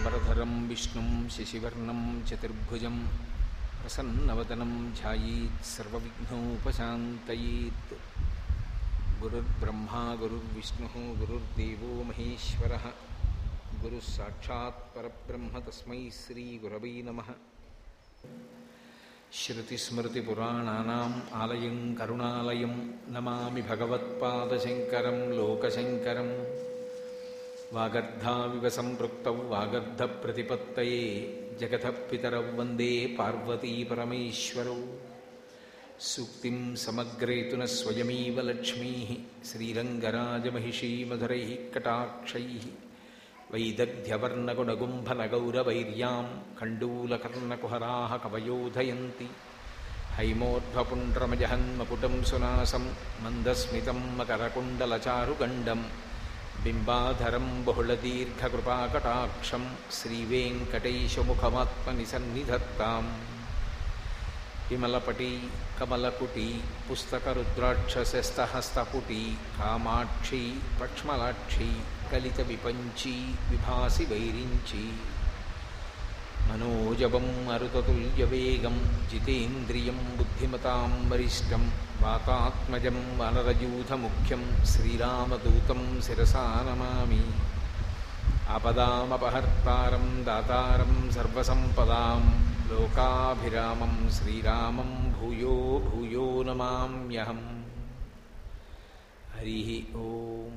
शुक्लाम्बरधरं विष्णुं शशिवर्णं चतुर्भुजं प्रसन्नवदनं ध्यायेत् सर्वविघ्नोपशान्तयेत्। गुरुर्ब्रह्मा गुरुर्विष्णुः गुरुर्देवो महेश्वरः। गुरुः साक्षात् परब्रह्म तस्मै श्रीगुरवै नमः। श्रुतिस्मृतिपुराणानाम् आलयं करुणालयं नमामि भगवत्पादशङ्करं लोकशङ्करम् वागर्धाविव सम्पृक्तौ वागर्धप्रतिपत्तये जगतः पितरौ वन्दे पार्वतीपरमेश्वरौ सूक्तिं समग्रेतु न स्वयमेव लक्ष्मीः श्रीरङ्गराजमहिषीमधुरैः कटाक्षैः। वैदग्ध्यवर्णगुणगुम्भनगौरवैर्यां कण्डूलकर्णकुहराः कवयोधयन्ति। हैमोर्ध्वपुण्ड्रमजहन्मकुटं सुनासं मन्दस्मितं मकरकुण्डलचारुगण्डं बिम्बाधरं बहुलदीर्घकृपाकटाक्षं श्रीवेङ्कटेशमुखमात्मनिसन्निधत्ताम्। विमलपटी कमलकुटी पुस्तकरुद्राक्षसस्तहस्तपुटी कामाक्षी पक्ष्मलाक्षी कलितविपञ्ची विभासि वैरिञ्ची मनोजवं मरुततुल्यवेगं जितेन्द्रियं बुद्धिमतां वरिष्ठं वनरजूथ मुख्यम श्रीरामदूतं शिसा नमा आपदामपहर्तारं दातारं सर्वसम्पदां लोकाभिरामं श्रीरामं भूयो भूयो नमाम्यहम् ओम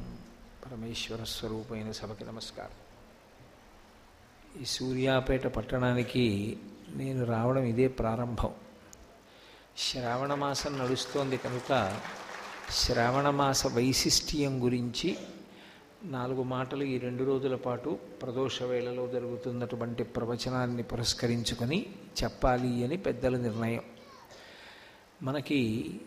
परमेश्वर स्वरूपेण सबके नमस्कार ఈ సూర్యాపేట పట్టణానికి నేను రావడం ఇదే ప్రారంభం. శ్రావణ మాసం నడుస్తోంది కనుక శ్రావణమాస వైశిష్ట్యం గురించి నాలుగు మాటలు ఈ రెండు రోజుల పాటు ప్రదోష వేళలో జరుగుతున్నటువంటి ప్రవచనాన్ని పురస్కరించుకొని చెప్పాలి అని పెద్దల నిర్ణయం. మనకి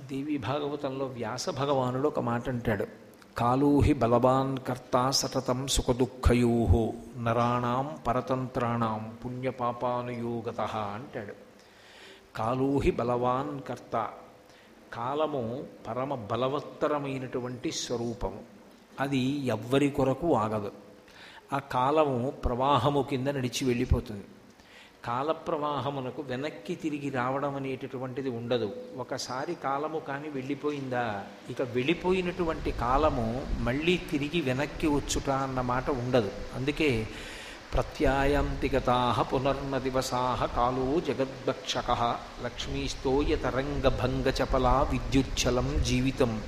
దేవి భాగవతంలో వ్యాస భగవానుడు ఒక మాట అంటాడు కాలూహి బలవాన్ కర్త సతతం సుఖదుఃఖయో నరాణం పరతంత్రాణం పుణ్యపాపానుయోగత అంటాడు. కాలూహి బలవాన్ కర్త కాలము పరమ బలవత్తరమైనటువంటి స్వరూపము. అది ఎవ్వరి కొరకు ఆగదు. ఆ కాలము ప్రవాహము కింద నడిచి వెళ్ళిపోతుంది. కాలప్రవాహమునకు వెనక్కి తిరిగి రావడం అనేటటువంటిది ఉండదు. ఒకసారి కాలము కానీ వెళ్ళిపోయిందా ఇక వెళ్ళిపోయినటువంటి కాలము మళ్ళీ తిరిగి వెనక్కి వచ్చుట అన్న మాట ఉండదు. అందుకే ప్రత్యాయాంతిగతా పునర్న దివసా కాలో జగద్భక్షక లక్ష్మీస్తోయతరంగభంగచపలా విద్యుచ్చలం జీవితం.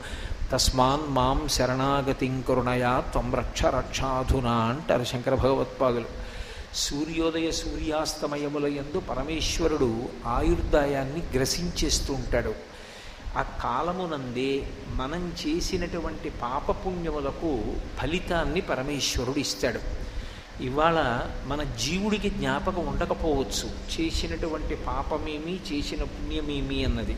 తస్మాన్ మాం శరణాగతిం కరుణయా త్వం రక్ష రక్షాధునా అంటారు శంకర భగవత్పాదులు. సూర్యోదయ సూర్యాస్తమయముల యందు పరమేశ్వరుడు ఆయుర్దాయాన్ని గ్రసించేస్తూ ఉంటాడు. ఆ కాలమునందే మనం చేసినటువంటి పాపపుణ్యములకు ఫలితాన్ని పరమేశ్వరుడు ఇస్తాడు. ఇవాళ మన జీవుడికి జ్ఞాపకం ఉండకపోవచ్చు. చేసినటువంటి పాపమేమి చేసిన పుణ్యమేమి అన్నది.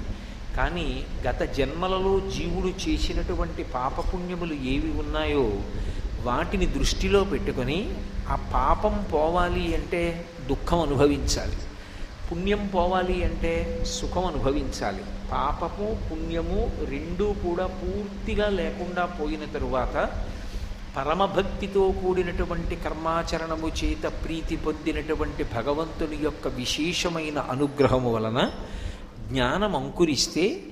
కానీ గత జన్మలలో జీవుడు చేసినటువంటి పాపపుణ్యములు ఏవి ఉన్నాయో వాటిని దృష్టిలో పెట్టుకొని ఆ పాపం పోవాలి అంటే దుఃఖం అనుభవించాలి. పుణ్యం పోవాలి అంటే సుఖం అనుభవించాలి. పాపము పుణ్యము రెండూ కూడా పూర్తిగా లేకుండా పోయిన తరువాత పరమభక్తితో కూడినటువంటి కర్మాచరణము చేత ప్రీతి పొందినటువంటి భగవంతుని యొక్క విశేషమైన అనుగ్రహము వలన జ్ఞానం అంకురిస్తే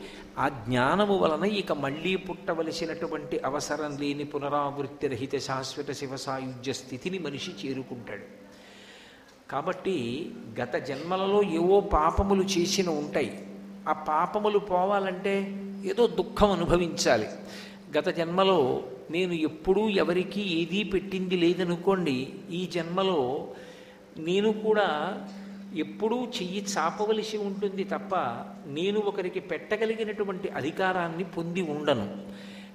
ఆ జ్ఞానము వలన ఇక మళ్ళీ పుట్టవలసినటువంటి అవసరం లేని పునరావృత్తి రహిత శాశ్వత శివ సాయుధ్య స్థితిని మనిషి చేరుకుంటాడు. కాబట్టి గత జన్మలలో ఏవో పాపములు చేసిన ఉంటాయి. ఆ పాపములు పోవాలంటే ఏదో దుఃఖం అనుభవించాలి. గత జన్మలో నేను ఎప్పుడూ ఎవరికీ ఏదీ పెట్టింది లేదనుకోండి ఈ జన్మలో నేను కూడా ఎప్పుడూ చెయ్యి చాపవలసి ఉంటుంది తప్ప నేను ఒకరికి పెట్టగలిగినటువంటి అధికారాన్ని పొంది ఉండను.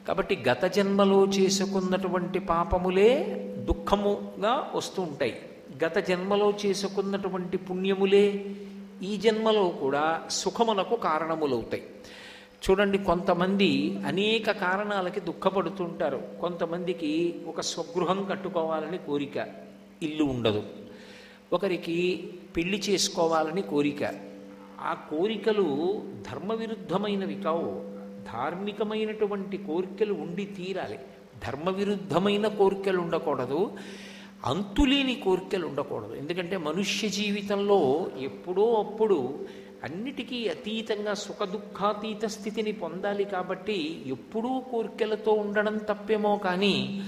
కాబట్టి గత జన్మలో చేసుకున్నటువంటి పాపములే దుఃఖముగా వస్తూ ఉంటాయి. గత జన్మలో చేసుకున్నటువంటి పుణ్యములే ఈ జన్మలో కూడా సుఖమునకు కారణములవుతాయి. చూడండి కొంతమంది అనేక కారణాలకి దుఃఖపడుతుంటారు. కొంతమందికి ఒక స్వగృహం కట్టుకోవాలని కోరిక ఇల్లు ఉండదు. ఒకరికి పెళ్ళి చేసుకోవాలని కోరిక. ఆ కోరికలు ధర్మ విరుద్ధమైనవి కావు. ధార్మికమైనటువంటి కోరికలు ఉండి తీరాలి. ధర్మ విరుద్ధమైన కోరికలు ఉండకూడదు. అంతులేని కోరికలు ఉండకూడదు. ఎందుకంటే మనుష్య జీవితంలో ఎప్పుడో అప్పుడు అన్నిటికీ అతీతంగా సుఖదుఖాతీత స్థితిని పొందాలి కాబట్టి ఎప్పుడూ కోరికలతో ఉండడం తప్పేమో కానీ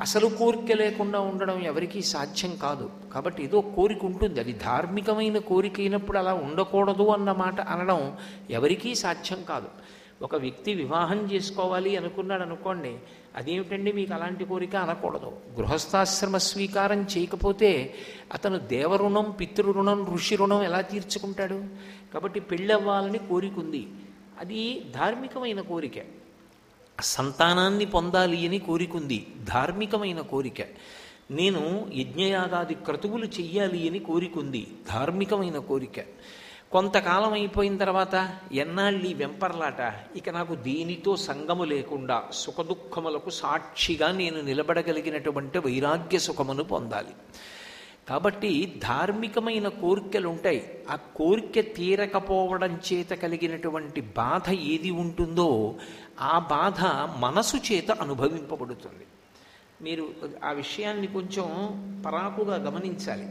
అసలు కోరిక లేకుండా ఉండడం ఎవరికీ సాధ్యం కాదు. కాబట్టి ఏదో కోరిక ఉంటుంది. అది ధార్మికమైన కోరిక అయినప్పుడు అలా ఉండకూడదు అన్న మాట అనడం ఎవరికీ సాధ్యం కాదు. ఒక వ్యక్తి వివాహం చేసుకోవాలి అనుకున్నాడు అనుకోండి అదేమిటండి మీకు అలాంటి కోరిక అనకూడదు. గృహస్థాశ్రమ స్వీకారం చేయకపోతే అతను దేవరుణం పితృరుణం ఋషి రుణం ఎలా తీర్చుకుంటాడు? కాబట్టి పెళ్ళవ్వాలని కోరిక ఉంది. అది ధార్మికమైన కోరిక. సంతానాన్ని పొందాలి అని కోరికుంది. ధార్మికమైన కోరిక. నేను యజ్ఞయాగాది క్రతువులు చెయ్యాలి అని కోరికుంది. ధార్మికమైన కోరిక. కొంతకాలం అయిపోయిన తర్వాత ఎన్నాళ్ళి వెంపర్లాట. ఇక నాకు దేనితో సంగము లేకుండా సుఖదుఖములకు సాక్షిగా నేను నిలబడగలిగినటువంటి వైరాగ్య సుఖమును పొందాలి. కాబట్టి ధార్మికమైన కోరికలు ఉంటాయి ఆ కోరిక తీరకపోవడం చేత కలిగినటువంటి బాధ ఏది ఉంటుందో ఆ బాధ మనసు చేత అనుభవింపబడుతుంది. మీరు ఆ విషయాన్ని కొంచెం పరాకుగా గమనించాలి.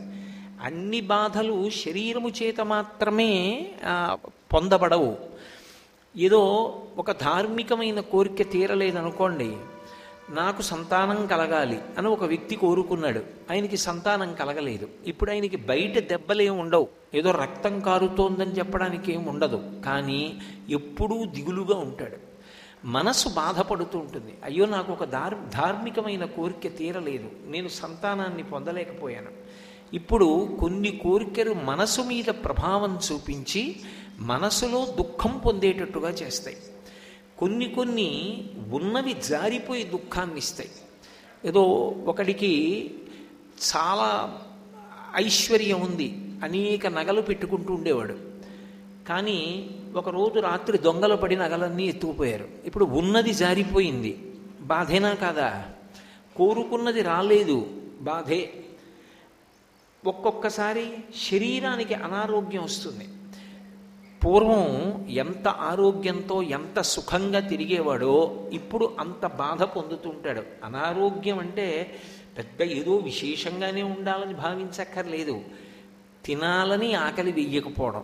అన్ని బాధలు శరీరము చేత మాత్రమే పొందబడవు. ఏదో ఒక ధార్మికమైన కోరిక తీరలేదనుకోండి నాకు సంతానం కలగాలి అని ఒక వ్యక్తి కోరుకున్నాడు. ఆయనకి సంతానం కలగలేదు. ఇప్పుడు ఆయనకి బయట దెబ్బలేం ఉండవు. ఏదో రక్తం కారుతోందని చెప్పడానికి ఏం ఉండదు. కానీ ఎప్పుడూ దిగులుగా ఉంటాడు. మనసు బాధపడుతూ ఉంటుంది. అయ్యో నాకు ఒక ధార్ ధార్మికమైన కోరిక తీరలేదు. నేను సంతానాన్ని పొందలేకపోయాను. ఇప్పుడు కొన్ని కోరికలు మనసు మీద ప్రభావం చూపించి మనసులో దుఃఖం పొందేటట్టుగా చేస్తాయి. కొన్ని కొన్ని ఉన్నవి జారిపోయి దుఃఖాన్ని ఇస్తాయి ఏదో ఒకడికి చాలా ఐశ్వర్యం ఉంది. అనేక నగలు పెట్టుకుంటూ ఉండేవాడు. కానీ ఒకరోజు రాత్రి దొంగలు పడి నగలన్నీ ఎత్తుకుపోయారు. ఇప్పుడు ఉన్నది జారిపోయింది. బాధేనా కాదా? కోరుకున్నది రాలేదు. బాధే. ఒక్కొక్కసారి శరీరానికి అనారోగ్యం వస్తుంది. పూర్వం ఎంత ఆరోగ్యంతో ఎంత సుఖంగా తిరిగేవాడో ఇప్పుడు అంత బాధ పొందుతుంటాడు. అనారోగ్యం అంటే పెద్ద ఏదో విశేషంగానే ఉండాలని భావించక్కర్లేదు. తినాలని ఆకలి వెయ్యకపోవడం.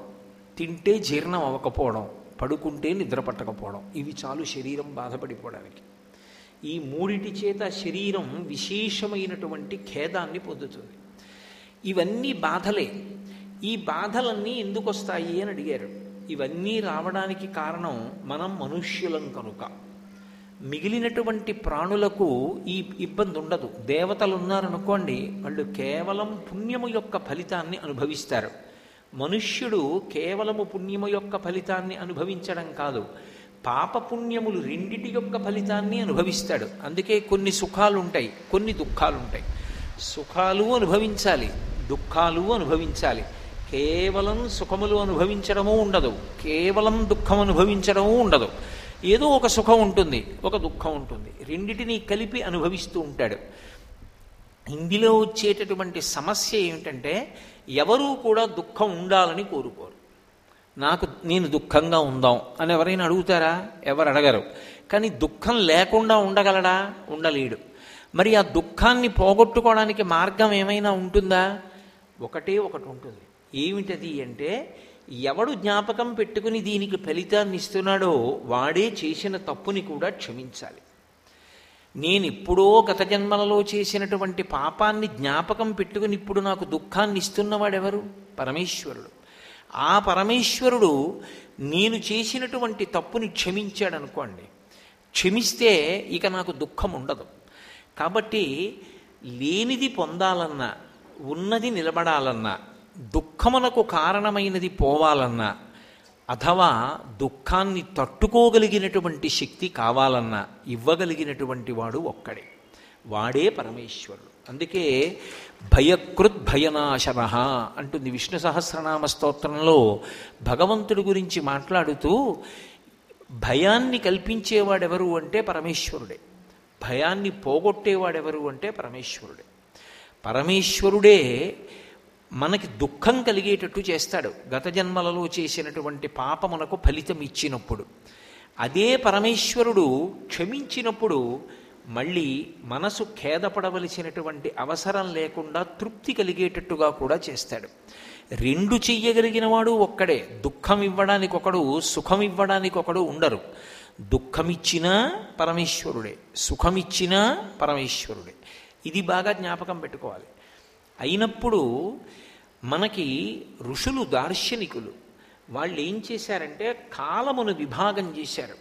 తింటే జీర్ణం అవ్వకపోవడం పడుకుంటే నిద్ర పట్టకపోవడం ఇవి చాలు శరీరం బాధపడిపోవడానికి ఈ మూడిటి చేత శరీరం విశేషమైనటువంటి ఖేదాన్ని పొందుతుంది. ఇవన్నీ బాధలే. ఈ బాధలన్నీ ఎందుకు వస్తాయి అని అడిగారు. ఇవన్నీ రావడానికి కారణం మనం మనుష్యులం కనుక. మిగిలినటువంటి ప్రాణులకు ఈ ఇబ్బంది ఉండదు. దేవతలు ఉన్నారనుకోండి వాళ్ళు కేవలం పుణ్యము యొక్క ఫలితాన్ని అనుభవిస్తారు. మనుష్యుడు కేవలము పుణ్యము యొక్క ఫలితాన్ని అనుభవించడం కాదు పాపపుణ్యములు రెండిటి యొక్క ఫలితాన్ని అనుభవిస్తాడు. అందుకే కొన్ని సుఖాలు ఉంటాయి కొన్ని దుఃఖాలు ఉంటాయి సుఖాలు అనుభవించాలి దుఃఖాలు అనుభవించాలి. కేవలం సుఖములు అనుభవించడము ఉండదు కేవలం దుఃఖం అనుభవించడము ఉండదు. ఏదో ఒక సుఖం ఉంటుంది ఒక దుఃఖం ఉంటుంది రెండిటినీ కలిపి అనుభవిస్తూ ఉంటాడు. ఇందులో వచ్చేటటువంటి సమస్య ఏమిటంటే ఎవరూ కూడా దుఃఖం ఉండాలని కోరుకోరు. నాకు నేను దుఃఖంగా ఉందాం అని ఎవరైనా అడుగుతారా? ఎవరు అడగరు. కానీ దుఃఖం లేకుండా ఉండగలడా? ఉండలేడు. మరి ఆ దుఃఖాన్ని పోగొట్టుకోవడానికి మార్గం ఏమైనా ఉంటుందా? ఒకటే ఒకటి ఉంటుంది. ఏమిటది అంటే ఎవడు జ్ఞాపకం పెట్టుకుని దీనికి ఫలితాన్ని ఇస్తున్నాడో వాడే చేసిన తప్పుని కూడా క్షమించాలి. నేనిప్పుడో గత జన్మలలో చేసినటువంటి పాపాన్ని జ్ఞాపకం పెట్టుకుని ఇప్పుడు నాకు దుఃఖాన్ని ఇస్తున్నవాడెవరు? పరమేశ్వరుడు. ఆ పరమేశ్వరుడు నేను చేసినటువంటి తప్పుని క్షమించాడు అనుకోండి క్షమిస్తే ఇక నాకు దుఃఖం ఉండదు కాబట్టి లేనిది పొందాలన్నా ఉన్నది నిలబడాలన్నా దుఃఖమునకు కారణమైనది పోవాలన్నా అథవా దుఃఖాన్ని తట్టుకోగలిగినటువంటి శక్తి కావాలన్నా ఇవ్వగలిగినటువంటి వాడు ఒక్కడే. వాడే పరమేశ్వరుడు. అందుకే భయకృత్ భయనాశన అంటుంది విష్ణు సహస్రనామ స్తోత్రంలో భగవంతుడి గురించి మాట్లాడుతూ భయాన్ని కల్పించేవాడెవరు అంటే పరమేశ్వరుడే. భయాన్ని పోగొట్టేవాడెవరు అంటే పరమేశ్వరుడే. పరమేశ్వరుడే మనకి దుఃఖం కలిగేటట్టు చేస్తాడు. గత జన్మలలో చేసినటువంటి పాపమునకు ఫలితం ఇచ్చినప్పుడు. అదే పరమేశ్వరుడు క్షమించినప్పుడు మళ్ళీ మనసు ఖేదపడవలసినటువంటి అవసరం లేకుండా తృప్తి కలిగేటట్టుగా కూడా చేస్తాడు. రెండు చెయ్యగలిగిన వాడు ఒక్కడే. దుఃఖం ఇవ్వడానికి ఒకడు సుఖం ఇవ్వడానికి ఒకడు ఉండరు. దుఃఖమిచ్చినా పరమేశ్వరుడే. సుఖమిచ్చినా పరమేశ్వరుడే. ఇది బాగా జ్ఞాపకం పెట్టుకోవాలి. అయినప్పుడు మనకి ఋషులు దార్శనికులు వాళ్ళు ఏం చేశారంటే కాలమును విభాగం చేశారు.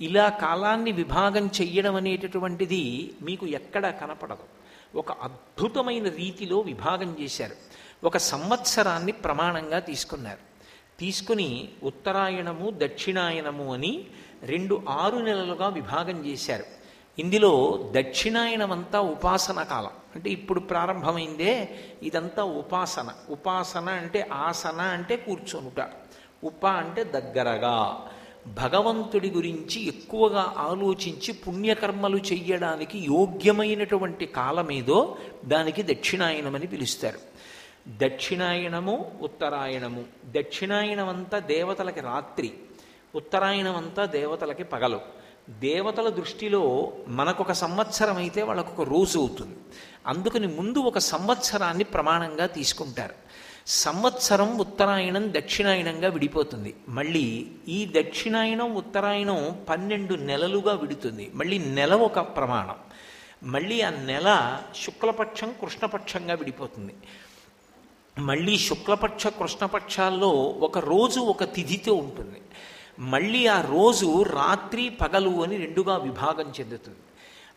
ఇలా కాలాన్ని విభాగం చెయ్యడం అనేటటువంటిది మీకు ఎక్కడ కనపడదు. ఒక అద్భుతమైన రీతిలో విభాగం చేశారు. ఒక సంవత్సరాన్ని ప్రమాణంగా తీసుకున్నారు. తీసుకుని ఉత్తరాయణము దక్షిణాయనము అని రెండు ఆరు నెలలుగా విభాగం చేశారు. ఇందులో దక్షిణాయనమంతా ఉపాసన కాలం. అంటే ఇప్పుడు ప్రారంభమైందే ఇదంతా ఉపాసన. ఉపాసన అంటే ఆసన అంటే కూర్చొనుట. ఉప అంటే దగ్గరగా. భగవంతుడి గురించి ఎక్కువగా ఆలోచించి పుణ్యకర్మలు చెయ్యడానికి యోగ్యమైనటువంటి కాలమేదో దానికి దక్షిణాయనమని పిలుస్తారు. దక్షిణాయనము ఉత్తరాయణము. దక్షిణాయనమంతా దేవతలకి రాత్రి. ఉత్తరాయణమంతా దేవతలకి పగలు. దేవతల దృష్టిలో మనకొక సంవత్సరం అయితే వాళ్ళకు ఒక రోజు అవుతుంది. అందుకని ముందు ఒక సంవత్సరాన్ని ప్రమాణంగా తీసుకుంటారు. సంవత్సరం ఉత్తరాయణం దక్షిణాయనంగా విడిపోతుంది. మళ్ళీ ఈ దక్షిణాయనం ఉత్తరాయణం పన్నెండు నెలలుగా విడుతుంది. మళ్ళీ నెల ఒక ప్రమాణం. మళ్ళీ ఆ నెల శుక్లపక్షం కృష్ణపక్షంగా విడిపోతుంది. మళ్ళీ శుక్లపక్ష కృష్ణపక్షాల్లో ఒక రోజు ఒక తిథితో ఉంటుంది. మళ్ళీ ఆ రోజు రాత్రి పగలు అని రెండుగా విభాగం చెందుతుంది.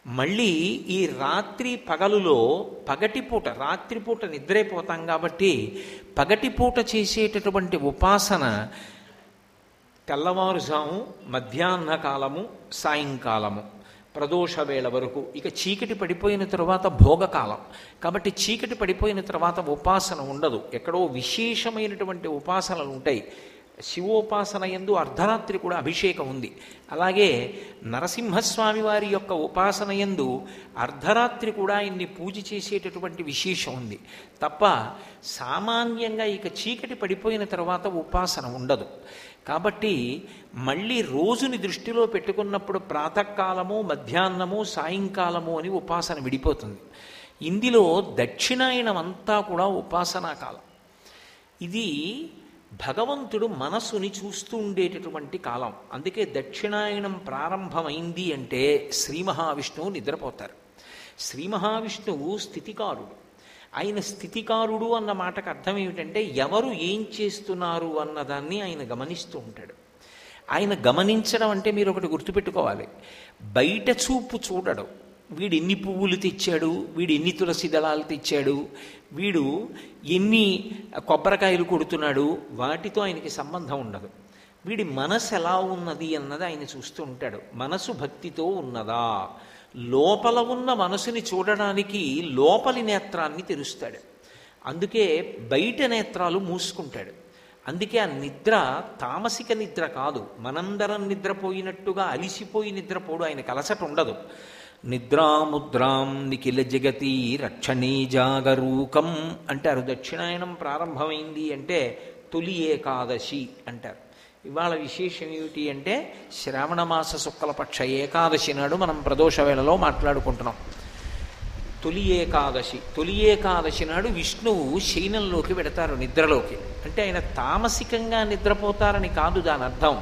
మళ్ళీ ఈ రాత్రి పగలులో పగటిపూట రాత్రిపూట నిద్రైపోతాం కాబట్టి పగటిపూట చేసేటటువంటి ఉపాసన తెల్లవారుజాము మధ్యాహ్న కాలము సాయంకాలము ప్రదోష వేళ వరకు. ఇక చీకటి పడిపోయిన తర్వాత భోగకాలం. కాబట్టి చీకటి పడిపోయిన తర్వాత ఉపాసన ఉండదు. ఎక్కడో విశేషమైనటువంటి ఉపాసనలు ఉంటాయి. శివోపాసన ఎందు అర్ధరాత్రి కూడా అభిషేకం ఉంది. అలాగే నరసింహస్వామి వారి యొక్క ఉపాసన ఎందు అర్ధరాత్రి కూడా ఆయన్ని పూజ చేసేటటువంటి విశేషం ఉంది. తప్ప సామాన్యంగా ఇక చీకటి పడిపోయిన తర్వాత ఉపాసన ఉండదు. కాబట్టి మళ్ళీ రోజుని దృష్టిలో పెట్టుకున్నప్పుడు ప్రాతకాలము మధ్యాహ్నము సాయంకాలము అని ఉపాసన విడిపోతుంది. ఇందులో దక్షిణాయనం అంతా కూడా ఉపాసనా కాలం. ఇది భగవంతుడు మనస్సుని చూస్తూ ఉండేటటువంటి కాలం. అందుకే దక్షిణాయనం ప్రారంభమైంది అంటే శ్రీ మహావిష్ణువు నిద్రపోతారు. శ్రీ మహావిష్ణువు స్థితికారుడు. ఆయన స్థితికారుడు అన్న మాటకు అర్థం ఏమిటంటే ఎవరు ఏం చేస్తున్నారు అన్నదాన్ని ఆయన గమనిస్తూ ఉంటాడు. ఆయన గమనించడం అంటే మీరు ఒకటి గుర్తుపెట్టుకోవాలి. బయట చూపు చూడడం. వీడు ఎన్ని పువ్వులు తెచ్చాడు? వీడు ఎన్ని తులసి దళాలు తెచ్చాడు? వీడు ఎన్ని కొబ్బరికాయలు కొడుతున్నాడు? వాటితో ఆయనకి సంబంధం ఉండదు. వీడి మనసు ఎలా ఉన్నది అన్నది ఆయన చూస్తూ ఉంటాడు. మనసు భక్తితో ఉన్నదా? లోపల ఉన్న మనసుని చూడడానికి లోపలి నేత్రాన్ని తెరుస్తాడు. అందుకే బయట నేత్రాలు మూసుకుంటాడు. అందుకే ఆ నిద్ర తామసిక నిద్ర కాదు. మనందరం నిద్రపోయినట్టుగా అలిసిపోయి నిద్రపోడు. ఆయన కలసట ఉండదు. నిద్రాముద్రాం నిఖిల జగతి రక్షణీ జాగరూకం అంటారు. దక్షిణాయనం ప్రారంభమైంది అంటే తొలి ఏకాదశి అంటారు. ఇవాళ విశేషం ఏమిటి అంటే శ్రావణమాస శుక్లపక్ష ఏకాదశి నాడు మనం ప్రదోష వేళలో మాట్లాడుకుంటున్నాం. తొలి ఏకాదశి తొలి ఏకాదశి నాడు విష్ణువు శయనంలోకి పెడతారు నిద్రలోకి. అంటే ఆయన తామసికంగా నిద్రపోతారని కాదు దాని అర్థం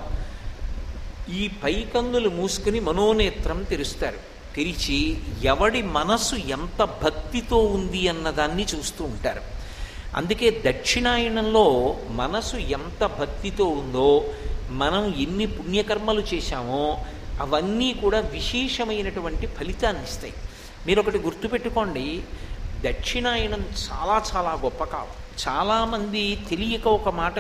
ఈ పైకందులు మూసుకుని మనోనేత్రం తెరుస్తారు. తెరిచి ఎవడి మనసు ఎంత భక్తితో ఉంది అన్నదాన్ని చూస్తూ ఉంటారు. అందుకే దక్షిణాయనంలో మనసు ఎంత భక్తితో ఉందో మనం ఎన్ని పుణ్యకర్మలు చేశామో అవన్నీ కూడా విశేషమైనటువంటి ఫలితాన్ని ఇస్తాయి. మీరు ఒకటి గుర్తుపెట్టుకోండి దక్షిణాయనం చాలా చాలా గొప్ప కాలం చాలామంది తెలియక ఒక మాట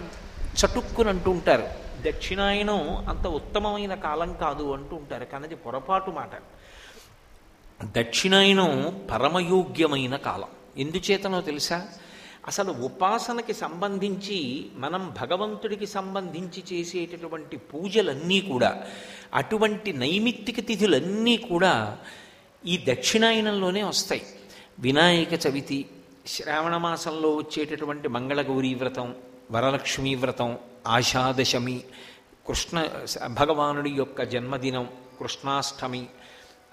చటుక్కుని అంటూ ఉంటారు దక్షిణాయనం అంత ఉత్తమమైన కాలం కాదు అంటూ ఉంటారు. కానీ అది పొరపాటు మాట. దక్షిణాయనం పరమయోగ్యమైన కాలం. ఎందుచేతనో తెలుసా? అసలు ఉపాసనకి సంబంధించి మనం భగవంతుడికి సంబంధించి చేసేటటువంటి పూజలన్నీ కూడా అటువంటి నైమిత్తిక తిథులన్నీ కూడా ఈ దక్షిణాయనంలోనే వస్తాయి. వినాయక చవితి శ్రావణ మాసంలో వచ్చేటటువంటి మంగళగౌరీ వ్రతం వరలక్ష్మీ వ్రతం ఆషాదశమి కృష్ణ భగవానుడి యొక్క జన్మదినం కృష్ణాష్టమి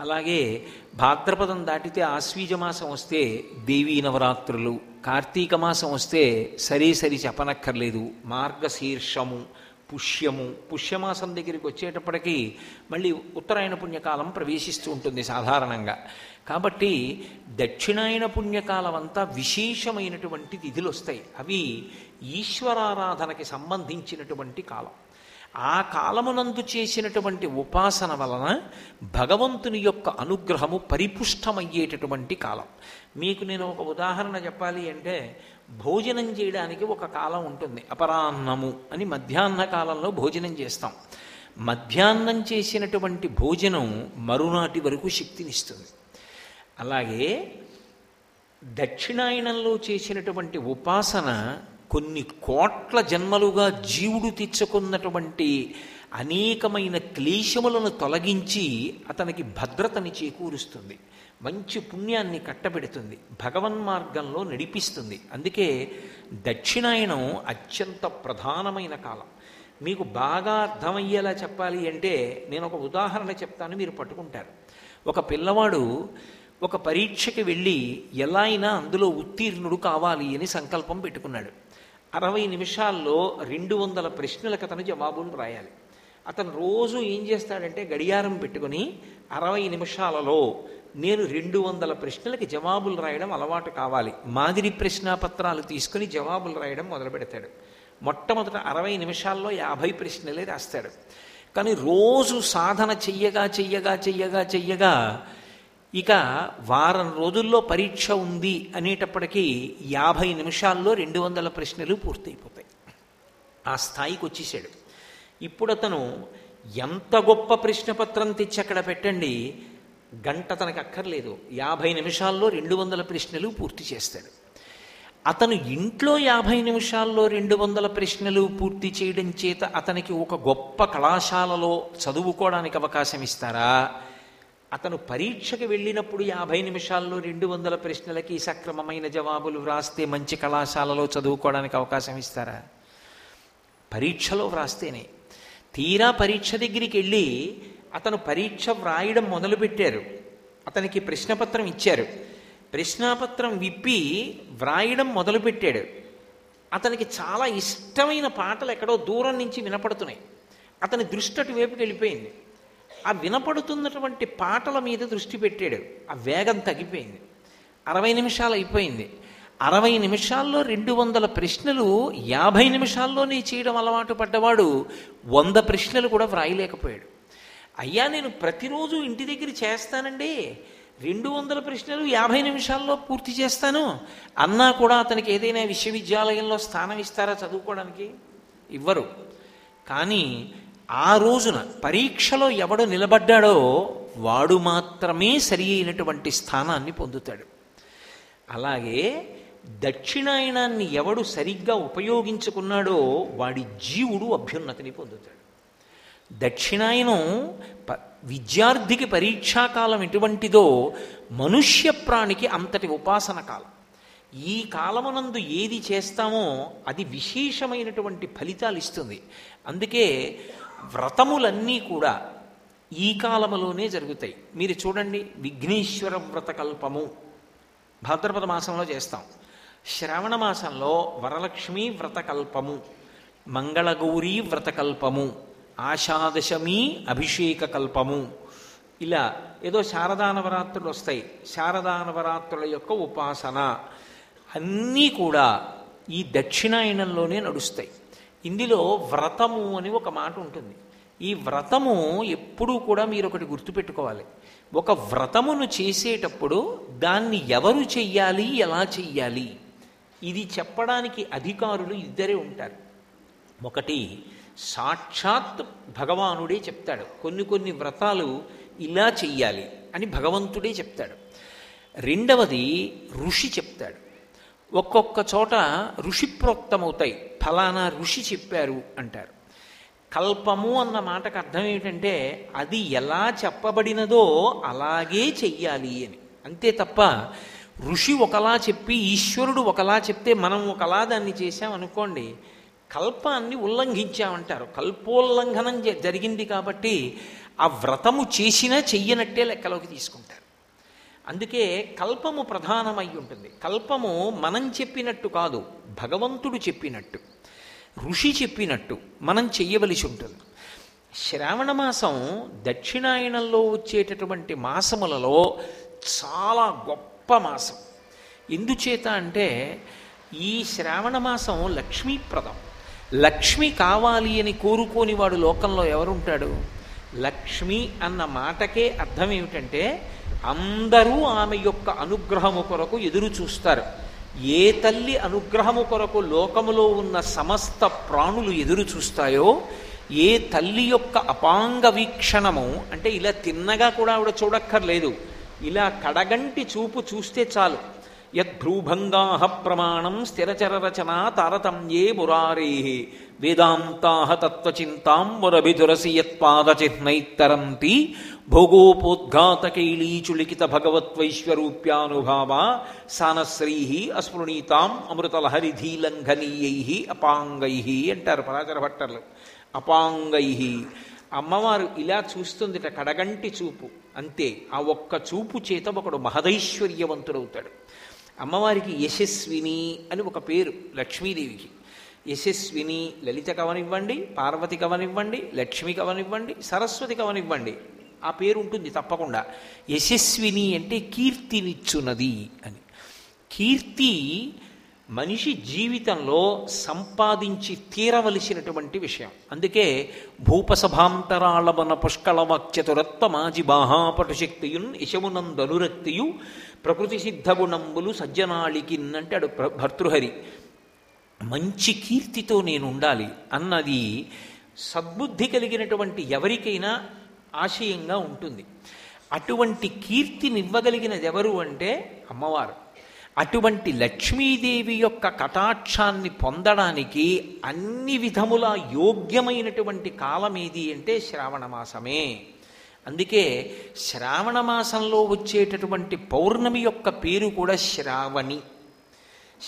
అలాగే భాద్రపదం దాటితే ఆశ్వీజ మాసం వస్తే దేవీ నవరాత్రులు కార్తీక మాసం వస్తే సరి సరి చెప్పనక్కర్లేదు మార్గశీర్షము పుష్యము పుష్యమాసం దగ్గరికి వచ్చేటప్పటికి మళ్ళీ ఉత్తరాయణ పుణ్యకాలం ప్రవేశిస్తూ ఉంటుంది సాధారణంగా. కాబట్టి దక్షిణాయన పుణ్యకాలం అంతా విశేషమైనటువంటి తిథులు వస్తాయి అవి ఈశ్వరారాధనకి సంబంధించినటువంటి కాలం. ఆ కాలమునందు చేసినటువంటి ఉపాసన వలన భగవంతుని యొక్క అనుగ్రహము పరిపుష్టమయ్యేటటువంటి కాలం. మీకు నేను ఒక ఉదాహరణ చెప్పాలి అంటే భోజనం చేయడానికి ఒక కాలం ఉంటుంది. అపరాన్నము అని మధ్యాహ్న కాలంలో భోజనం చేస్తాం. మధ్యాహ్నం చేసినటువంటి భోజనం మరునాటి వరకు శక్తినిస్తుంది. అలాగే దక్షిణాయనంలో చేసినటువంటి ఉపాసన కొన్ని కోట్ల జన్మలుగా జీవుడు తెచ్చుకున్నటువంటి అనేకమైన క్లేశములను తొలగించి అతనికి భద్రతని చేకూరుస్తుంది. మంచి పుణ్యాన్ని కట్టబెడుతుంది. భగవన్ మార్గంలో నడిపిస్తుంది. అందుకే దక్షిణాయనం అత్యంత ప్రధానమైన కాలం. మీకు బాగా అర్థమయ్యేలా చెప్పాలి అంటే నేను ఒక ఉదాహరణ చెప్తాను మీరు పట్టుకుంటారు. ఒక పిల్లవాడు ఒక పరీక్షకి వెళ్ళి ఎలా అయినా అందులో ఉత్తీర్ణుడు కావాలి అని సంకల్పం పెట్టుకున్నాడు. అరవై నిమిషాల్లో రెండు వందల ప్రశ్నలకు అతను జవాబులు రాయాలి. అతను రోజు ఏం చేస్తాడంటే గడియారం పెట్టుకుని అరవై నిమిషాలలో నేను రెండు వందల ప్రశ్నలకి జవాబులు రాయడం అలవాటు కావాలి. మాదిరి ప్రశ్నాపత్రాలు తీసుకుని జవాబులు రాయడం మొదలు పెడతాడు. మొట్టమొదట అరవై నిమిషాల్లో యాభై ప్రశ్నలే రాస్తాడు. కానీ రోజు సాధన చెయ్యగా చెయ్యగా చెయ్యగా చెయ్యగా ఇక వారం రోజుల్లో పరీక్ష ఉంది అనేటప్పటికీ యాభై నిమిషాల్లో రెండు వందల ప్రశ్నలు పూర్తయిపోతాయి. ఆ స్థాయికి వచ్చేసాడు. ఇప్పుడు అతను ఎంత గొప్ప ప్రశ్నపత్రం తెచ్చి అక్కడ పెట్టండి గంట తనకు అక్కర్లేదు. యాభై నిమిషాల్లో రెండు వందల ప్రశ్నలు పూర్తి చేస్తాడు. అతను ఇంట్లో యాభై నిమిషాల్లో రెండు వందల ప్రశ్నలు పూర్తి చేయడం చేత అతనికి ఒక గొప్ప కళాశాలలో చదువుకోవడానికి అవకాశం ఇస్తారా? అతను పరీక్షకు వెళ్ళినప్పుడు యాభై నిమిషాల్లో రెండు వందల ప్రశ్నలకి సక్రమమైన జవాబులు వ్రాస్తే మంచి కళాశాలలో చదువుకోవడానికి అవకాశం ఇస్తారా? పరీక్షలో వ్రాస్తేనే. తీరా పరీక్ష దగ్గరికి వెళ్ళి అతను పరీక్ష వ్రాయడం మొదలుపెట్టారు. అతనికి ప్రశ్నపత్రం ఇచ్చారు. ప్రశ్నాపత్రం విప్పి వ్రాయడం మొదలుపెట్టాడు. అతనికి చాలా ఇష్టమైన పాటలు ఎక్కడో దూరం నుంచి వినపడుతున్నాయి. అతని దృష్టి అటువైపుకి వెళ్ళిపోయింది. ఆ వినపడుతున్నటువంటి పాటల మీద దృష్టి పెట్టాడు. ఆ వేగం తగ్గిపోయింది. అరవై నిమిషాలు అయిపోయింది. అరవై నిమిషాల్లో రెండు వందల ప్రశ్నలు యాభై నిమిషాల్లోనే చేయడం అలవాటు పడ్డవాడు వంద ప్రశ్నలు కూడా వ్రాయలేకపోయాడు. అయ్యా నేను ప్రతిరోజు ఇంటి దగ్గర చేస్తానండి. రెండు వందల ప్రశ్నలు యాభై నిమిషాల్లో పూర్తి చేస్తాను. అన్నా కూడా అతనికి ఏదైనా విశ్వవిద్యాలయంలో స్థానం ఇస్తారా చదువుకోవడానికి? ఇవ్వరు. కానీ ఆ రోజున పరీక్షలో ఎవడు నిలబడ్డాడో వాడు మాత్రమే సరి అయినటువంటి స్థానాన్ని పొందుతాడు. అలాగే దక్షిణాయనాన్ని ఎవడు సరిగ్గా ఉపయోగించుకున్నాడో వాడి జీవుడు అభ్యున్నతిని పొందుతాడు. దక్షిణాయనం ప విద్యార్థికి పరీక్షాకాలం ఎటువంటిదో మనుష్య ప్రాణికి అంతటి ఉపాసన కాలం. ఈ కాలమునందు ఏది చేస్తామో అది విశేషమైనటువంటి ఫలితాలు ఇస్తుంది. అందుకే వ్రతములన్నీ కూడా ఈ కాలములోనే జరుగుతాయి. మీరు చూడండి విఘ్నేశ్వర వ్రతకల్పము. భాద్రపద మాసంలో చేస్తాం. శ్రావణ మాసంలో వరలక్ష్మి వ్రతకల్పము మంగళగౌరీ వ్రతకల్పము ఆషాదశమి అభిషేక కల్పము. ఇలా ఏదో శారదానవరాత్రులు వస్తాయి. శారదానవరాత్రుల యొక్క ఉపాసన అన్నీ కూడా ఈ దక్షిణాయనంలోనే నడుస్తాయి. ఇందులో వ్రతము అని ఒక మాట ఉంటుంది. ఈ వ్రతము ఎప్పుడూ కూడా మీరు ఒకటి గుర్తుపెట్టుకోవాలి. ఒక వ్రతమును చేసేటప్పుడు దాన్ని ఎవరు చెయ్యాలి ఎలా చెయ్యాలి? ఇది చెప్పడానికి అధికారులు ఇద్దరే ఉంటారు. ఒకటి సాక్షాత్ భగవానుడే చెప్తాడు. కొన్ని కొన్ని వ్రతాలు ఇలా చెయ్యాలి అని భగవంతుడే చెప్తాడు. రెండవది ఋషి చెప్తాడు. ఒక్కొక్క చోట ఋషి ప్రోక్తమవుతాయి ఫలానా ఋషి చెప్పారు అంటారు. కల్పము అన్న మాటకు అర్థం ఏమిటంటే అది ఎలా చెప్పబడినదో అలాగే చెయ్యాలి అని. అంతే తప్ప ఋషి ఒకలా చెప్పి ఈశ్వరుడు ఒకలా చెప్తే మనం ఒకలా దాన్ని చేశాం అనుకోండి కల్పాన్ని ఉల్లంఘించామంటారు. కల్పోల్లంఘనం జరిగింది కాబట్టి ఆ వ్రతము చేసినా చెయ్యనట్టే లెక్కలోకి తీసుకుంటారు. అందుకే కల్పము ప్రధానమై ఉంటుంది. కల్పము మనం చెప్పినట్టు కాదు భగవంతుడు చెప్పినట్టు ఋషి చెప్పినట్టు మనం చెయ్యవలసి ఉంటుంది. శ్రావణ మాసం దక్షిణాయనంలో వచ్చేటటువంటి మాసములలో చాలా గొప్ప మాసం. ఎందుచేత అంటే ఈ శ్రావణ మాసం లక్ష్మీప్రదం. లక్ష్మి కావాలి అని కోరుకోని వాడు లోకంలో ఎవరుంటాడు? లక్ష్మి అన్న మాటకే అర్థం ఏమిటంటే అందరూ ఆమె యొక్క అనుగ్రహము కొరకు ఎదురు చూస్తారు. ఏ తల్లి అనుగ్రహము కొరకు లోకములో ఉన్న సమస్త ప్రాణులు ఎదురు చూస్తాయో ఏ తల్లి యొక్క అపాంగ వీక్షణము అంటే ఇలా తిన్నగా కూడా ఆవిడ చూడక్కర్లేదు. ఇలా కడగంటి చూపు చూస్తే చాలు. యద్భ్రూభంగాహ ప్రమాణం స్థిరచర రచన తారతమ్యే మురారే. వేదాంతా తత్వచింతాం మురభిదురసి యత్పాదచిహ్నైత్తరంతి భోగోపోద్ఘాతకైలీచులిఖిత భగవత్వైశ్వరూప్యానుభావ సానశ్రీ అస్మృణీతాం అమృతలహరిధీలంఘనీయై అపాంగై అంటారు పరాచర భట్టర్లు. అపాంగై. అమ్మవారు ఇలా చూస్తుందిట కడగంటి చూపు. అంతే ఆ ఒక్క చూపు చేత ఒకడు మహదైశ్వర్యవంతుడవుతాడు. అమ్మవారికి యశస్విని అని ఒక పేరు లక్ష్మీదేవికి. యశస్విని లలిత కవనివ్వండి పార్వతి కవనివ్వండి లక్ష్మి కవనివ్వండి సరస్వతి కవనివ్వండి. ఆ పేరు ఉంటుంది తప్పకుండా. యశస్విని అంటే కీర్తినిచ్చున్నది అని. కీర్తి మనిషి జీవితంలో సంపాదించి తీరవలసినటువంటి విషయం. అందుకే భూపసభాంతరాళవన పుష్కళవాక్యతురత్వ మాజి బాహాపటుశక్తియున్ యశమునందనురక్తియు ప్రకృతి సిద్ధగుణంబులు సజ్జనాళికిన్ అంటాడు ప్ర- భర్తృహరి. మంచి కీర్తితో నేను ఉండాలి అన్నది సద్బుద్ధి కలిగినటువంటి ఎవరికైనా ఆశయంగా ఉంటుంది. అటువంటి కీర్తినివ్వగలిగినది ఎవరు అంటే అమ్మవారు. అటువంటి లక్ష్మీదేవి యొక్క కటాక్షాన్ని పొందడానికి అన్ని విధముల యోగ్యమైనటువంటి కాలం ఏది అంటే శ్రావణ మాసమే. అందుకే శ్రావణ మాసంలో వచ్చేటటువంటి పౌర్ణమి యొక్క పేరు కూడా శ్రావణి.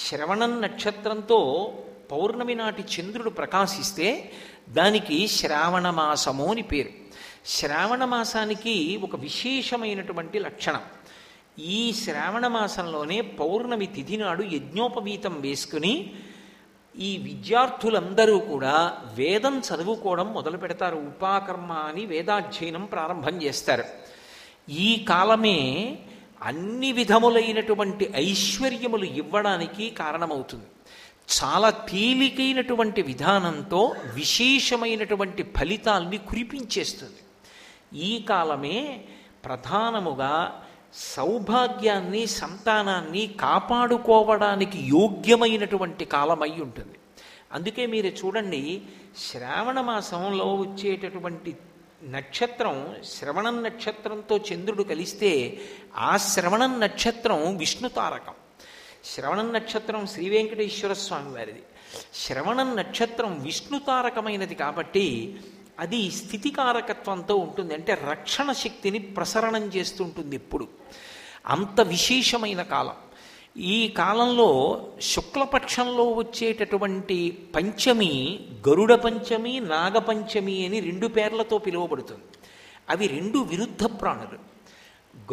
శ్రవణం నక్షత్రంతో పౌర్ణమి నాటి చంద్రుడు ప్రకాశిస్తే దానికి శ్రావణ మాసము అని పేరు. శ్రావణ మాసానికి ఒక విశేషమైనటువంటి లక్షణం. ఈ శ్రావణ మాసంలోనే పౌర్ణమి తిథి నాడు యజ్ఞోపవీతం వేసుకుని ఈ విద్యార్థులందరూ కూడా వేదం చదువుకోవడం మొదలు పెడతారు. ఉపాకర్మ అని వేదాధ్యయనం ప్రారంభం చేస్తారు. ఈ కాలమే అన్ని విధములైనటువంటి ఐశ్వర్యములు ఇవ్వడానికి కారణమవుతుంది. చాలా తేలికైనటువంటి విధానంతో విశేషమైనటువంటి ఫలితాల్ని కురిపించేస్తుంది. ఈ కాలమే ప్రధానముగా సౌభాగ్యాన్ని సంతానాన్ని కాపాడుకోవడానికి యోగ్యమైనటువంటి కాలమై ఉంటుంది. అందుకే మీరు చూడండి శ్రావణ మాసంలో వచ్చేటటువంటి నక్షత్రం శ్రవణం నక్షత్రంతో చంద్రుడు కలిస్తే ఆ శ్రవణం నక్షత్రం విష్ణు తారకం. శ్రవణం నక్షత్రం శ్రీ వెంకటేశ్వర స్వామి వారిది. శ్రవణం నక్షత్రం విష్ణు తారకమైనది కాబట్టి అది స్థితికారకత్వంతో ఉంటుంది. అంటే రక్షణ శక్తిని ప్రసరణం చేస్తుంటుంది ఎప్పుడు. అంత విశేషమైన కాలం. ఈ కాలంలో శుక్లపక్షంలో వచ్చేటటువంటి పంచమి గరుడ పంచమి నాగపంచమి అని రెండు పేర్లతో పిలువబడుతుంది. అవి రెండు విరుద్ధ ప్రాణులు.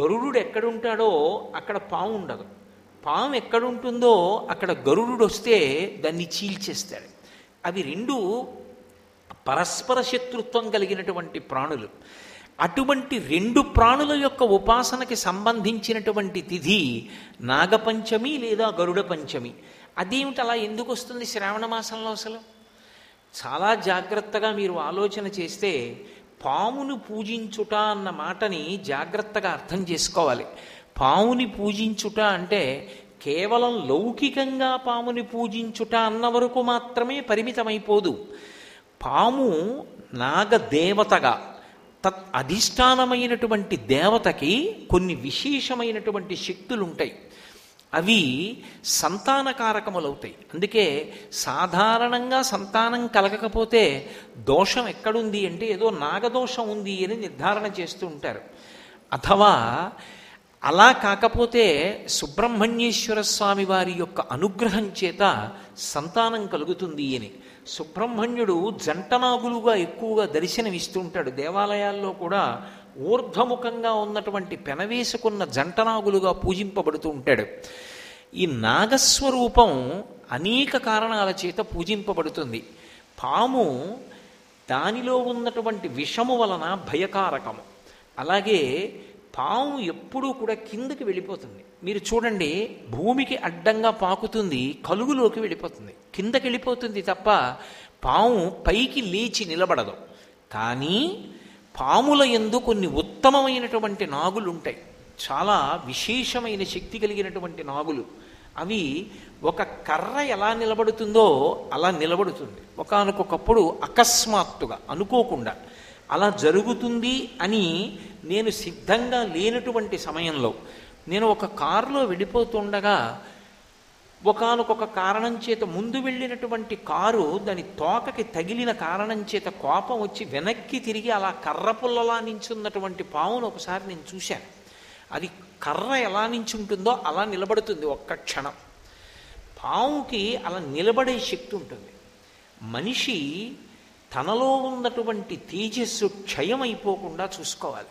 గరుడు ఎక్కడుంటాడో అక్కడ పాము ఉండదు. పాము ఎక్కడుంటుందో అక్కడ గరుడు వస్తే దాన్ని చీల్చేస్తాడు. అవి రెండు పరస్పర శత్రుత్వం కలిగినటువంటి ప్రాణులు. అటువంటి రెండు ప్రాణుల యొక్క ఉపాసనకి సంబంధించినటువంటి తిథి నాగపంచమి లేదా గరుడ పంచమి. అదేమిటి అలా ఎందుకు వస్తుంది శ్రావణ మాసంలో అసలు? చాలా జాగ్రత్తగా మీరు ఆలోచన చేస్తే పామును పూజించుట అన్న మాటని జాగ్రత్తగా అర్థం చేసుకోవాలి. పాముని పూజించుట అంటే కేవలం లౌకికంగా పాముని పూజించుట అన్న వరకు మాత్రమే పరిమితమైపోదు. పాము నాగదేవతగా తత్ అధిష్టానమైనటువంటి దేవతకి కొన్ని విశేషమైనటువంటి శక్తులు ఉంటాయి అవి సంతానకారకములవుతాయి. అందుకే సాధారణంగా సంతానం కలగకపోతే దోషం ఎక్కడుంది అంటే ఏదో నాగదోషం ఉంది అని నిర్ధారణ చేస్తూ ఉంటారు. అథవా అలా కాకపోతే సుబ్రహ్మణ్యేశ్వర స్వామి వారి యొక్క అనుగ్రహం చేత సంతానం కలుగుతుంది అని. సుబ్రహ్మణ్యుడు జంటనాగులుగా ఎక్కువగా దర్శనమిస్తూ ఉంటాడు దేవాలయాల్లో కూడా ఊర్ధ్వముఖంగా ఉన్నటువంటి పెనవేసుకున్న జంటనాగులుగా పూజింపబడుతూ ఉంటాడు. ఈ నాగస్వరూపం అనేక కారణాల చేత పూజింపబడుతుంది. పాము దానిలో ఉన్నటువంటి విషము వలన భయకారకము. అలాగే పాము ఎప్పుడూ కూడా కిందకి వెళ్ళిపోతుంది. మీరు చూడండి భూమికి అడ్డంగా పాకుతుంది కలుగులోకి వెళ్ళిపోతుంది. కిందకి వెళ్ళిపోతుంది తప్ప పాము పైకి లేచి నిలబడదు. కానీ పాముల ఎందు కొన్ని ఉత్తమమైనటువంటి నాగులు ఉంటాయి చాలా విశేషమైన శక్తి కలిగినటువంటి నాగులు. అవి ఒక కర్ర ఎలా నిలబడుతుందో అలా నిలబడుతుంది. ఒకనకొకప్పుడు అకస్మాత్తుగా అనుకోకుండా అలా జరుగుతుంది అని నేను సిద్ధంగా లేనటువంటి సమయంలో నేను ఒక కారులో వెళ్ళిపోతుండగా ఒకనకొక కారణం చేత ముందు వెళ్ళినటువంటి కారు దాని తోకకి తగిలిన కారణం చేత కోపం వచ్చి వెనక్కి తిరిగి అలా కర్ర పుల్లలా నించున్నటువంటి పావును ఒకసారి నేను చూశాను. అది కర్ర ఎలా నించుంటుందో అలా నిలబడుతుంది ఒక్క క్షణం. పావుకి అలా నిలబడే శక్తి ఉంటుంది. మనిషి తనలో ఉన్నటువంటి తేజస్సు క్షయమైపోకుండా చూసుకోవాలి.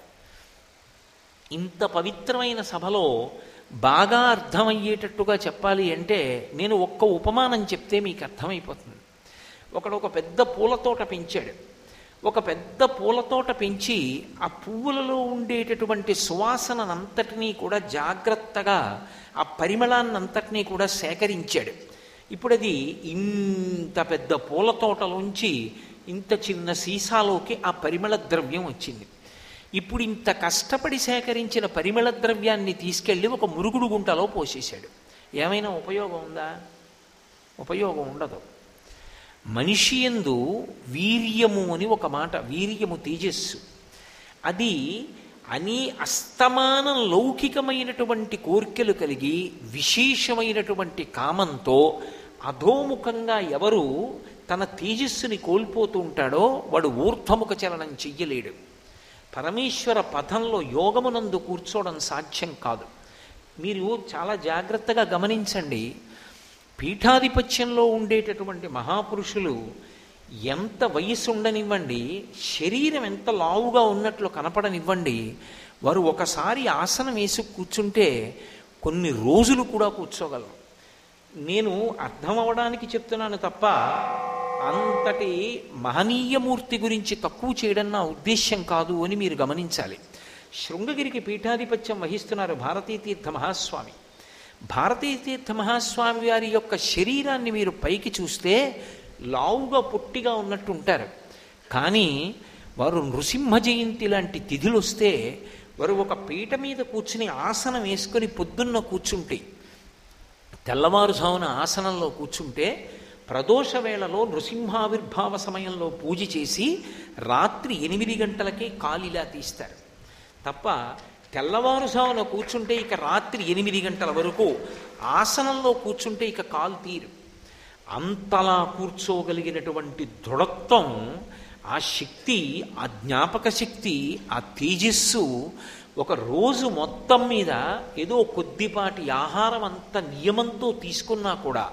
ఇంత పవిత్రమైన సభలో బాగా అర్థమయ్యేటట్టుగా చెప్పాలి అంటే నేను ఒక్క ఉపమానం చెప్తే మీకు అర్థమైపోతుంది. ఒకడు ఒక పెద్ద పూలతోట పెంచాడు. ఒక పెద్ద పూలతోట పెంచి ఆ పువ్వులలో ఉండేటటువంటి సువాసనంతటినీ కూడా జాగ్రత్తగా ఆ పరిమళాన్నంతటినీ కూడా సేకరించాడు. ఇప్పుడు అది ఇంత పెద్ద పూల తోటలోంచి ఇంత చిన్న సీసాలోకి ఆ పరిమళ ద్రవ్యం వచ్చింది. ఇప్పుడు ఇంత కష్టపడి సేకరించిన పరిమళ ద్రవ్యాన్ని తీసుకెళ్ళి ఒక మురుగుడు గుంటలో పోసేశాడు. ఏమైనా ఉపయోగం ఉందా? ఉపయోగం ఉండదు. మనిషి ఎందు వీర్యము అని ఒక మాట వీర్యము తేజస్సు. అది అని అస్తమానం లౌకికమైనటువంటి కోర్కెలు కలిగి విశేషమైనటువంటి కామంతో అధోముఖంగా ఎవరు తన తేజస్సుని కోల్పోతూ ఉంటాడో వాడు ఊర్ధముఖ చలనం చెయ్యలేడు. పరమేశ్వర పథంలో యోగమునందు కూర్చోవడం సాధ్యం కాదు. మీరు చాలా జాగ్రత్తగా గమనించండి. పీఠాధిపత్యంలో ఉండేటటువంటి మహాపురుషులు ఎంత వయసు ఉండనివ్వండి శరీరం ఎంత లావుగా ఉన్నట్లు కనపడనివ్వండి వారు ఒకసారి ఆసనం వేసి కూర్చుంటే కొన్ని రోజులు కూడా కూర్చోగలరు. నేను అర్థం అవడానికి చెప్తున్నాను తప్ప అంతటి మహనీయమూర్తి గురించి తక్కువ చేయడం నా ఉద్దేశ్యం కాదు అని మీరు గమనించాలి. శృంగగిరికి పీఠాధిపత్యం వహిస్తున్నారు భారతీతీర్థ మహాస్వామి. భారతీతీర్థ మహాస్వామి వారి యొక్క శరీరాన్ని మీరు పైకి చూస్తే లావుగా పొట్టిగా ఉన్నట్టు ఉంటారు కానీ వారు నృసింహ జయంతి లాంటి తిథులు వస్తే వారు ఒక పీట మీద కూర్చుని ఆసనం వేసుకొని పొద్దున్న కూర్చుంటే తెల్లవారుజామున ఆసనంలో కూర్చుంటే ప్రదోష వేళలో నృసింహావిర్భావ సమయంలో పూజ చేసి రాత్రి ఎనిమిది గంటలకే కాలిలా తీస్తారు. తప్ప తెల్లవారుజామున కూర్చుంటే ఇక రాత్రి ఎనిమిది గంటల వరకు ఆసనంలో కూర్చుంటే ఇక కాలు తీరు. అంతలా కూర్చోగలిగినటువంటి దృఢత్వం ఆ శక్తి ఆ జ్ఞాపక శక్తి ఆ తేజస్సు ఒక రోజు మొత్తం మీద ఏదో కొద్దిపాటి ఆహారం అంత నియమంతో తీసుకున్నా కూడా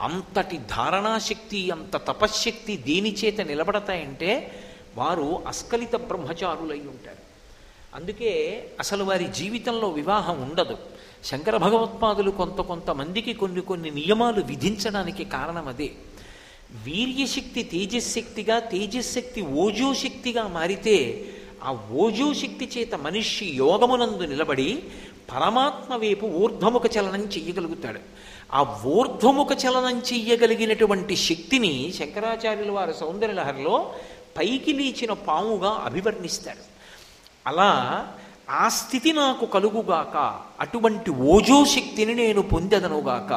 అంతటి ధారణాశక్తి అంత తపశ్శక్తి దేని చేత నిలబడతాయంటే వారు అస్కలిత బ్రహ్మచారులై ఉంటారు. అందుకే అసలు వారి జీవితంలో వివాహం ఉండదు. శంకర భగవత్పాదులు కొంత కొంతమందికి కొన్ని కొన్ని నియమాలు విధించడానికి కారణం అదే. వీర్యశక్తి తేజశక్తిగా తేజశక్తి ఓజోశక్తిగా మారితే ఆ ఓజో శక్తి చేత మనిషి యోగమునందు నిలబడి పరమాత్మ వైపు ఊర్ధ్వముఖ చలనం చెయ్యగలుగుతాడు. ఆ ఊర్ధ్వముఖ చలనం చెయ్యగలిగినటువంటి శక్తిని శంకరాచార్యుల వారి సౌందర్యలహరిలో పైకి లేచిన పాముగా అభివర్ణిస్తాడు అలా ఆ స్థితి నాకు కలుగుగాక అటువంటి ఓజో శక్తిని నేను పొందెదనుగాక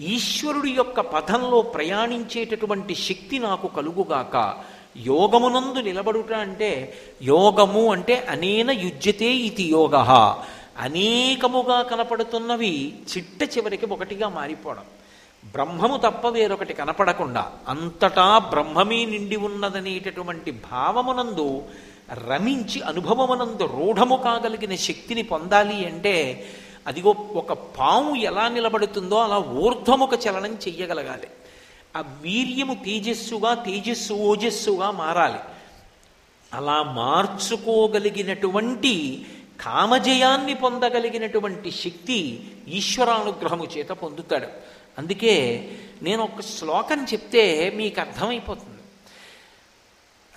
ఈశ్వరుడి యొక్క పథంలో ప్రయాణించేటటువంటి శక్తి నాకు కలుగుగాక యోగమునందు నిలబడుట అంటే యోగము అంటే అనేన యుజ్యతే ఇది యోగ. అనేకముగా కనపడుతున్నవి చిట్ట చివరికి ఒకటిగా మారిపోవడం. బ్రహ్మము తప్ప వేరొకటి కనపడకుండా అంతటా బ్రహ్మమే నిండి ఉన్నదనేటటువంటి భావమునందు రమించి అనుభవమనందు రూఢము కాగలిగిన శక్తిని పొందాలి అంటే అదిగో ఒక పాము ఎలా నిలబడుతుందో అలా ఊర్ధ్వముఖ చలనం చెయ్యగలగాలి. ఆ వీర్యము తేజస్సుగా తేజస్సు ఓజస్సుగా మారాలి. అలా మార్చుకోగలిగినటువంటి కామజయాన్ని పొందగలిగినటువంటి శక్తి ఈశ్వరానుగ్రహము చేత పొందుతాడు. అందుకే నేను ఒక శ్లోకం చెప్తే మీకు అర్థమైపోతుంది.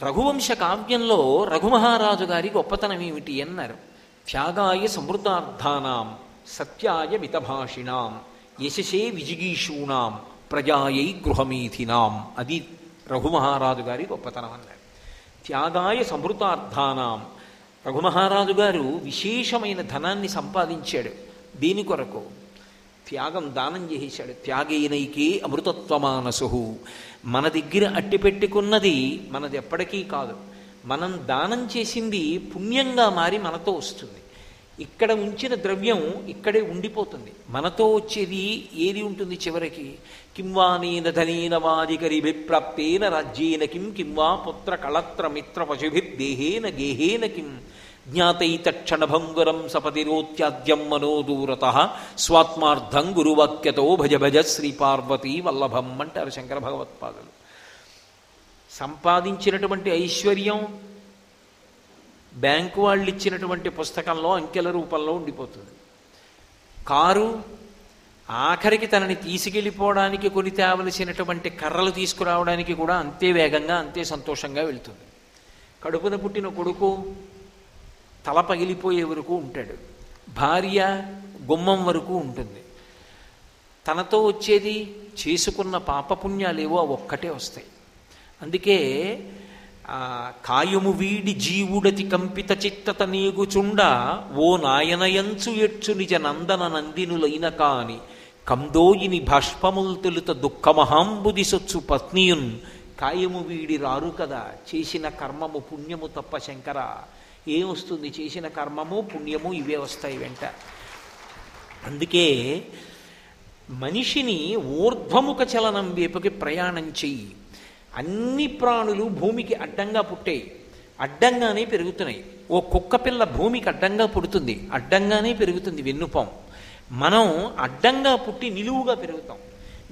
రఘువంశ కావ్యంలో రఘుమహారాజు గారి గొప్పతనం ఏమిటి అన్నారు. త్యాగాయ సమృద్ధార్థానాం సత్యాయ మితభాషిణాం యశసే విజిగీషూణాం ప్రజాయై గృహమీథినాం. అది రఘుమహారాజు గారి గొప్పతనం అన్నారు. త్యాగాయ సమృతార్థానాం. రఘుమహారాజు గారు విశేషమైన ధనాన్ని సంపాదించాడు. దీని కొరకు త్యాగం దానం చేసేశాడు త్యాగేనైకే అమృతత్వమానసు మన దగ్గర అట్టి పెట్టుకున్నది మనది ఎప్పటికీ కాదు. మనం దానం చేసింది పుణ్యంగా మారి మనతో వస్తుంది. ఇక్కడ ఉంచిన ద్రవ్యం ఇక్కడే ఉండిపోతుంది. మనతో వచ్చేది ఏది ఉంటుంది చివరికి? కింవానీన ధనీన వాదికరి విప్రాప్తేన రాజ్యేన కిం కింవా పుత్ర కళత్ర మిత్ర పశుభిర్దేహేన గేహేన కిం. జ్ఞాతైతక్షణభంగురం సపతిరోత్యాద్యం మనోదూరత. స్వాత్మార్థం గురువాక్యతో భజ భజ శ్రీ పార్వతీ వల్లభం అంటారు శంకర భగవత్పాదులు. సంపాదించినటువంటి ఐశ్వర్యం బ్యాంకు వాళ్ళు ఇచ్చినటువంటి పుస్తకంలో అంకెల రూపంలో ఉండిపోతుంది. కారు ఆఖరికి తనని తీసుకెళ్ళిపోవడానికి కొని తేవలసినటువంటి కర్రలు తీసుకురావడానికి కూడా అంతే వేగంగా అంతే సంతోషంగా వెళ్తుంది. కడుపున పుట్టిన కొడుకు తల పగిలిపోయే వరకు ఉంటాడు. భార్య గుమ్మం వరకు ఉంటుంది. తనతో వచ్చేది చేసుకున్న పాపపుణ్యాలేవో ఒక్కటే వస్తాయి. అందుకే కాయము వీడి జీవుడతి కంపిత చిత్తత నీగుచుండ ఓ నాయనయంచు ఎచ్చు నిజ నందన నందినులైన కాని కందోయిని భాష్పముల్ తొలుత దుఃఖమహాంబుది సొచ్చు పత్నియున్. కాయము వీడి రారు కదా చేసిన కర్మము పుణ్యము తప్ప శంకర. ఏమొస్తుంది చేసిన కర్మము పుణ్యము ఇవే వస్తాయి వెంట. అందుకే మనిషిని ఊర్ధ్వముఖ చలనం వైపుకి ప్రయాణం చెయ్యి. అన్ని ప్రాణులు భూమికి అడ్డంగా పుట్టాయి అడ్డంగానే పెరుగుతున్నాయి. ఓ కుక్క పిల్ల భూమికి అడ్డంగా పుడుతుంది. అడ్డంగానే పెరుగుతుంది వెన్నుపాం మనం అడ్డంగా పుట్టి నిలువుగా పెరుగుతాం.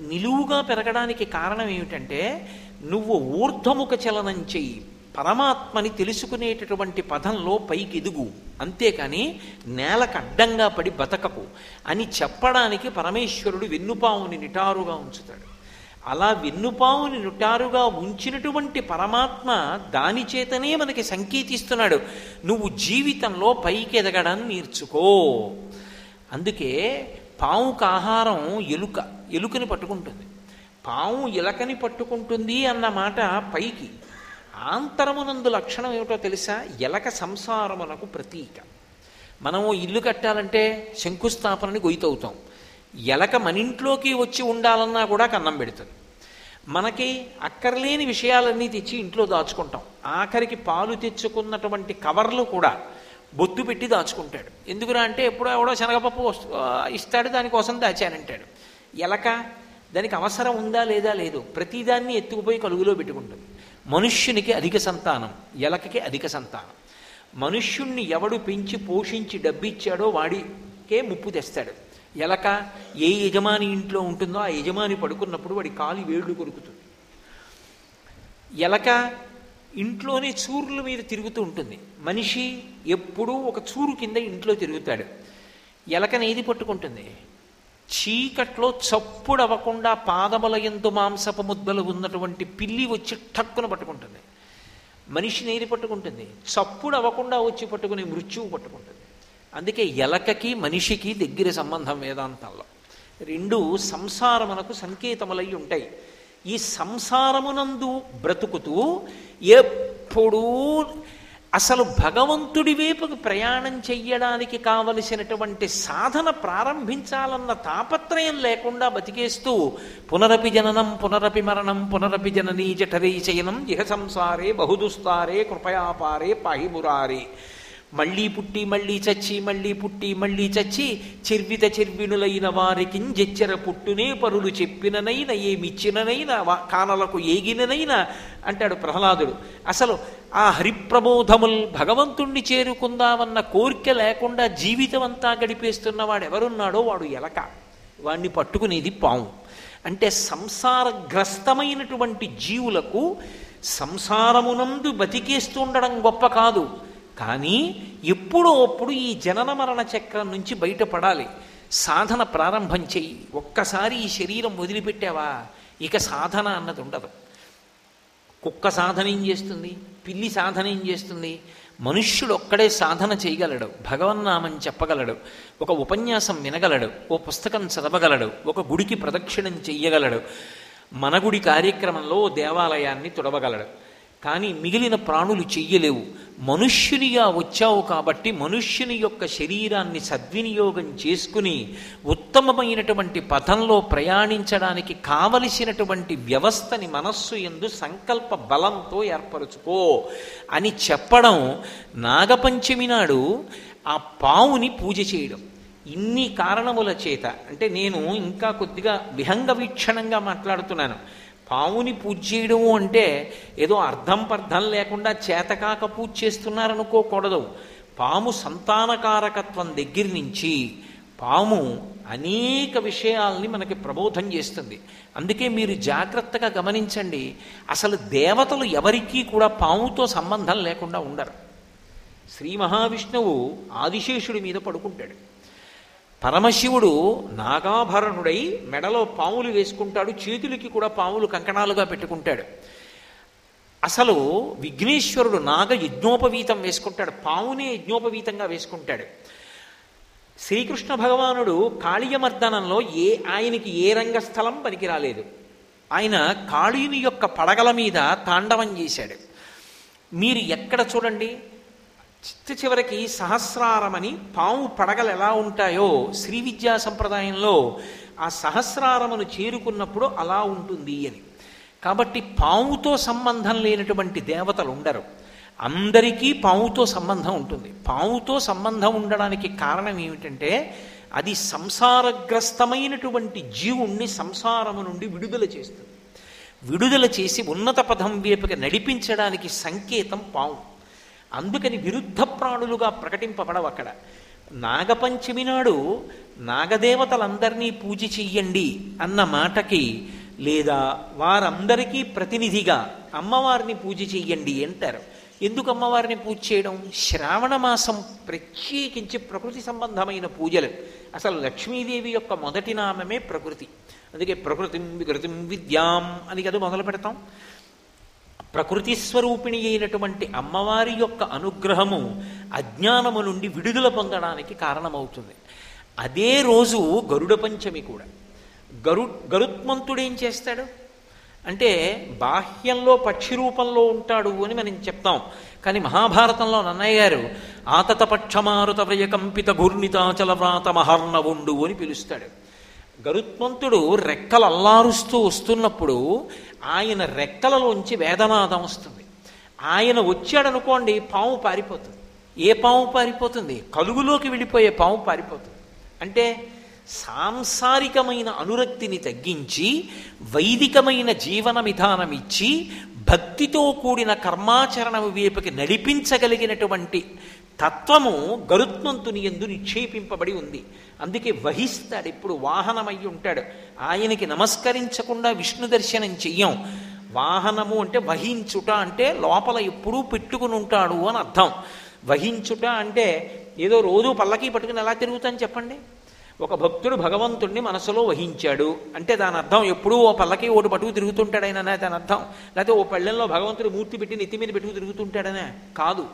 నిలువుగా పెరగడానికి కారణం ఏమిటంటే నువ్వు ఊర్ధముఖ చలనం చెయ్యి. పరమాత్మని తెలుసుకునేటటువంటి పదంలో పైకి ఎదుగు అంతేకాని నేలకు అడ్డంగా పడి బతకకు. అని చెప్పడానికి పరమేశ్వరుడు వెన్నుపావుని నిటారుగా ఉంచుతాడు. అలా వెన్నుపావుని నుటారుగా ఉంచినటువంటి పరమాత్మ దాని చేతనే మనకి సంకేతిస్తున్నాడు. నువ్వు జీవితంలో పైకి ఎదగడం నేర్చుకో. అందుకే పావుకు ఆహారం ఎలుక ఎలుకని పట్టుకుంటుంది. పాము ఎలకని పట్టుకుంటుంది అన్న మాట పైకి. ఆంతరమునందు లక్షణం ఏమిటో తెలుసా? ఎలక సంసారమునకు ప్రతీక. మనము ఇల్లు కట్టాలంటే శంకుస్థాపనని గొయ్యవుతాం ఎలక మన ఇంట్లోకి వచ్చి ఉండాలన్నా కూడా కన్నం పెడుతుంది. మనకి అక్కర్లేని విషయాలన్నీ తెచ్చి ఇంట్లో దాచుకుంటాం. ఆఖరికి పాలు తెచ్చుకున్నటువంటి కవర్లు కూడా బొత్తు పెట్టి దాచుకుంటాడు. ఎందుకురా అంటే ఎప్పుడో ఎవడో శనగపప్పు ఇస్తాడు దానికోసం దాచానంటాడు. ఎలక దానికి అవసరం ఉందా లేదా లేదు ప్రతిదాన్ని ఎత్తుకుపోయి కలుగులో పెట్టుకుంటుంది. మనుష్యునికి అధిక సంతానం ఎలకకి అధిక సంతానం. మనుష్యుణ్ణి ఎవడు పెంచి పోషించి డబ్బిచ్చాడో వాడికే ముప్పు తెస్తాడు. ఎలక ఏ యజమాని ఇంట్లో ఉంటుందో ఆ యజమాని పడుకున్నప్పుడు వాడి కాలి వేళ్ళు కొరుకుతుంది. ఎలక ఇంట్లోనే చూరుల మీద తిరుగుతూ ఉంటుంది. మనిషి ఎప్పుడూ ఒక చూరు కింద ఇంట్లో తిరుగుతాడు. ఎలకని ఏది పట్టుకుంటుంది? చీకట్లో చప్పుడు అవ్వకుండా పాదముల ఎందు మాంసపు ముద్దలు ఉన్నటువంటి పిల్లి వచ్చి ఠక్కున పట్టుకుంటుంది. మనిషిని ఏది పట్టుకుంటుంది? చప్పుడు అవ్వకుండా వచ్చి పట్టుకుని మృత్యువు పట్టుకుంటుంది. అందుకే ఎలకకి మనిషికి దగ్గర సంబంధం వేదాంతంలో. రెండు సంసారమునకు సంకేతములై ఉంటాయి. ఈ సంసారమునందు బ్రతుకుతూ ఎప్పుడూ అసలు భగవంతుడి వైపుకు ప్రయాణం చెయ్యడానికి కావలసినటువంటి సాధన ప్రారంభించాలన్న తాపత్రయం లేకుండా బతికేస్తూ పునరపి జననం పునరపి మరణం పునరపి జననీ జఠరీ శయనం ఇహ సంసారే బహుదుస్తారే కృపయాపారే పాహిమురారే. మళ్ళీ పుట్టి మళ్ళీ చచ్చి మళ్ళీ పుట్టి మళ్ళీ చచ్చి చెర్విత చెర్వినులైన వారికి జెచ్చర పుట్టునే పరులు చెప్పిననైన ఏమిచ్చిననైనా వా- కానలకు ఏగిననైనా అంటాడు ప్రహ్లాదుడు. అసలు ఆ హరిప్రబోధముల్ భగవంతుణ్ణి చేరుకుందామన్న కోరిక లేకుండా జీవితం అంతా గడిపేస్తున్నవాడు ఎవరున్నాడో వాడు ఎలక. వాణ్ణి పట్టుకునేది పాము. అంటే సంసారగ్రస్తమైనటువంటి జీవులకు సంసారమునందు బతికేస్తుండడం గొప్ప కాదు. కానీ ఎప్పుడో అప్పుడు ఈ జనన మరణ చక్రం నుంచి బయటపడాలి. సాధన ప్రారంభం చెయ్యి. ఒక్కసారి ఈ శరీరం వదిలిపెట్టావా? ఇక సాధన అన్నది ఉండదు. కుక్క సాధన ఏం చేస్తుంది? పిల్లి సాధన ఏం చేస్తుంది? మనుష్యుడు ఒక్కడే సాధన చేయగలడు. భగవన్నామం చెప్పగలడు. ఒక ఉపన్యాసం వినగలడు. ఓ పుస్తకం చదవగలడు. ఒక గుడికి ప్రదక్షిణం చెయ్యగలడు. మన గుడి కార్యక్రమంలో దేవాలయాన్ని తుడవగలడు. కానీ మిగిలిన ప్రాణులు చెయ్యలేవు. మనుష్యునిగా వచ్చావు కాబట్టి మనుష్యుని యొక్క శరీరాన్ని సద్వినియోగం చేసుకుని ఉత్తమమైనటువంటి పథంలో ప్రయాణించడానికి కావలసినటువంటి వ్యవస్థని మనస్సు ఎందు సంకల్ప బలంతో ఏర్పరచుకో అని చెప్పడం నాగపంచమి నాడు ఆ పావుని పూజ చేయడం. ఇన్ని కారణముల చేత అంటే నేను ఇంకా కొద్దిగా విహంగ వీక్షణంగా మాట్లాడుతున్నాను. పాముని పూజ చేయడము అంటే ఏదో అర్థం పర్థం లేకుండా చేతకాక పూజ చేస్తున్నారనుకోకూడదు. పాము సంతానకారకత్వం దగ్గర నుంచి పాము అనేక విషయాల్ని మనకి ప్రబోధం చేస్తుంది. అందుకే మీరు జాగ్రత్తగా గమనించండి అసలు దేవతలు ఎవరికీ కూడా పాముతో సంబంధం లేకుండా ఉండరు. శ్రీ మహావిష్ణువు ఆదిశేషుడి మీద పడుకుంటాడు. పరమశివుడు నాగాభరణుడై మెడలో పాములు వేసుకుంటాడు చేతులకి కూడా పాములు కంకణాలుగా పెట్టుకుంటాడు. అసలు విఘ్నేశ్వరుడు నాగ యజ్ఞోపవీతం వేసుకుంటాడు పావునే యజ్ఞోపవీతంగా వేసుకుంటాడు. శ్రీకృష్ణ భగవానుడు కాళీయమర్దనంలో ఏ ఆయనకి ఏ రంగస్థలం పనికిరాలేదు. ఆయన కాళీని యొక్క పడగల మీద తాండవం చేశాడు. మీరు ఎక్కడ చూడండి? చిత్త చివరికి సహస్రారమని పాము పడగలు ఎలా ఉంటాయో శ్రీ విద్యా సంప్రదాయంలో ఆ సహస్రారమును చేరుకున్నప్పుడు అలా ఉంటుంది అని. కాబట్టి పాముతో సంబంధం లేనటువంటి దేవతలు ఉండరు. అందరికీ పాముతో సంబంధం ఉంటుంది. పాముతో సంబంధం ఉండడానికి కారణం ఏమిటంటే అది సంసారగ్రస్తమైనటువంటి జీవుణ్ణి సంసారము నుండి విడుదల చేస్తుంది. విడుదల చేసి ఉన్నత పదం వైపుకి నడిపించడానికి సంకేతం పాము అందుకని విరుద్ధ ప్రాణులుగా ప్రకటింపబడవు అక్కడ. నాగపంచమి నాడు నాగదేవతలందరినీ పూజ చెయ్యండి అన్న మాటకి లేదా వారందరికీ ప్రతినిధిగా అమ్మవారిని పూజ చెయ్యండి అంటారు. ఎందుకు అమ్మవారిని పూజ చేయడం? శ్రావణ మాసం ప్రత్యేకించి ప్రకృతి సంబంధమైన పూజలు. అసలు లక్ష్మీదేవి యొక్క మొదటి నామమే ప్రకృతి. అందుకే ప్రకృతిం వికృతిం విద్యాం అని కదా మొదలు పెడతాం ప్రకృతి స్వరూపిణి అయినటువంటి అమ్మవారి యొక్క అనుగ్రహము అజ్ఞానము నుండి విడుదల పొందడానికి కారణమవుతుంది. అదే రోజు గరుడ పంచమి కూడా. గరు గరుత్మంతుడు ఏం చేస్తాడు? అంటే బాహ్యంలో పక్షి రూపంలో ఉంటాడు అని మనం చెప్తాం. కానీ మహాభారతంలో నన్నయ్య గారు ఆతత పక్షమారుత వ్రయకంపిత ఘూర్ణితాచల వ్రాత మహర్ణవుండు అని పిలుస్తాడు. గరుత్మంతుడు రెక్కలు అల్లారుస్తూ వస్తున్నప్పుడు ఆయన రెక్కలలోంచి వేదనాదం వస్తుంది. ఆయన వచ్చాడనుకోండి పాము పారిపోతుంది. ఏ పాము పారిపోతుంది? కలుగులోకి వెళ్ళిపోయే పాము పారిపోతుంది. అంటే సాంసారికమైన అనురక్తిని తగ్గించి వైదికమైన జీవన విధానం ఇచ్చి భక్తితో కూడిన కర్మాచరణ వైపుకి నడిపించగలిగినటువంటి తత్వము గరుత్మంతుని ఎందు నిక్షేపింపబడి ఉంది. అందుకే వహిస్తాడు ఇప్పుడు వాహనమై ఉంటాడు. ఆయనకి నమస్కరించకుండా విష్ణు దర్శనం చెయ్యం. వాహనము అంటే వహించుట అంటే లోపల ఎప్పుడూ పెట్టుకుని ఉంటాడు అని అర్థం. వహించుట అంటే ఏదో రోజు పల్లకి పట్టుకుని ఎలా తిరుగుతాను చెప్పండి? ఒక భక్తుడు భగవంతుణ్ణి మనసులో వహించాడు. అంటే దాని అర్థం ఎప్పుడూ ఓ పల్లకి ఓటు పట్టుకు తిరుగుతుంటాడైనా దాని అర్థం. లేకపోతే ఓ పళ్ళెంలో భగవంతుడు మూర్తి పెట్టి నెత్తి మీద పెట్టుకు తిరుగుతుంటాడనే కాదు.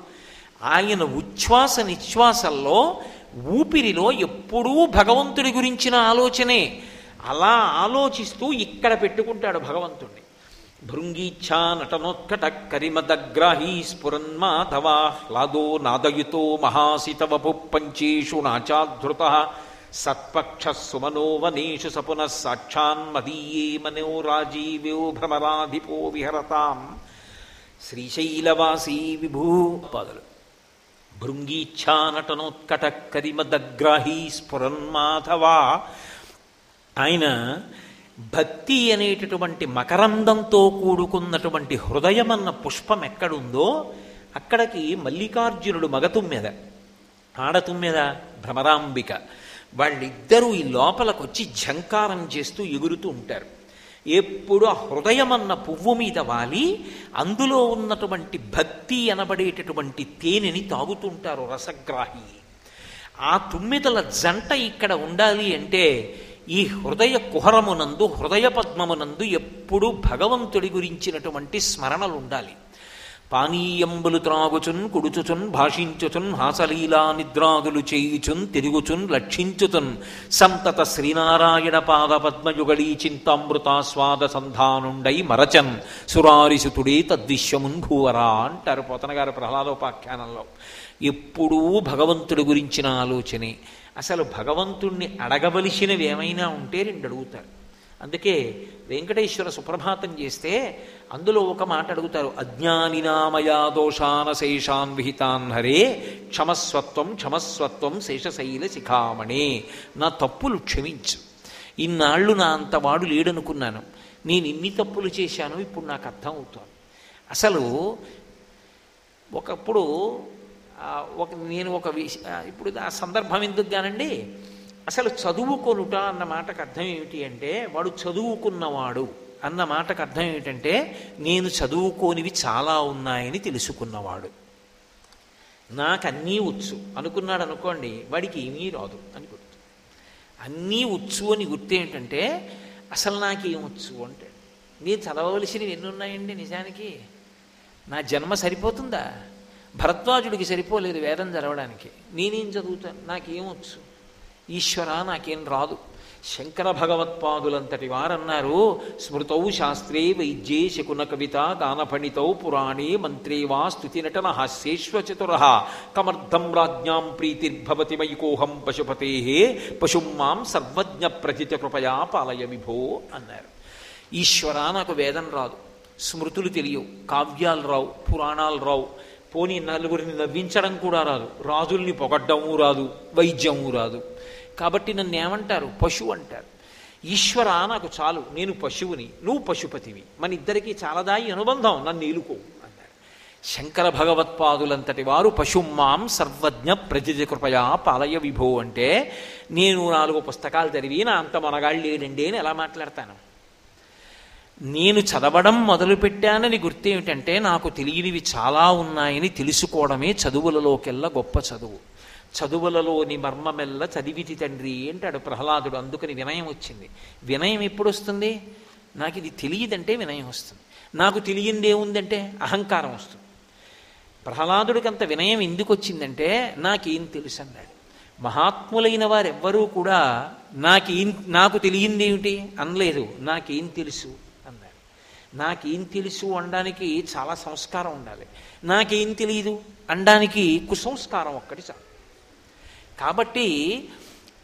ఆయన ఉచ్ఛ్వాస నిశ్వాసల్లో ఊపిరిలో ఎప్పుడూ భగవంతుడి గురించిన ఆలోచనే. అలా ఆలోచిస్తూ ఇక్కడ పెట్టుకుంటాడు భగవంతుణ్ణి. భృంగీచ్ఛా నటనోత్కట కరిమదగ్రాహీ స్ఫురన్మాధవాహ్లాదో నాదయుతో మహాసితవపు పంచేషు నాచాధృత సత్పక్ష సుమనో వనేషు సపున సాక్షాన్మదీయే మనో రాజీవ్యో భ్రమరాధిపో విహరతాం. శ్రీశైలవాసీ విభూ. పాదలు. భృంగీచ్ఛానటనోత్కట కరిమదగ్రాహీ స్ఫురన్మాధవా. ఆయన భక్తి అనేటటువంటి మకరందంతో కూడుకున్నటువంటి హృదయమన్న పుష్పం ఎక్కడుందో అక్కడికి మల్లికార్జునుడు మగతుమ్మెద. ఆడతుమ్మెద భ్రమరాంబిక. వాళ్ళిద్దరూ ఈ లోపలకొచ్చి వచ్చి ఝంకారం చేస్తూ ఎగురుతూ ఉంటారు. ఎప్పుడు ఆ హృదయమన్న పువ్వు మీద వాలి అందులో ఉన్నటువంటి భక్తి అనబడేటటువంటి తేనెని తాగుతుంటారు రసగ్రాహి. ఆ తుమ్మిదల జంట ఇక్కడ ఉండాలి అంటే ఈ హృదయ కుహరమునందు హృదయ పద్మమునందు ఎప్పుడూ భగవంతుడి గురించినటువంటి స్మరణలు ఉండాలి పానీయంబులు త్రాగుచున్ కుడుచుచున్ భాషించుచున్ హాసలీలా నిద్రాదులు చేయుచున్ తిరుగుచున్ లక్షించుచున్. సంతత శ్రీనారాయణ పాద పద్మయుగళీ చింతామృతాస్వాద సంధానుండై మరచన్. సురారిసుతుడే తద్విశ్వమున్ భూవరా అంటారు పోతనగారు ప్రహ్లాదోపాఖ్యానంలో. ఎప్పుడూ భగవంతుడి గురించిన ఆలోచనే. అసలు భగవంతుణ్ణి అడగవలసినవి ఏమైనా ఉంటే రెండు అడుగుతారు అందుకే వెంకటేశ్వర సుప్రభాతం చేస్తే అందులో ఒక మాట అడుగుతారు అజ్ఞానినామయా దోషాన శేషాన్ విహితాన్ హరే క్షమస్వత్వం క్షమస్వత్వం శేషశైల శిఖామణే. నా తప్పులు క్షమించు. ఇన్నాళ్ళు నా అంతవాడు లేడనుకున్నాను. నేను ఇన్ని తప్పులు చేశాను ఇప్పుడు నాకు అర్థం అవుతుంది అసలు ఒకప్పుడు ఒక నేను ఒక విష ఇప్పుడు ఆ సందర్భం ఎందుకు కానండి? అసలు చదువుకొనుట అన్న మాటకు అర్థం ఏమిటి అంటే వాడు చదువుకున్నవాడు అన్న మాటకు అర్థం ఏమిటంటే నేను చదువుకోనివి చాలా ఉన్నాయని తెలుసుకున్నవాడు. నాకు అన్నీ వచ్చు. అనుకున్నాడు అనుకోండి వాడికి ఏమీ రాదు అని గుర్తు. అన్నీ వచ్చు అని గుర్తు ఏంటంటే అసలు నాకేమొచ్చు అంటే నేను చదవవలసినవి ఎన్ని ఉన్నాయండి నిజానికి? నా జన్మ సరిపోతుందా? భరద్వాజుడికి సరిపోలేదు వేదం చదవడానికి. నేనేం చదువుతాను నాకేమొచ్చు ఈశ్వర నాకేం రాదు. శంకర భగవత్పాదులంతటి వారన్నారు స్మృతౌ శాస్త్రే వైద్యే శకున కవిత గానపణితౌ పురాణే మంత్రే వా స్తుతినటన హాస్యేశ్వచతుర కమర్థం రాజ్ఞాం ప్రీతిర్భవతి వైకోహం పశుపతే. పశుం మాం సర్వజ్ఞ ప్రతిత కృపయా పాలయ విభో అన్నారు. ఈశ్వర నాకు వేదం రాదు. స్మృతులు తెలియవు. కావ్యాలు రావు. పురాణాలు రావు. పోనీ నలుగురిని నవ్వించడం కూడా రాదు. రాజుల్ని పొగడ్డము రాదు. వైద్యము రాదు. కాబట్టి నన్ను ఏమంటారు? పశువు అంటారు. ఈశ్వర నాకు చాలు నేను పశువుని నువ్వు పశుపతివి. మన ఇద్దరికీ చాలదాయి అనుబంధం నన్ను ఏలుకో అన్నారు. శంకర భగవత్పాదులంతటి వారు పశుమాం సర్వజ్ఞ ప్రజజ కృపయా పాలయ విభో అంటే నేను నాలుగు పుస్తకాలు చదివి నా అంత మనగాళ్ళు లేడండి అని ఎలా మాట్లాడతాను? నేను చదవడం మొదలుపెట్టానని గుర్తేమిటంటే నాకు తెలియనివి చాలా ఉన్నాయని తెలుసుకోవడమే చదువులలోకెల్లా గొప్ప చదువు. చదువులలోని మర్మమెల్ల చదివితి తండ్రి అంటాడు ప్రహ్లాదుడు. అందుకని వినయం వచ్చింది. వినయం ఎప్పుడు వస్తుంది నాకు ఇది తెలియదంటే వినయం వస్తుంది. నాకు తెలియందేముందంటే అహంకారం వస్తుంది. ప్రహ్లాదుడికి అంత వినయం ఎందుకు వచ్చిందంటే నాకేం తెలుసు అన్నాడు మహాత్ములైన వారెవ్వరూ కూడా నాకేం నాకు తెలియంది ఏమిటి? అనలేదు. నాకేం తెలుసు అన్నాడు. నాకేం తెలుసు అనడానికి చాలా సంస్కారం ఉండాలి. నాకేం తెలియదు అనడానికి కుసంస్కారం ఒక్కటి చాలు. కాబట్టి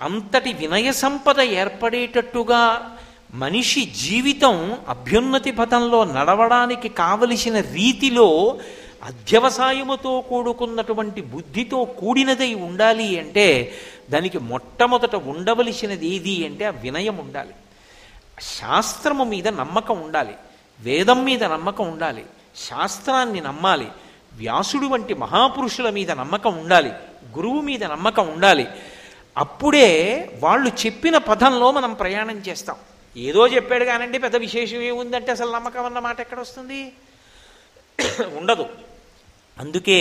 అంతటి వినయ సంపద ఏర్పడేటట్టుగా మనిషి జీవితం అభ్యున్నతి పథంలో నడవడానికి కావలసిన రీతిలో అధ్యవసాయముతో కూడుకున్నటువంటి బుద్ధితో కూడినదై ఉండాలి అంటే దానికి మొట్టమొదట ఉండవలసినది ఏది అంటే ఆ వినయం ఉండాలి. శాస్త్రము మీద నమ్మకం ఉండాలి. వేదం మీద నమ్మకం ఉండాలి. శాస్త్రాన్ని నమ్మాలి. వ్యాసుడు వంటి మహాపురుషుల మీద నమ్మకం ఉండాలి. గురువు మీద నమ్మకం ఉండాలి. అప్పుడే వాళ్ళు చెప్పిన పదంలో మనం ప్రయాణం చేస్తాం. ఏదో చెప్పాడు కానండి పెద్ద విశేషం ఏముందంటే అసలు నమ్మకం అన్న మాట ఎక్కడ వస్తుంది ఉండదు. అందుకే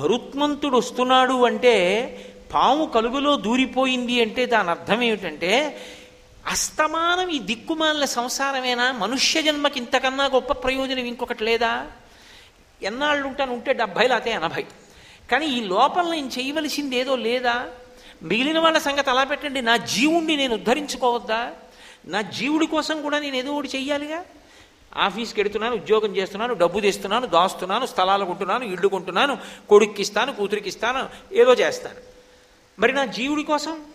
గరుత్మంతుడు వస్తున్నాడు అంటే పాము కలుగులో దూరిపోయింది అంటే దాని అర్థం ఏమిటంటే అస్తమానం ఈ దిక్కుమాలిన సంసారమేనా? మనుష్య జన్మకి ఇంతకన్నా గొప్ప ప్రయోజనం ఇంకొకటి లేదా? ఎన్నాళ్ళు ఉంటాను ఉంటే డెబ్భై లేకపోతే ఎనభై. కానీ ఈ లోపల నేను చేయవలసింది ఏదో లేదా? మిగిలిన వాళ్ళ సంగతి అలా పెట్టండి. నా జీవుణ్ణి నేను ఉద్ధరించుకోవద్దా? నా జీవుడి కోసం కూడా నేను ఏదో ఒకటి చెయ్యాలిగా? ఆఫీస్కి వెడుతున్నాను ఉద్యోగం చేస్తున్నాను డబ్బు తెస్తున్నాను దాస్తున్నాను స్థలాలు కొంటున్నాను ఇళ్ళు కొంటున్నాను కొడుక్కి ఇస్తాను కూతురికి ఇస్తాను ఏదో చేస్తాను. మరి నా జీవుడి కోసం?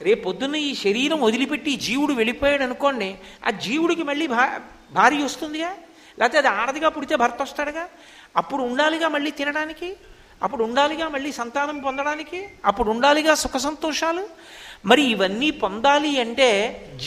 రేపు పొద్దున్న ఈ శరీరం వదిలిపెట్టి జీవుడు వెళ్ళిపోయాడు అనుకోండి ఆ జీవుడికి మళ్ళీ భా భార్య వస్తుందిగా? లేకపోతే అది ఆడదిగా పుడితే భర్త వస్తాడుగా? అప్పుడు ఉండాలిగా మళ్ళీ తినడానికి? అప్పుడు ఉండాలిగా మళ్ళీ సంతానం పొందడానికి? అప్పుడు ఉండాలిగా సుఖ సంతోషాలు? మరి ఇవన్నీ పొందాలి అంటే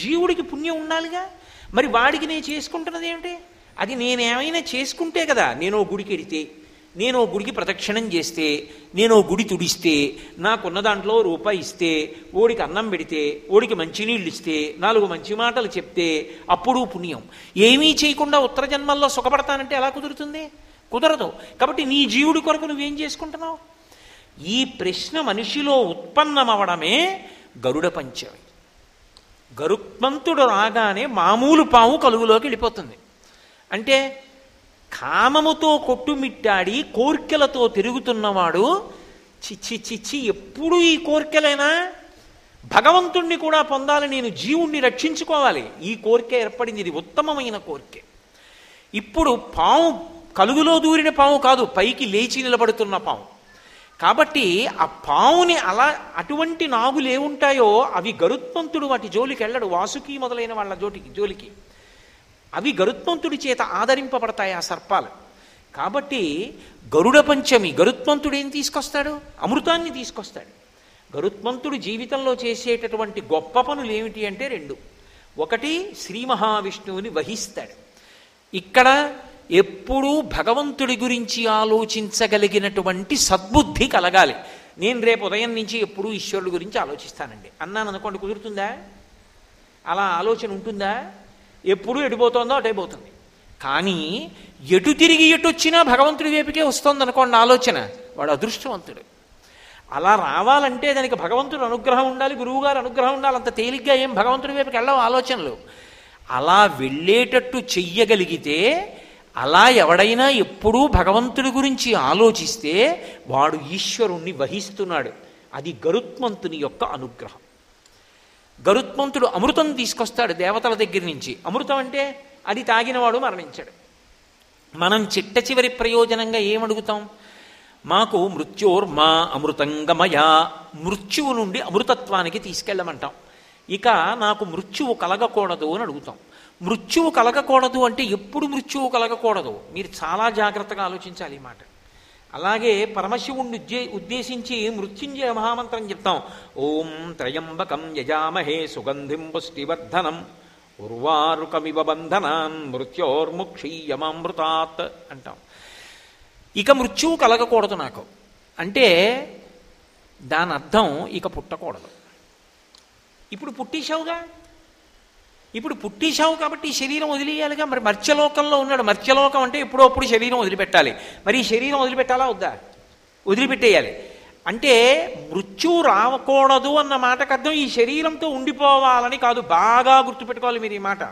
జీవుడికి పుణ్యం ఉండాలిగా? మరి వాడికి నేను చేసుకుంటున్నది ఏమిటి? అది నేనేమైనా చేసుకుంటే కదా నేను ఓ గుడికి ఎడితే నేను ఓ గుడికి ప్రదక్షిణం చేస్తే నేను గుడి తుడిస్తే నాకున్న దాంట్లో రూపాయి ఇస్తే ఓడికి అన్నం పెడితే ఓడికి మంచినీళ్ళు ఇస్తే నాలుగు మంచి మాటలు చెప్తే అప్పుడు పుణ్యం. ఏమీ చేయకుండా ఉత్తర జన్మల్లో సుఖపడతానంటే ఎలా కుదురుతుంది? కుదరదు. కాబట్టి నీ జీవుడి కొరకు నువ్వేం చేసుకుంటున్నావు? ఈ ప్రశ్న మనిషిలో ఉత్పన్నమవడమే గరుడ పంచమి. గరుత్మంతుడు రాగానే మామూలు పాము కలుగులోకి వెళ్ళిపోతుంది. అంటే కామముతో కొట్టుమిట్టాడి కోర్కెలతో తిరుగుతున్నవాడు చిచ్చి చిచ్చి ఎప్పుడు ఈ కోర్కెలైనా భగవంతుణ్ణి కూడా పొందాలి నేను జీవుణ్ణి రక్షించుకోవాలి. ఈ కోరిక ఏర్పడింది ఇది ఉత్తమమైన కోరిక. ఇప్పుడు పాము కలుగులో దూరిన పాము కాదు పైకి లేచి నిలబడుతున్న పాము. కాబట్టి ఆ పావుని అలా అటువంటి నాగులు ఏముంటాయో అవి గరుత్మంతుడు వాటి జోలికి వెళ్ళడు వాసుకి మొదలైన వాళ్ళ జోటికి జోలికి. అవి గరుత్మంతుడి చేత ఆదరింపబడతాయి ఆ సర్పాలు. కాబట్టి గరుడ పంచమి గరుత్మంతుడు ఏం తీసుకొస్తాడు? అమృతాన్ని తీసుకొస్తాడు. గరుత్మంతుడు జీవితంలో చేసేటటువంటి గొప్ప పనులు ఏమిటి అంటే రెండు. ఒకటి శ్రీ మహావిష్ణువుని వహిస్తాడు. ఇక్కడ ఎప్పుడూ భగవంతుడి గురించి ఆలోచించగలిగినటువంటి సద్బుద్ధి కలగాలి. నేను రేపు ఉదయం నుంచి ఎప్పుడూ ఈశ్వరుడు గురించి ఆలోచిస్తానండి. అన్నాను అనుకోండి కుదురుతుందా? అలా ఆలోచన ఉంటుందా? ఎప్పుడు ఎడిపోతుందో అటైపోతుంది కానీ ఎటు తిరిగి ఎటు వచ్చినా భగవంతుడి వైపుకే వస్తుంది అనుకోండి ఆలోచన. వాడు అదృష్టవంతుడు. అలా రావాలంటే దానికి భగవంతుడు అనుగ్రహం ఉండాలి గురువుగారు అనుగ్రహం ఉండాలి. అంత తేలిగ్గా ఏం భగవంతుడి వైపుకి వెళ్ళవు ఆలోచనలు. అలా వెళ్ళేటట్టు చెయ్యగలిగితే అలా ఎవడైనా ఎప్పుడూ భగవంతుడి గురించి ఆలోచిస్తే వాడు ఈశ్వరుణ్ణి వహిస్తున్నాడు. అది గరుత్మంతుని యొక్క అనుగ్రహం. గరుత్మంతుడు అమృతం తీసుకొస్తాడు దేవతల దగ్గర నుంచి. అమృతం అంటే అది తాగినవాడు మరణించాడు. మనం చిట్ట చివరి ప్రయోజనంగా ఏమడుగుతాం? మాకు మృత్యోర్మా అమృతంగమయ మృత్యువు నుండి అమృతత్వానికి తీసుకెళ్ళమంటాం. ఇక నాకు మృత్యువు కలగకూడదు అని అడుగుతాం. మృత్యువు కలగకూడదు అంటే ఎప్పుడు మృత్యువు కలగకూడదు. మీరు చాలా జాగ్రత్తగా ఆలోచించాలి ఈ మాట. అలాగే పరమశివుణ్ణి ఉద్దే ఉద్దేశించి మృత్యుంజయ మహామంత్రం చెప్తాం. ఓం త్రయంబకం యజామహే సుగంధిం పుష్టివర్ధనం ఉర్వారుకమివ బంధనాన్ మృత్యోర్ముక్షీయమామృతాత్ అంటాం. ఇక మృత్యువు కలగకూడదు నాకు. అంటే దాని అర్థం ఇక పుట్టకూడదు. ఇప్పుడు పుట్టేశావుగా? ఇప్పుడు పుట్టేశావు కాబట్టి ఈ శరీరం వదిలేయాలిగా. మరి మర్త్యలోకంలో ఉన్నాడు. మర్త్యలోకం అంటే ఎప్పుడో అప్పుడు శరీరం వదిలిపెట్టాలి. మరి ఈ శరీరం వదిలిపెట్టాలా వద్దా? వదిలిపెట్టేయాలి. అంటే మృత్యువు రావకూడదు అన్న మాటకు అర్థం ఈ శరీరంతో ఉండిపోవాలని కాదు. బాగా గుర్తుపెట్టుకోవాలి మీరు ఈ మాట.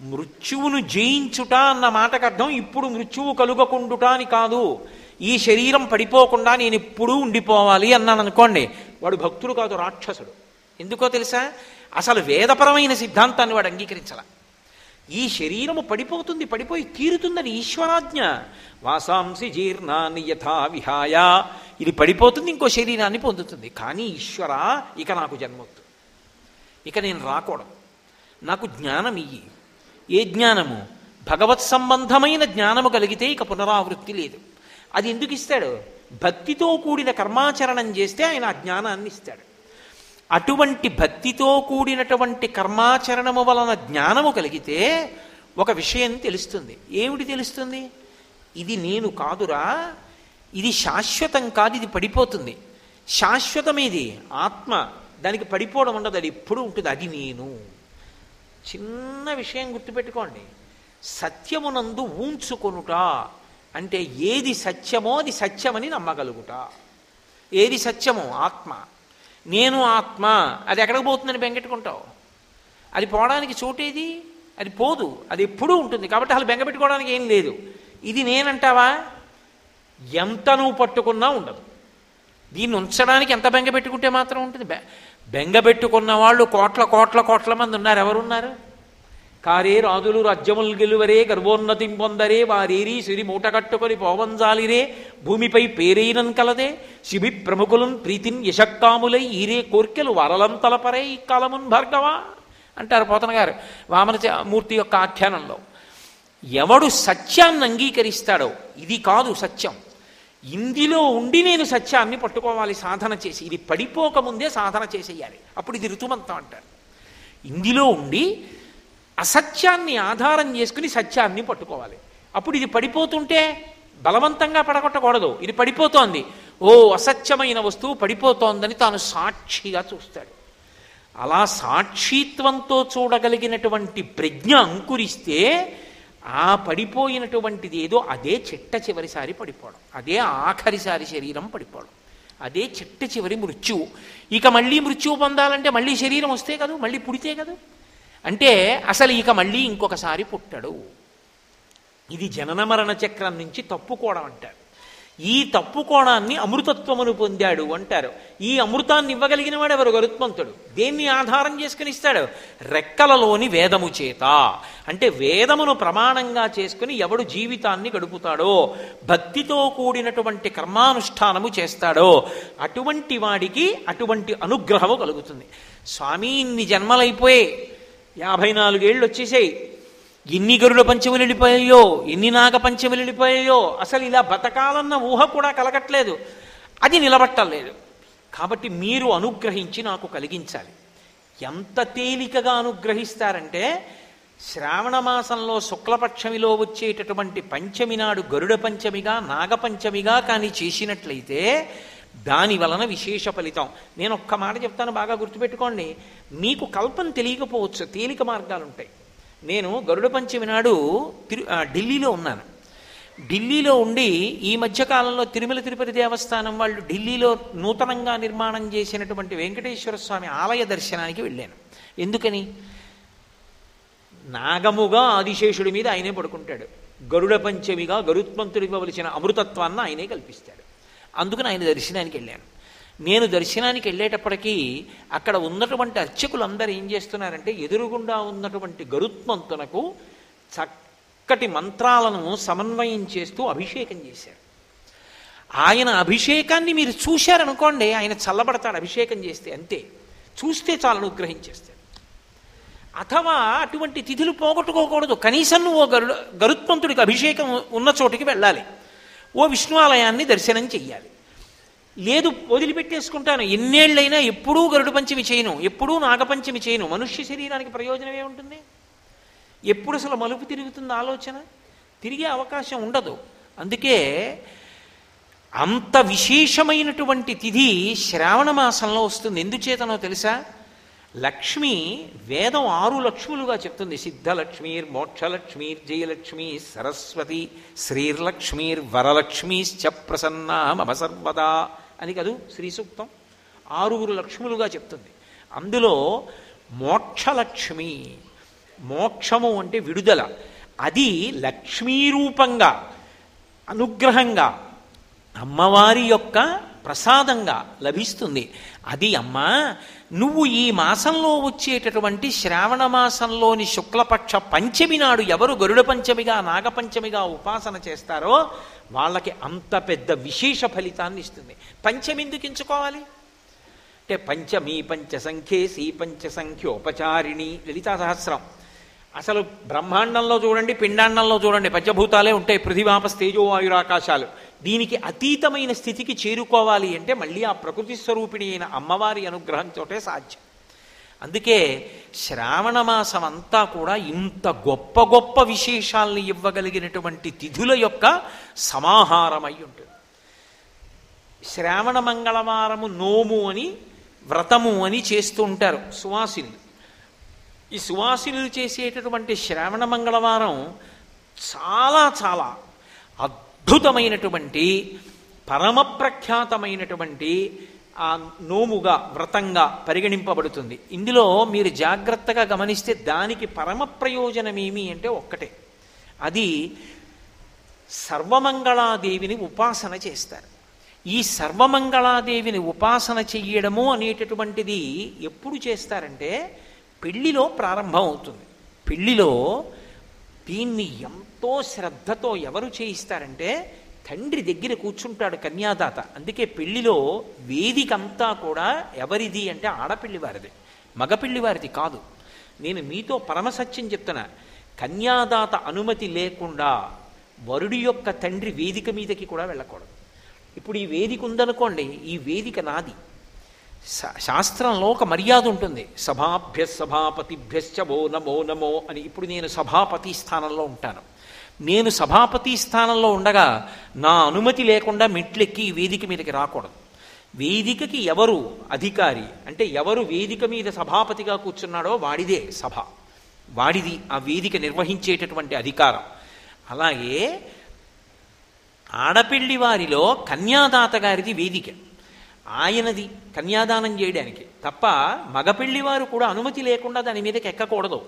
మృత్యువును జయించుట అన్న మాటకు అర్థం ఇప్పుడు మృత్యువు కలుగకుండుట అని కాదు. ఈ శరీరం పడిపోకుండా నేను ఎప్పుడూ ఉండిపోవాలి అన్నాను అనుకోండి. వాడు భక్తుడు కాదు రాక్షసుడు. ఎందుకో తెలుసా? అసలు వేదపరమైన సిద్ధాంతాన్ని వాడు అంగీకరించాల. ఈ శరీరము పడిపోతుంది పడిపోయి తీరుతుందని ఈశ్వరాజ్ఞ. వాసాంసి జీర్ణాన్ని యథా విహాయ. ఇది పడిపోతుంది ఇంకో శరీరాన్ని పొందుతుంది. కానీ ఈశ్వర ఇక నాకు జన్మొద్దు. ఇక నేను రాకూడదు. నాకు జ్ఞానం ఇయ్యి. ఏ జ్ఞానము? భగవత్ సంబంధమైన జ్ఞానము కలిగితే ఇక పునరావృత్తి లేదు. అది ఎందుకు ఇస్తాడు? భక్తితో కూడిన కర్మాచరణం చేస్తే ఆయన ఆ జ్ఞానాన్ని ఇస్తాడు. అటువంటి భక్తితో కూడినటువంటి కర్మాచరణము వలన జ్ఞానము కలిగితే ఒక విషయం తెలుస్తుంది. ఏమిటి తెలుస్తుంది? ఇది నేను కాదురా. ఇది శాశ్వతం కాదు ఇది పడిపోతుంది. శాశ్వతమేది ఆత్మ దానికి పడిపోవడం ఉండదు అది ఎప్పుడూ ఉంటుంది అది నేను. చిన్న విషయం గుర్తుపెట్టుకోండి. సత్యమునందు ఊంచుకొనుట అంటే ఏది సత్యమో అది సత్యమని నమ్మగలుగుట. ఏది సత్యమో? ఆత్మ. నేను ఆత్మ. అది ఎక్కడికి పోతుందని బెంగెట్టుకుంటావు అది పోవడానికి చోటేది? అది పోదు. అది ఎప్పుడూ ఉంటుంది. కాబట్టి అసలు బెంగపెట్టుకోవడానికి ఏం లేదు. ఇది నేనంటావా? ఎంత నువ్వు పట్టుకున్నా ఉండదు. దీన్ని ఉంచడానికి ఎంత బెంగ పెట్టుకుంటే మాత్రం ఉంటుంది? బె బెంగ పెట్టుకున్న వాళ్ళు కోట్ల కోట్ల కోట్ల మంది ఉన్నారు. ఎవరున్నారు? కారే రాజులు రాజ్యములు గెలువరే గర్వోన్నతి పొందరే వారేరి సిరి మూట కట్టుకొని పోవంజాలిరే భూమిపై పేరైనన్ కలదే శిబి ప్రముఖులన్ ప్రీతిన్ యశక్కాములై ఈరే కోర్కెలు వరలంతలపరే ఈ కాలమున్ భార్గవా. అంటారు పోతన గారు వామన మూర్తి యొక్క ఆఖ్యానంలో. ఎవడు సత్యాన్ని అంగీకరిస్తాడో ఇది కాదు సత్యం. ఇందులో ఉండి నేను సత్యాన్ని పట్టుకోవాలి సాధన చేసి ఇది పడిపోకముందే సాధన చేసేయాలి. అప్పుడు ఇది ఋతుమంతం అంటారు. ఇందులో ఉండి అసత్యాన్ని ఆధారం చేసుకుని సత్యాన్ని పట్టుకోవాలి. అప్పుడు ఇది పడిపోతుంటే బలవంతంగా పడగొట్టకూడదు. ఇది పడిపోతోంది. ఓ అసత్యమైన వస్తువు పడిపోతోందని తాను సాక్షిగా చూస్తాడు. అలా సాక్షిత్వంతో చూడగలిగినటువంటి ప్రజ్ఞ అంకురిస్తే ఆ పడిపోయినటువంటిది ఏదో అదే చిట్ట చివరిసారి పడిపోవడం. అదే ఆఖరిసారి శరీరం పడిపోవడం. అదే చిట్ట చివరి మృత్యువు. ఇక మళ్ళీ మృత్యువు పొందాలంటే మళ్ళీ శరీరం వస్తే కదా? మళ్ళీ పుడితే కదా? అంటే అసలు ఇక మళ్ళీ ఇంకొకసారి పుట్టడు. ఇది జనన మరణ చక్రం నుంచి తప్పుకోవడం అంటారు. ఈ తప్పుకోణాన్ని అమృతత్వమును పొందాడు అంటారు. ఈ అమృతాన్ని ఇవ్వగలిగిన వాడు ఎవరు? గరుత్మంతుడు. దేన్ని ఆధారం చేసుకుని ఇస్తాడు? రెక్కలలోని వేదము చేత. అంటే వేదమును ప్రమాణంగా చేసుకుని ఎవడు జీవితాన్ని గడుపుతాడో భక్తితో కూడినటువంటి కర్మానుష్ఠానము చేస్తాడో అటువంటి వాడికి అటువంటి అనుగ్రహము కలుగుతుంది. స్వామి ఇన్ని జన్మలైపోయి యాభై నాలుగేళ్ళు వచ్చేసాయి ఎన్ని గరుడ పంచములు వెళ్ళిపోయాయో ఎన్ని నాగ పంచములు వెళ్ళిపోయాయో అసలు ఇలా బతకాలన్న ఊహ కూడా కలగట్లేదు. అది నిలబట్టలేదు. కాబట్టి మీరు అనుగ్రహించి నాకు కలిగించాలి. ఎంత తేలికగా అనుగ్రహిస్తారంటే శ్రావణ మాసంలో శుక్లపక్షమిలో వచ్చేటటువంటి పంచమి నాడు గరుడ పంచమిగా నాగపంచమిగా కానీ చేసినట్లయితే దాని వలన విశేష ఫలితం. నేను ఒక్క మాట చెప్తాను బాగా గుర్తుపెట్టుకోండి. మీకు కల్పన తెలియకపోవచ్చు తేలిక మార్గాలు ఉంటాయి నేను గరుడ పంచమి నాడు తిరు ఢిల్లీలో ఉన్నాను. ఢిల్లీలో ఉండి ఈ మధ్యకాలంలో తిరుమల తిరుపతి దేవస్థానం వాళ్ళు ఢిల్లీలో నూతనంగా నిర్మాణం చేసినటువంటి వెంకటేశ్వర స్వామి ఆలయ దర్శనానికి వెళ్ళాను. ఎందుకని? నాగముగా ఆదిశేషుడి మీద ఆయనే పడుకుంటాడు. గరుడ పంచమిగా గరుత్మంతుడివ్వవలసిన అమృతత్వాన్ని ఆయనే కల్పిస్తాడు. అందుకని ఆయన దర్శనానికి వెళ్ళాను. నేను దర్శనానికి వెళ్ళేటప్పటికీ అక్కడ ఉన్నటువంటి అర్చకులందరూ ఏం చేస్తున్నారంటే ఎదురుగుండా ఉన్నటువంటి గరుత్మంతునకు చక్కటి మంత్రాలను సమన్వయం చేస్తూ అభిషేకం చేశారు. ఆయన అభిషేకాన్ని మీరు చూశారనుకోండి ఆయన చల్లబడతాడు అభిషేకం చేస్తే అంతే. చూస్తే చాలా అనుగ్రహించేస్తాడు. అథవా అటువంటి తిథులు పోగొట్టుకోకూడదు. కనీసం నువ్వు ఓ గరుత్మంతుడికి అభిషేకం ఉన్న చోటికి వెళ్ళాలి. ఓ విష్ణు ఆలయాన్ని దర్శనం చెయ్యాలి. లేదు వదిలిపెట్టేసుకుంటాను. ఎన్నేళ్ళైనా ఎప్పుడూ గరుడు పంచమి చేయను. ఎప్పుడూ నాగపంచమి చేయను. మనుష్య శరీరానికి ప్రయోజనం ఏముంటుంది? ఎప్పుడు అసలు మలుపు తిరుగుతుంది ఆలోచన? తిరిగే అవకాశం ఉండదు. అందుకే అంత విశేషమైనటువంటి తిథి శ్రావణ మాసంలో వస్తుంది. ఎందుచేతనో తెలుసా? లక్ష్మి వేదం ఆరు లక్ష్ములుగా చెప్తుంది. సిద్ధలక్ష్మీర్ మోక్షలక్ష్మీర్ జయలక్ష్మి సరస్వతి శ్రీర్లక్ష్మీర్ వరలక్ష్మీశ్చ ప్రసన్నా మమ సర్వదా అని కదూ శ్రీ సూక్తం ఆరుగురు లక్ష్ములుగా చెప్తుంది. అందులో మోక్షలక్ష్మి మోక్షము అంటే విడుదల. అది లక్ష్మీరూపంగా అనుగ్రహంగా అమ్మవారి యొక్క ప్రసాదంగా లభిస్తుంది. అది అమ్మా నువ్వు ఈ మాసంలో వచ్చేటటువంటి శ్రావణ మాసంలోని శుక్లపక్ష పంచమి నాడు ఎవరు గరుడ పంచమిగా నాగపంచమిగా ఉపాసన చేస్తారో వాళ్ళకి అంత పెద్ద విశేష ఫలితాన్ని ఇస్తుంది. పంచమి ఎందుకు ఎంచుకోవాలి? అంటే పంచమీ పంచసంఖ్యే సి పంచ లలితా సహస్రం. అసలు బ్రహ్మాండంలో చూడండి పిండాండంలో చూడండి పంచభూతాలే ఉంటాయి పృథివాపస్ తేజోవాయురాకాశాలు దీనికి అతీతమైన స్థితికి చేరుకోవాలి అంటే మళ్ళీ ఆ ప్రకృతి స్వరూపిణి అయిన అమ్మవారి అనుగ్రహంతోటే సాధ్యం. అందుకే శ్రావణ మాసం అంతా కూడా ఇంత గొప్ప గొప్ప విశేషాలను ఇవ్వగలిగినటువంటి తిథుల యొక్క సమాహారమై ఉంటుంది. శ్రావణ మంగళవారము నోము అని వ్రతము అని చేస్తూ ఉంటారు సువాసినులు. ఈ సువాసినులు చేసేటటువంటి శ్రావణ మంగళవారం చాలా చాలా అద్భుతమైనటువంటి పరమ ప్రఖ్యాతమైనటువంటి ఆ నోముగా వ్రతంగా పరిగణింపబడుతుంది. ఇందులో మీరు జాగ్రత్తగా గమనిస్తే దానికి పరమ ప్రయోజనం ఏమి అంటే ఒక్కటే. అది సర్వమంగళాదేవిని ఉపాసన చేస్తారు. ఈ సర్వమంగళాదేవిని ఉపాసన చెయ్యడము అనేటటువంటిది ఎప్పుడు చేస్తారంటే పెళ్ళిలో ప్రారంభం అవుతుంది పెళ్ళిలో దీన్ని ఎంత ఎంతో శ్రద్ధతో ఎవరు చేయిస్తారంటే తండ్రి దగ్గర కూర్చుంటాడు కన్యాదాత. అందుకే పెళ్ళిలో వేదికంతా కూడా ఎవరిది అంటే ఆడపిల్లి వారిది. మగపిల్లి వారిది కాదు. నేను మీతో పరమసత్యం చెప్తున్నా. కన్యాదాత అనుమతి లేకుండా వరుడి యొక్క తండ్రి వేదిక మీదకి కూడా వెళ్ళకూడదు. ఇప్పుడు ఈ వేదిక ఉందనుకోండి ఈ వేదిక నాది. శా- శాస్త్రంలో ఒక మర్యాద ఉంటుంది. సభాభ్య సభాపతిభ్యశ్చ నమో నమో అని ఇప్పుడు నేను సభాపతి స్థానంలో ఉంటాను. నేను సభాపతి స్థానంలో ఉండగా నా అనుమతి లేకుండా మెట్లెక్కి ఈ వేదిక మీదకి రాకూడదు. వేదికకి ఎవరు అధికారి అంటే ఎవరు వేదిక మీద సభాపతిగా కూర్చున్నాడో వాడిదే సభ. వాడిది ఆ వేదిక నిర్వహించేటటువంటి అధికారం. అలాగే ఆడపిల్లి వారిలో కన్యాదాత గారిది వేదిక. ఆయనది కన్యాదానం చేయడానికి. తప్ప మగపిల్లి వారు కూడా అనుమతి లేకుండా దాని మీదకి ఎక్కకూడదు.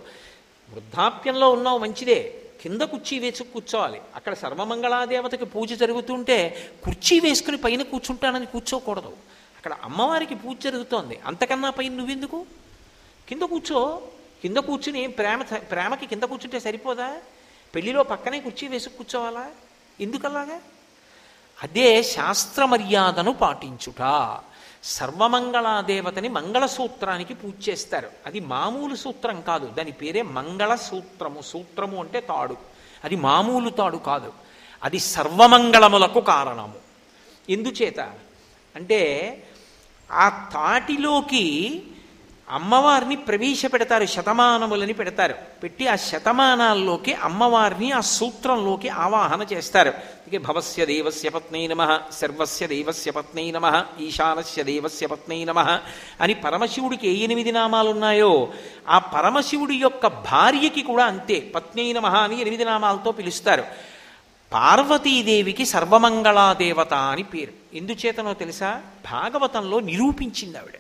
వృద్ధాప్యంలో ఉన్నావు మంచిదే. కింద కుర్చీ వేసి కూర్చోవాలి. అక్కడ సర్వమంగళాదేవతకి పూజ జరుగుతుంటే కుర్చీ వేసుకుని పైన కూర్చుంటానని కూర్చోకూడదు. అక్కడ అమ్మవారికి పూజ జరుగుతోంది. అంతకన్నా పైన నువ్వెందుకు? కింద కూర్చో. కింద కూర్చుని ప్రేమ ప్రేమకి కింద కూర్చుంటే సరిపోదా? పెళ్ళిలో పక్కనే కుర్చీ వేసి కూర్చోవాలా? ఎందుకలాగా? అదే శాస్త్ర మర్యాదను పాటించుట. సర్వమంగళాదేవతని మంగళసూత్రానికి పూజ చేస్తారు. అది మామూలు సూత్రం కాదు. దాని పేరే మంగళ సూత్రము సూత్రము అంటే తాడు. అది మామూలు తాడు కాదు. అది సర్వమంగళములకు కారణము. ఎందుచేత? అంటే ఆ తాటిలోకి అమ్మవారిని ప్రవేశపెడతారు శతమానములని పెడతారు. పెట్టి ఆ శతమానాల్లోకి అమ్మవారిని ఆ సూత్రంలోకి ఆవాహన చేస్తారు. ఇక భవస్య దేవస్య పత్నై నమ సర్వస్య దేవస్య పత్నై నమ ఈశానస్య దేవస్య పత్నై నమ అని పరమశివుడికి ఏ ఎనిమిది నామాలున్నాయో ఆ పరమశివుడి యొక్క భార్యకి కూడా అంతే. పత్నై నమ అని ఎనిమిది నామాలతో పిలుస్తారు. పార్వతీదేవికి సర్వమంగళాదేవత అని పేరు. ఎందుచేతనో తెలుసా? భాగవతంలో నిరూపించింది ఆవిడ.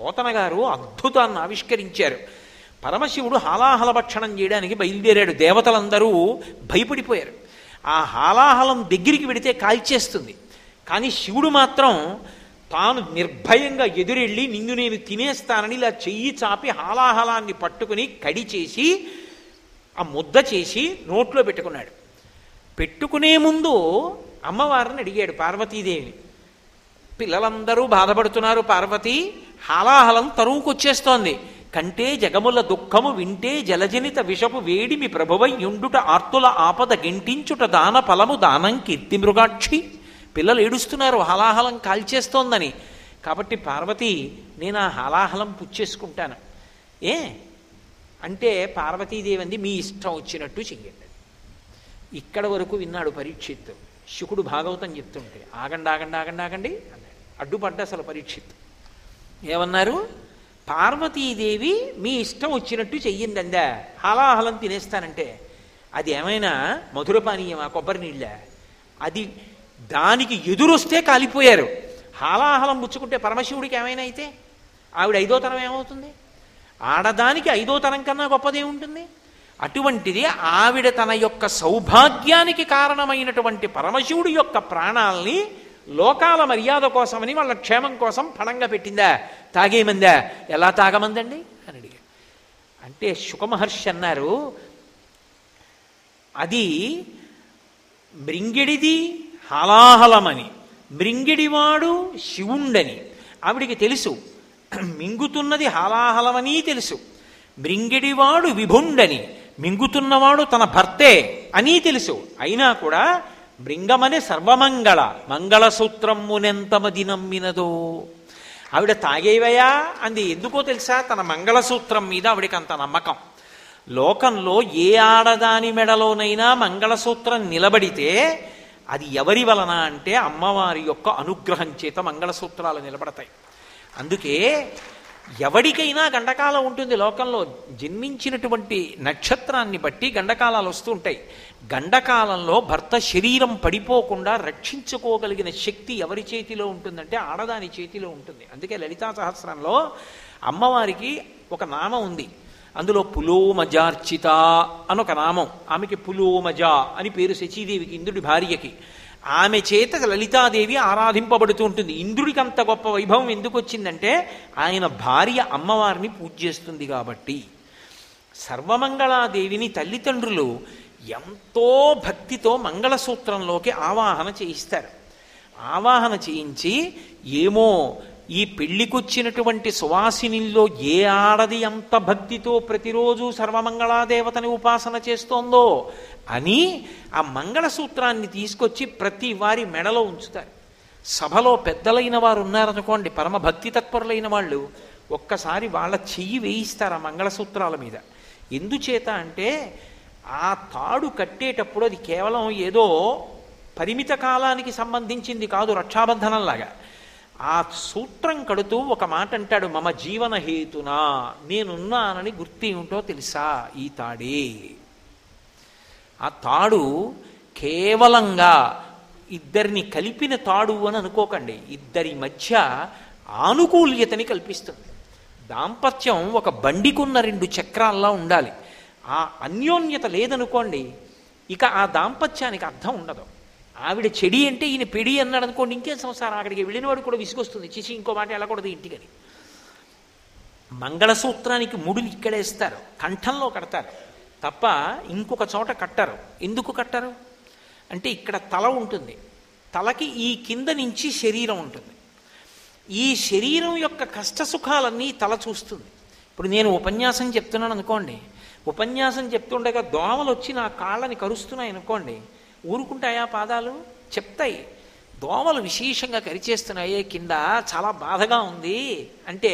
పోతన గారు అద్భుతాన్ని ఆవిష్కరించారు. పరమశివుడు హాలాహల భక్షణం చేయడానికి బయలుదేరాడు. దేవతలందరూ భయపడిపోయారు. ఆ హాలాహలం దగ్గరికి వెడితే కాల్చేస్తుంది. కానీ శివుడు మాత్రం తాను నిర్భయంగా ఎదురెళ్ళి నిన్ను నేను తినేస్తానని ఇలా చెయ్యి చాపి హాలాహలాన్ని పట్టుకుని కడి చేసి ఆ ముద్ద చేసి నోట్లో పెట్టుకున్నాడు. పెట్టుకునే ముందు అమ్మవారిని అడిగాడు పార్వతీదేవిని. పిల్లలందరూ బాధపడుతున్నారు పార్వతి హాలాహలం తరువుకొచ్చేస్తోంది. కంటే జగముల దుఃఖము వింటే జలజనిత విషపు వేడిమి ప్రభువయ్యుండుట ఆర్తుల ఆపద గింటించుట దాన ఫలము దానం కీర్తి మృగాక్షి. పిల్లలు ఏడుస్తున్నారు హాలాహలం కాల్చేస్తోందని. కాబట్టి పార్వతి నేను ఆ హాలాహలం పుచ్చేసుకుంటాను. ఏ? అంటే పార్వతీదేవి అంది మీ ఇష్టం వచ్చినట్టు చెయ్యండి. ఇక్కడ వరకు విన్నాడు పరీక్షిత్తు. శుకుడు భాగవతం చెప్తుంటే ఆగండి ఆగండి ఆగండి ఆగండి అన్నాడు. అడ్డుపడ్డ అసలు పరీక్షిత్ ఏమన్నారు? పార్వతీదేవి మీ ఇష్టం వచ్చినట్టు చెయ్యింది హలాహలం తినేస్తానంటే. అది ఏమైనా మధుర పానీయమా? కొబ్బరి నీళ్ళ? అది దానికి ఎదురొస్తే కాలిపోయారు. హాలాహలం పుచ్చుకుంటే పరమశివుడికి ఏమైనా అయితే? ఆవిడ ఐదో తరం ఏమవుతుంది? ఆడదానికి ఐదో తరం కన్నా గొప్పదేముంటుంది? అటువంటిది ఆవిడ తన యొక్క సౌభాగ్యానికి కారణమైనటువంటి పరమశివుడి యొక్క ప్రాణాల్ని లోకాల మర్యాద కోసమని వాళ్ళ క్షేమం కోసం పణంగా పెట్టిందా? తాగేమందా? ఎలా తాగమందండి? అని అడిగాడు. అంటే శుకమహర్షి అన్నారు అది మృంగిడిది హలాహలమని మృంగిడివాడు శివుండని. ఆవిడికి తెలుసు మింగుతున్నది హలాహలమని తెలుసు మృంగిడివాడు విభుండని మింగుతున్నవాడు తన భర్తే అని తెలుసు. అయినా కూడా మృంగమనే సర్వమంగళ మంగళసూత్రమునెంతమది నమ్మినదో ఆవిడ తాగేవయా అంది. ఎందుకో తెలుసా? తన మంగళసూత్రం మీద ఆవిడకి అంత నమ్మకం. లోకంలో ఏ ఆడదాని మెడలోనైనా మంగళసూత్రం నిలబడితే అది ఎవరి వలన అంటే అమ్మవారి యొక్క అనుగ్రహం చేత మంగళసూత్రాలు నిలబడతాయి. అందుకే ఎవడికైనా గండకాలం ఉంటుంది. లోకంలో జన్మించినటువంటి నక్షత్రాన్ని బట్టి గండకాలాలు వస్తూ ఉంటాయి. గండకాలంలో భర్త శరీరం పడిపోకుండా రక్షించుకోగలిగిన శక్తి ఎవరి చేతిలో ఉంటుందంటే ఆడదాని చేతిలో ఉంటుంది. అందుకే లలితా సహస్రంలో అమ్మవారికి ఒక నామం ఉంది. అందులో పులోమజార్చిత అని ఒక నామం. ఆమెకి పులోమజ అని పేరు శచీదేవికి ఇంద్రుడి భార్యకి. ఆమె చేత లలితాదేవి ఆరాధింపబడుతూ ఉంటుంది. ఇంద్రుడికి అంత గొప్ప వైభవం ఎందుకు వచ్చిందంటే ఆయన భార్య అమ్మవారిని పూజ చేస్తుంది కాబట్టి. సర్వమంగళాదేవిని తల్లిదండ్రులు ఎంతో భక్తితో మంగళసూత్రంలోకి ఆవాహన చేయిస్తారు. ఆవాహన చేయించి ఏమో ఈ పెళ్ళికొచ్చినటువంటి సువాసినిల్లో ఏ ఆడది ఎంత భక్తితో ప్రతిరోజు సర్వమంగళాదేవతని ఉపాసన చేస్తోందో అని ఆ మంగళసూత్రాన్ని తీసుకొచ్చి ప్రతి వారి మెడలో ఉంచుతారు. సభలో పెద్దలైన వారు ఉన్నారనుకోండి పరమ భక్తి తత్పరులైన వాళ్ళు ఒక్కసారి వాళ్ళ చెయ్యి వేయిస్తారు ఆ మంగళసూత్రాల మీద. ఎందుచేత అంటే ఆ తాడు కట్టేటప్పుడు అది కేవలం ఏదో పరిమిత కాలానికి సంబంధించింది కాదు రక్షాబంధనంలాగా. ఆ సూత్రం కడుతూ ఒక మాట అంటాడు మమ జీవన హేతునా నేనున్నానని గుర్తి ఉంటో తెలుసా ఈ తాడే? ఆ తాడు కేవలంగా ఇద్దరిని కలిపిన తాడు అని అనుకోకండి. ఇద్దరి మధ్య ఆనుకూల్యతని కల్పిస్తుంది. దాంపత్యం ఒక బండికున్న రెండు చక్రాల్లా ఉండాలి. ఆ అన్యోన్యత లేదనుకోండి ఇక ఆ దాంపత్యానికి అర్థం ఉండదు. ఆవిడ చెడి అంటే ఈయన పెడి అన్నాడు అనుకోండి ఇంకేం సంసారం? అక్కడికి వెళ్ళినవాడు కూడా విసుగొస్తుంది. చిచి ఇంకో మాట వెళ్ళకూడదు ఇంటికని. మంగళసూత్రానికి ముడులు ఇక్కడేస్తారు కంఠంలో కడతారు. తప్ప ఇంకొక చోట కట్టరు. ఎందుకు కట్టరు? అంటే ఇక్కడ తల ఉంటుంది. తలకి ఈ కింద నుంచి శరీరం ఉంటుంది. ఈ శరీరం యొక్క కష్ట సుఖాలన్నీ తల చూస్తుంది. ఇప్పుడు నేను ఉపన్యాసం చెప్తున్నాను అనుకోండి ఉపన్యాసం చెప్తుండగా దోమలు వచ్చి నా కాళ్ళని కరుస్తున్నాయి అనుకోండి ఊరుకుంటాయా పాదాలు? చెప్తాయి. దోమలు విశేషంగా కరిచేస్తున్నాయే కింద చాలా బాధగా ఉంది. అంటే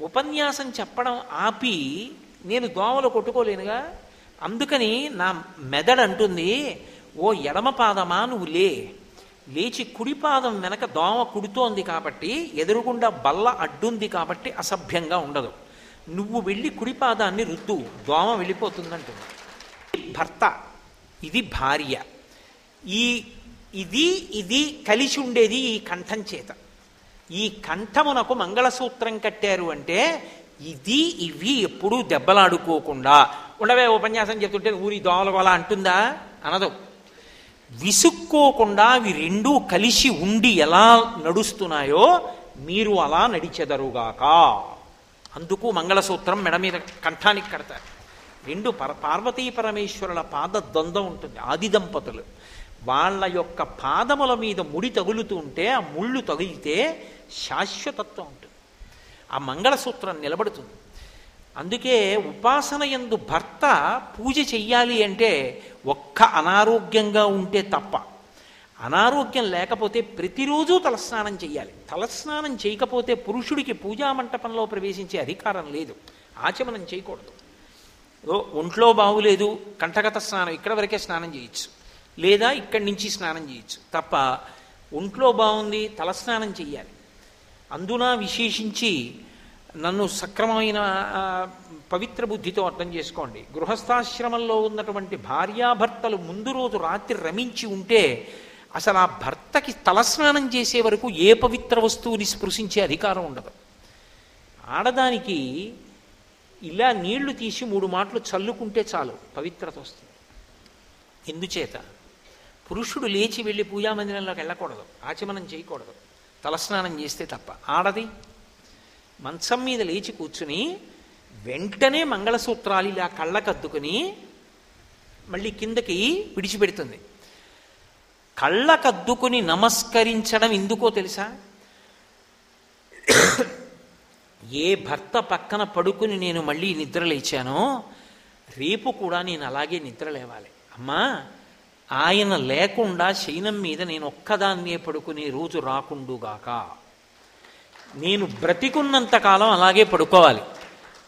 ఉపన్యాసం చెప్పడం ఆపి నేను దోమలు కొట్టుకోలేనుగా? అందుకని నా మెదడు అంటుంది ఓ ఎడమ పాదమా నువ్వు లే. లేచి కుడి పాదం వెనక దోమ కుడుతోంది కాబట్టి ఎదురుగుండా బల్ల అడ్డుంది కాబట్టి అసభ్యంగా ఉండదు. నువ్వు వెళ్ళి కుడిపాదాన్ని రుద్దు. దోమ వెళ్ళిపోతుందంటుంది. భర్త ఇది భార్య. ఈ ఇది ఇది కలిసి ఉండేది ఈ కంఠం చేత. ఈ కంఠమునకు మంగళసూత్రం కట్టారు అంటే ఇది ఇవి ఎప్పుడూ దెబ్బలాడుకోకుండా. ఉండవే ఉపన్యాసం చెప్తుంటే ఊరి దోమలు అలా అంటుందా? అనదు. విసుక్కోకుండా అవి రెండూ కలిసి ఉండి ఎలా నడుస్తున్నాయో మీరు అలా నడిచెదరుగాక. అందుకు మంగళసూత్రం మెడ మీద కంఠానికి కడతారు. రెండు పర పార్వతీ పరమేశ్వరుల పాద ద్వంద్వం ఉంటుంది ఆది దంపతులు. వాళ్ళ యొక్క పాదముల మీద ముడి తగులుతూ ఉంటే ఆ ముళ్ళు తగిలితే శాశ్వతత్వం ఉంటుంది. ఆ మంగళసూత్రం నిలబడుతుంది. అందుకే ఉపాసన ఎందు భర్త పూజ చెయ్యాలి అంటే ఒక్క అనారోగ్యంగా ఉంటే తప్ప అనారోగ్యం లేకపోతే ప్రతిరోజు తలస్నానం చేయాలి తలస్నానం చేయకపోతే పురుషుడికి పూజా మంటపంలో ప్రవేశించే అధికారం లేదు. ఆచమనం చేయకూడదు. ఒంట్లో బాగులేదు కంఠగత స్నానం ఇక్కడ వరకే స్నానం చేయొచ్చు. లేదా ఇక్కడి నుంచి స్నానం చేయొచ్చు. తప్ప ఒంట్లో బాగుంది తలస్నానం చెయ్యాలి. అందున విశేషించి నన్ను సక్రమమైన పవిత్ర బుద్ధితో అర్థం చేసుకోండి. గృహస్థాశ్రమంలో ఉన్నటువంటి భార్యాభర్తలు ముందు రోజు రాత్రి రమించి ఉంటే అసలు ఆ భర్తకి తలస్నానం చేసే వరకు ఏ పవిత్ర వస్తువుని స్పృశించే అధికారం ఉండదు. ఆడదానికి ఇలా నీళ్ళు తీసి మూడు మాటలు చల్లుకుంటే చాలు పవిత్రత వస్తుంది. ఎందుచేత? పురుషుడు లేచి వెళ్ళి పూజామందిరంలోకి వెళ్ళకూడదు ఆచమనం చేయకూడదు తలస్నానం చేస్తే తప్ప. ఆడది మంచం మీద లేచి కూర్చుని వెంటనే మంగళసూత్రాలు ఇలా కళ్ళకద్దుకుని మళ్ళీ కిందకి విడిచిపెడుతుంది. కళ్ళకద్దుకుని నమస్కరించడం ఎందుకో తెలుసా? ఏ భర్త పక్కన పడుకుని నేను మళ్ళీ నిద్ర లేచానో రేపు కూడా నేను అలాగే నిద్ర లేవాలి. అమ్మా ఆయన లేకుండా శయనం మీద నేను ఒక్కదాన్నే పడుకునే రోజు రాకుండుగాక. నేను బ్రతికున్నంత కాలం అలాగే పడుకోవాలి.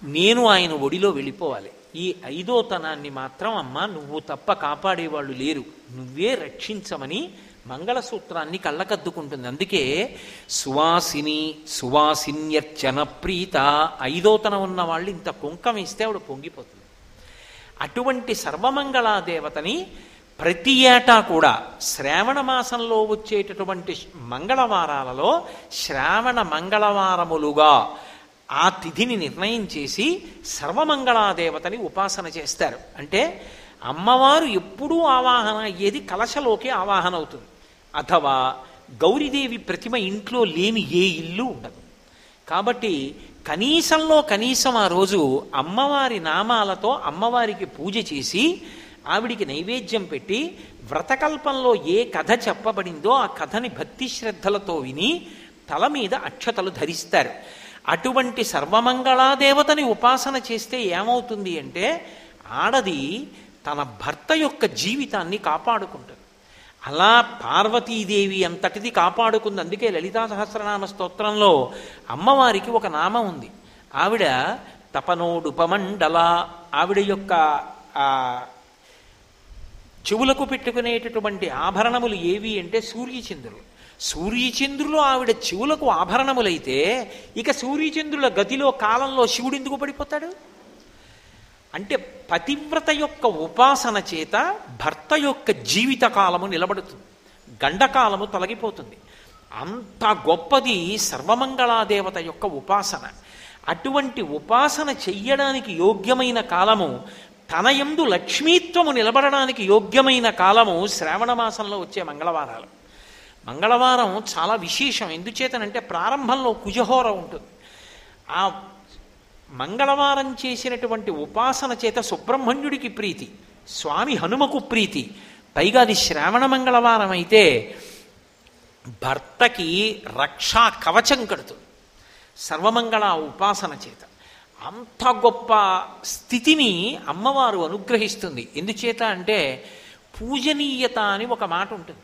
నేను ఆయన ఒడిలో వెళ్ళిపోవాలి. ఈ ఐదోతనాన్ని మాత్రం అమ్మ నువ్వు తప్ప కాపాడేవాళ్ళు లేరు. నువ్వే రక్షించమని మంగళసూత్రాన్ని కళ్ళకద్దుకుంటుంది. అందుకే సువాసిని సువాసిన్యర్చన ప్రీత ఐదోతన ఉన్న వాళ్ళు ఇంత కుంకం ఇస్తే ఆవిడ పొంగిపోతుంది. అటువంటి సర్వమంగళాదేవతని ప్రతి ఏటా కూడా శ్రావణ మాసంలో వచ్చేటటువంటి మంగళవారాలలో శ్రావణ మంగళవారములుగా ఆ తిథిని నిర్ణయం చేసి సర్వమంగళాదేవతని ఉపాసన చేస్తారు. అంటే అమ్మవారు ఎప్పుడూ ఆవాహన అయ్యేది కలశలోకి ఆవాహన అవుతుంది. అథవా గౌరీదేవి ప్రతిమ ఇంట్లో లేని ఏ ఇల్లు ఉండదు. కాబట్టి కనీసంలో కనీసం ఆ రోజు అమ్మవారి నామాలతో అమ్మవారికి పూజ చేసి ఆవిడికి నైవేద్యం పెట్టి వ్రతకల్పంలో ఏ కథ చెప్పబడిందో ఆ కథని భక్తి శ్రద్ధలతో విని తల మీద అక్షతలు ధరిస్తారు. అటువంటి సర్వమంగళాదేవతని ఉపాసన చేస్తే ఏమవుతుంది అంటే ఆడది తన భర్త యొక్క జీవితాన్ని కాపాడుకుంటుంది. అలా పార్వతీదేవి అంతటిది కాపాడుకుంది. అందుకే లలితా సహస్రనామ స్తోత్రంలో అమ్మవారికి ఒక నామం ఉంది. ఆవిడ తపనోడుపమండల ఆవిడ యొక్క చెవులకు పెట్టుకునేటటువంటి ఆభరణములు ఏవి అంటే సూర్యచంద్రులు. సూర్యచంద్రులు ఆవిడ చెవులకు ఆభరణములైతే ఇక సూర్యచంద్రుల గతిలో కాలంలో శివుడు ఎందుకు పడిపోతాడు? అంటే పతివ్రత యొక్క ఉపాసన చేత భర్త యొక్క జీవిత కాలము నిలబడుతుంది. గండకాలము తొలగిపోతుంది. అంత గొప్పది సర్వమంగళాదేవత యొక్క ఉపాసన. అటువంటి ఉపాసన చెయ్యడానికి యోగ్యమైన కాలము తన యందు లక్ష్మీత్వము నిలబడడానికి యోగ్యమైన కాలము శ్రావణ మాసంలో వచ్చే మంగళవారాలు. మంగళవారం చాలా విశేషం. ఎందుచేతనంటే ప్రారంభంలో కుజహోర ఉంటుంది. ఆ మంగళవారం చేసినటువంటి ఉపాసన చేత సుబ్రహ్మణ్యుడికి ప్రీతి స్వామి హనుమకు ప్రీతి. పైగా అది శ్రావణ మంగళవారం అయితే భర్తకి రక్షా కవచం కడుతుంది. సర్వమంగళ ఉపాసన చేత. అంత గొప్ప స్థితిని అమ్మవారు అనుగ్రహిస్తుంది. ఎందుచేత అంటే పూజనీయత అని ఒక మాట ఉంటుంది.